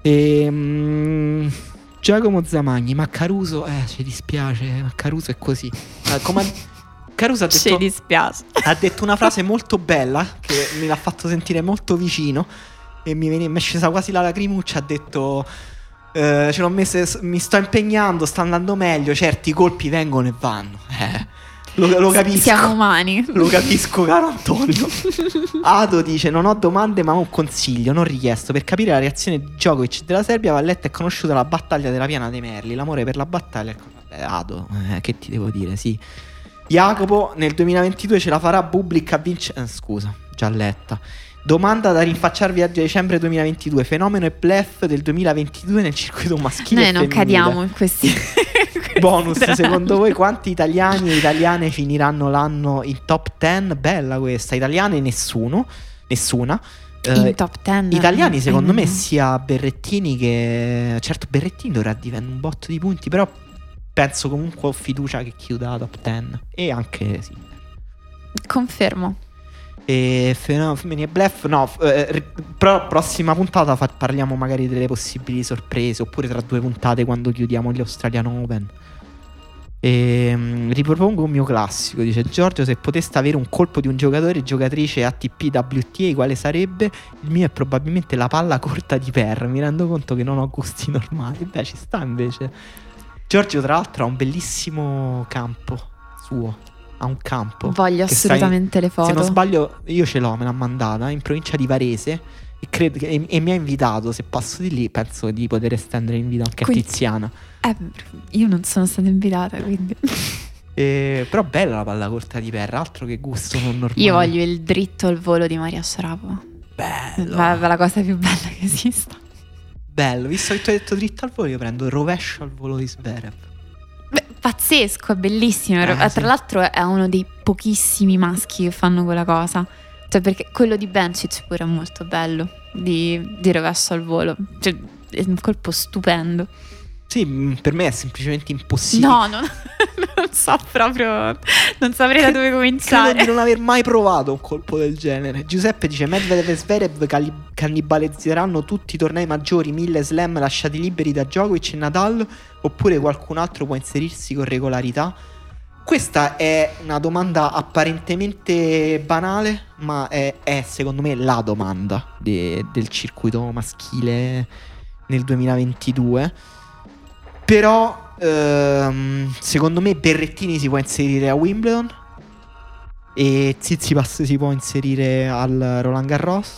E, um, Giacomo Zamagni, ma Caruso, eh, ci dispiace, ma Caruso è così. Uh, come Caruso ha detto, ci dispiace. ha detto una frase molto bella che me l'ha fatto sentire molto vicino e mi, mi è scesa quasi la lacrimuccia, ha detto... Uh, ce l'ho messe, mi sto impegnando, sta andando meglio, certi colpi vengono e vanno. Eh. Lo, lo, capisco. Siamo umani. Lo capisco, caro Antonio. Ado dice: Non ho domande, ma ho un consiglio non richiesto. Per capire la reazione di Djokovic della Serbia, va letta e conosciuta la battaglia della piana dei Merli. L'amore per la battaglia. Vabbè, Ado, eh, che ti devo dire? Sì. Jacopo nel 2022 ce la farà Bublik a vincere. Eh, scusa, già letta. Domanda da rinfacciarvi a dicembre 2022. Fenomeno e blef del 2022 nel circuito maschile. Noi non cadiamo in questi. Bonus, secondo voi quanti italiani e italiane finiranno l'anno in top 10? Bella questa. Italiane nessuno. Nessuna. In uh, top 10 italiani secondo me sia Berrettini che certo Berrettini dovrà diventare un botto di punti però penso comunque ho fiducia che chiuda la top 10 e anche sì. confermo e fenomeni e bluff, no, eh, però prossima puntata fa, parliamo magari delle possibili sorprese, oppure tra due puntate quando chiudiamo gli Australian Open. E, um, ripropongo un mio classico, dice Giorgio, se poteste avere un colpo di un giocatore, giocatrice ATP WTA, quale sarebbe? Il mio è probabilmente la palla corta di Per, mi rendo conto che non ho gusti normali, beh ci sta invece. Giorgio tra l'altro ha un bellissimo campo suo a un campo. Voglio assolutamente in, le foto. Se non sbaglio, io ce l'ho, me l'ha mandata in provincia di Varese. E, che, e, e, mi ha invitato. Se passo di lì, penso di poter estendere l'invito anche quindi, a Tiziana. Eh, io non sono stata invitata, quindi. Eh, però bella la palla corta di perra, altro che gusto non normale. Io voglio il dritto al volo di Maria Sciarapova. Bello. La, la cosa più bella che esista. Bello, visto che tu hai detto dritto al volo, io prendo il rovescio al volo di Sverev. Beh, pazzesco, è bellissimo. Eh, Tra sì. l'altro è uno dei pochissimi maschi che fanno quella cosa. Cioè, perché quello di Bencic pure è molto bello, di, di rovescio al volo. Cioè, è un colpo stupendo. Sì, mm, per me è semplicemente impossibile. No, no, non so proprio, non saprei da dove cominciare. Credo di non aver mai provato un colpo del genere. Giuseppe dice: Medvedev e Zverev cannibalizzeranno tutti i tornei maggiori, mille slam lasciati liberi da Djokovic e Nadal, oppure qualcun altro può inserirsi con regolarità? questa è una domanda apparentemente banale, ma è, è secondo me la domanda de- del circuito maschile nel 2022. Però ehm, secondo me Berrettini si può inserire a Wimbledon e Zizipas si può inserire al Roland Garros.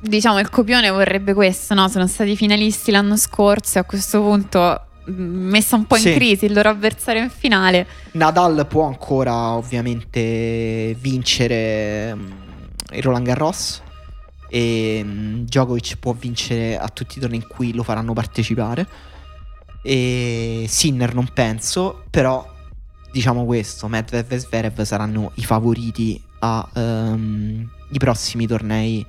Diciamo il copione vorrebbe questo, no? Sono stati finalisti l'anno scorso e a questo punto mm, messa un po' in Sì. crisi il loro avversario in finale. Nadal può ancora ovviamente vincere mm, il Roland Garros e mm, Djokovic può vincere a tutti i tornei in cui lo faranno partecipare e Sinner non penso però diciamo questo Medvedev e Zverev saranno i favoriti ai prossimi tornei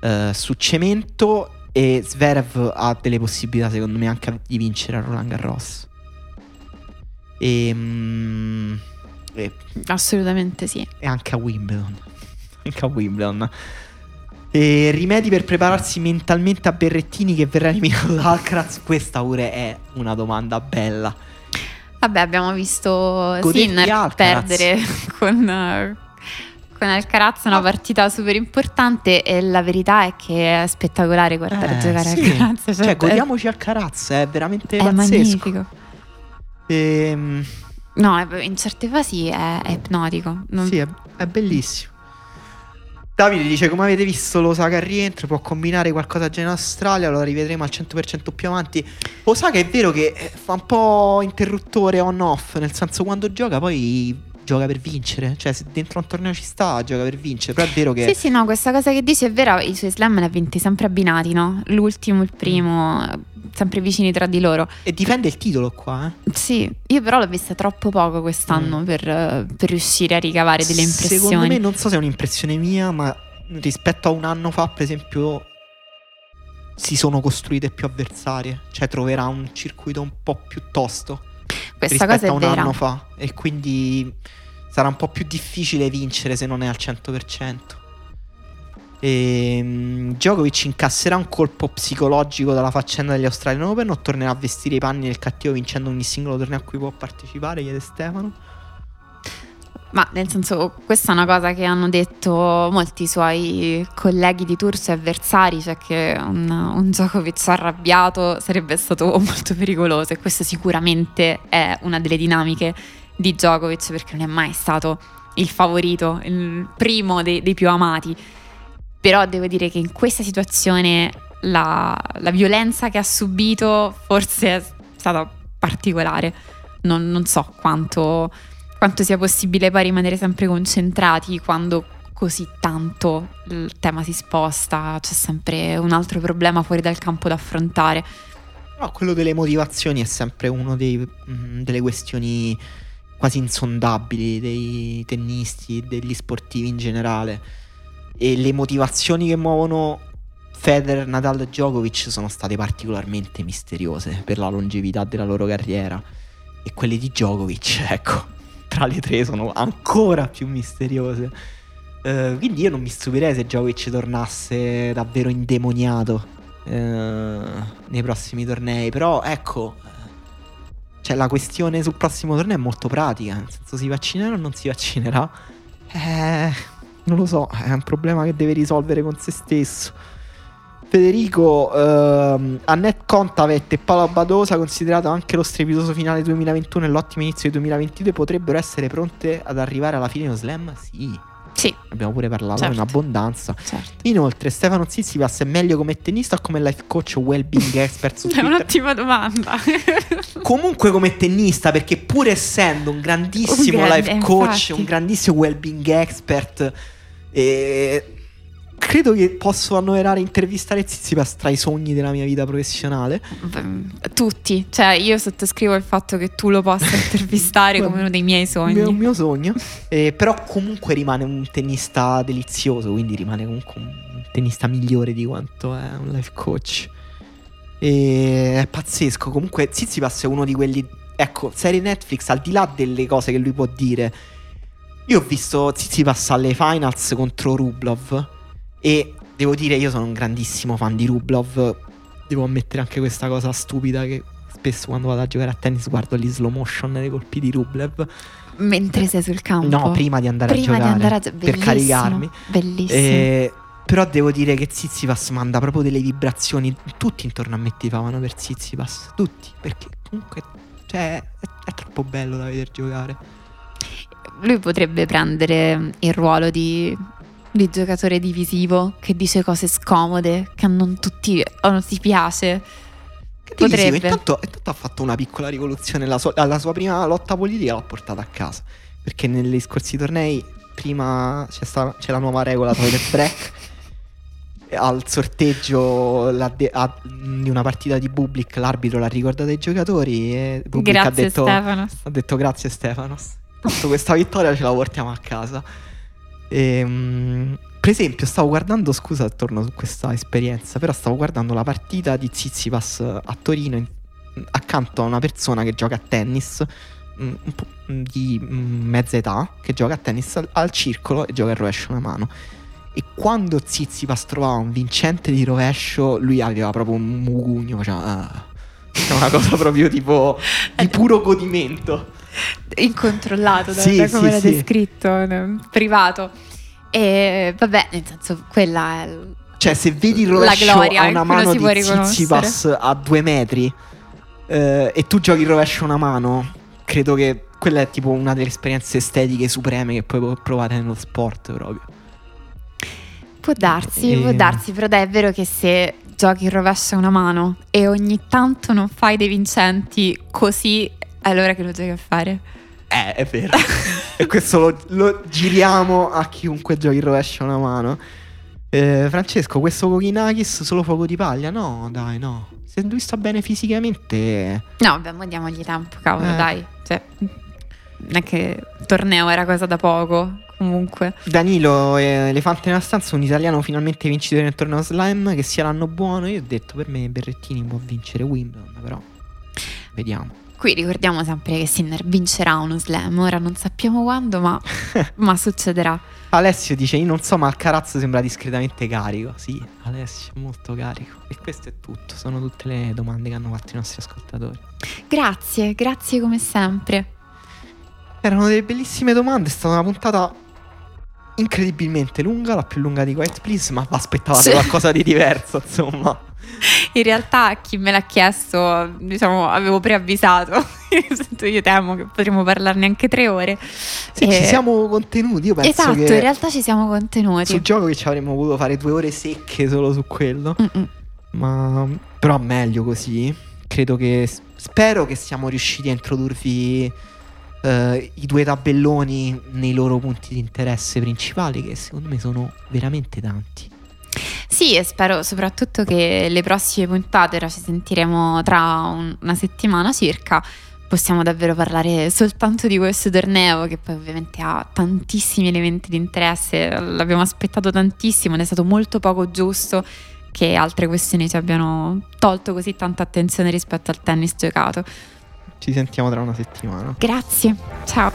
eh, su cemento e Zverev ha delle possibilità secondo me anche di vincere a Roland Garros e, mm, e Assolutamente sì. e anche a Wimbledon. Anche a Wimbledon. E rimedi per prepararsi mentalmente a Berrettini che verrà eliminato da Alcaraz? Questa pure è una domanda bella. Vabbè, abbiamo visto Godetti Sinner Alcaraz. perdere con, con Alcaraz una partita super importante e la verità è che è spettacolare guardare Eh, giocare sì. Alcaraz. Cioè, Cioè, godiamoci Alcaraz, è veramente è pazzesco. magnifico. Ehm, No, in certe fasi è, è ipnotico. Non- Sì, è, è bellissimo. Davide dice: Come avete visto, Osaka al rientro può combinare qualcosa già in Australia. Lo rivedremo al 100% più avanti. Osaka è vero che eh, fa un po' interruttore on-off. Nel senso, quando gioca, poi gioca per vincere. Cioè, se dentro un torneo ci sta, gioca per vincere. Però è vero che. Sì, sì, no, questa cosa che dici è vera, i suoi slam li ha vinti sempre abbinati, no? L'ultimo, il primo, sempre vicini tra di loro. E difende il titolo qua, eh. Sì, io però l'ho vista troppo poco quest'anno Mm. per, per riuscire a ricavare delle impressioni. Secondo me, non so se è un'impressione mia, ma rispetto a un anno fa, per esempio, si sono costruite più avversarie. Cioè, troverà un circuito un po' più tosto questa rispetto cosa è a un vera. anno fa. E quindi sarà un po' più difficile vincere se non è al 100%. E, mm, Djokovic incasserà un colpo psicologico dalla faccenda degli Australian Open o tornerà a vestire i panni del cattivo vincendo ogni singolo torneo a cui può partecipare? Chiede Stefano. Ma nel senso, questa è una cosa che hanno detto molti suoi colleghi di tour, suoi avversari, cioè che un, un Djokovic arrabbiato sarebbe stato molto pericoloso e questo sicuramente è una delle dinamiche di Djokovic perché non è mai stato il favorito, il primo dei, dei più amati. Però devo dire che in questa situazione la, la violenza che ha subito forse è stata particolare. Non, non so quanto, quanto sia possibile poi rimanere sempre concentrati quando così tanto il tema si sposta, c'è sempre un altro problema fuori dal campo da affrontare. No, quello delle motivazioni è sempre una delle questioni quasi insondabili dei tennisti, degli sportivi in generale. E le motivazioni che muovono Federer, Nadal e Djokovic sono state particolarmente misteriose per la longevità della loro carriera. E quelle di Djokovic, ecco, tra le tre sono ancora più misteriose. Eh, quindi io non mi stupirei se Djokovic tornasse davvero indemoniato eh, nei prossimi tornei. Però ecco, cioè la questione sul prossimo torneo è molto pratica. Nel senso, si vaccinerà o non si vaccinerà? Eh, non lo so, è un problema che deve risolvere con se stesso. Federico, ehm, Annette Contavet e Paolo Badosa, considerato anche lo strepitoso finale 2021 e l'ottimo inizio del 2022, potrebbero essere pronte ad arrivare alla fine dello slam? Sì, Sì, abbiamo pure parlato Certo. in abbondanza. certo. Inoltre, Stefano Zizipas è meglio come tennista o come life coach o well-being expert su È Twitter? un'ottima domanda. Comunque come tennista, perché pur essendo un grandissimo Un grande, life coach, infatti. un grandissimo well-being expert, eh, credo che posso annoverare intervistare Zizipas tra i sogni della mia vita professionale. Tutti, cioè io sottoscrivo il fatto che tu lo possa intervistare come uno dei miei sogni. È un mio sogno. Eh, però comunque rimane un tennista delizioso, quindi rimane comunque un tennista migliore di quanto è un life coach. E è pazzesco. Comunque Tsitsipas è uno di quelli... Ecco, serie Netflix, al di là delle cose che lui può dire, io ho visto Tsitsipas alle finals contro Rublov e devo dire io sono un grandissimo fan di Rublov. Devo ammettere anche questa cosa stupida che spesso quando vado a giocare a tennis guardo gli slow motion dei colpi di Rublev. Mentre sei sul campo? No, prima di andare prima a giocare. Di andare a per caricarmi. Bellissimo. Eh, però devo dire che Zizipas manda proprio delle vibrazioni. Tutti intorno a me tifavano per Zizipas. Tutti. Perché comunque cioè, è, è troppo bello da vedere giocare. Lui potrebbe prendere il ruolo di, di giocatore divisivo che dice cose scomode, che a non tutti o non ti piace. Che Potrebbe. Intanto, intanto ha fatto una piccola rivoluzione. La sua, alla sua prima lotta politica l'ha portata a casa. Perché negli scorsi tornei, prima c'è, sta- c'è la nuova regola toilet break. Al sorteggio de- ha- di una partita di Bublik, l'arbitro l'ha ricordato ai giocatori. E Bublik ha Grazie detto, Stefanos. ha detto grazie Stefanos. Tanto questa vittoria ce la portiamo a casa. Ehm, per esempio, stavo guardando, scusa, torno su questa esperienza, però stavo guardando la partita di Zizipas a Torino in- accanto a una persona che gioca a tennis po' di mezza età, che gioca a tennis al, al circolo e gioca a rovescio una mano. E quando Zizipas trovava un vincente di rovescio, lui aveva proprio un mugugno, faceva... "Ah". È una cosa proprio tipo di puro godimento. Incontrollato da, Sì, da come sì, era sì. descritto, eh, privato. E vabbè, nel senso, quella è Cioè, se vedi il rovescio gloria a una lo mano di. Tsitsipas a due metri eh, e tu giochi il rovescio a una mano, credo che quella è tipo una delle esperienze estetiche supreme che puoi provare nello sport proprio. Può darsi, E- può darsi, però dai, è vero che se giochi il rovescio a una mano e ogni tanto non fai dei vincenti così, allora che lo giochi a fare. Eh, è vero. e questo lo, lo giriamo a chiunque giochi il rovescio una mano. Eh, Francesco, questo Kokinakis solo fuoco di paglia? No, dai, no. Se lui sta bene fisicamente... No, vabbè, mo diamogli tempo, cavolo, Eh. dai. Cioè, non è che il torneo era cosa da poco, comunque. Danilo, eh, Elefante nella stanza, un italiano finalmente vincitore nel torneo slam, che sia l'anno buono. Io ho detto, per me Berrettini può vincere Wimbledon, però vediamo. Qui ricordiamo sempre che Sinner vincerà uno slam, ora non sappiamo quando, ma, ma succederà. Alessio dice, io non so, ma Alcaraz sembra discretamente carico. Sì, Alessio, molto carico. E questo è tutto, sono tutte le domande che hanno fatto i nostri ascoltatori. Grazie, grazie come sempre. Erano delle bellissime domande, è stata una puntata incredibilmente lunga, la più lunga di Quiet Please, ma aspettavate Sì. qualcosa di diverso, insomma. In realtà chi me l'ha chiesto, diciamo, avevo preavvisato. Io temo che potremmo parlarne anche tre ore. Sì, Eh, ci siamo contenuti, io penso Esatto, in realtà ci siamo contenuti. Sul gioco che ci avremmo voluto fare due ore secche solo su quello. Mm-mm. Ma però meglio così. Credo che. Spero che siamo riusciti a introdurvi eh, i due tabelloni nei loro punti di interesse principali, che secondo me sono veramente tanti. Sì, e spero soprattutto che le prossime puntate, ora ci sentiremo tra un- una settimana circa, possiamo davvero parlare soltanto di questo torneo che poi ovviamente ha tantissimi elementi di interesse, l'abbiamo aspettato tantissimo ed è stato molto poco giusto che altre questioni ci abbiano tolto così tanta attenzione rispetto al tennis giocato. Ci sentiamo tra una settimana. Grazie, ciao.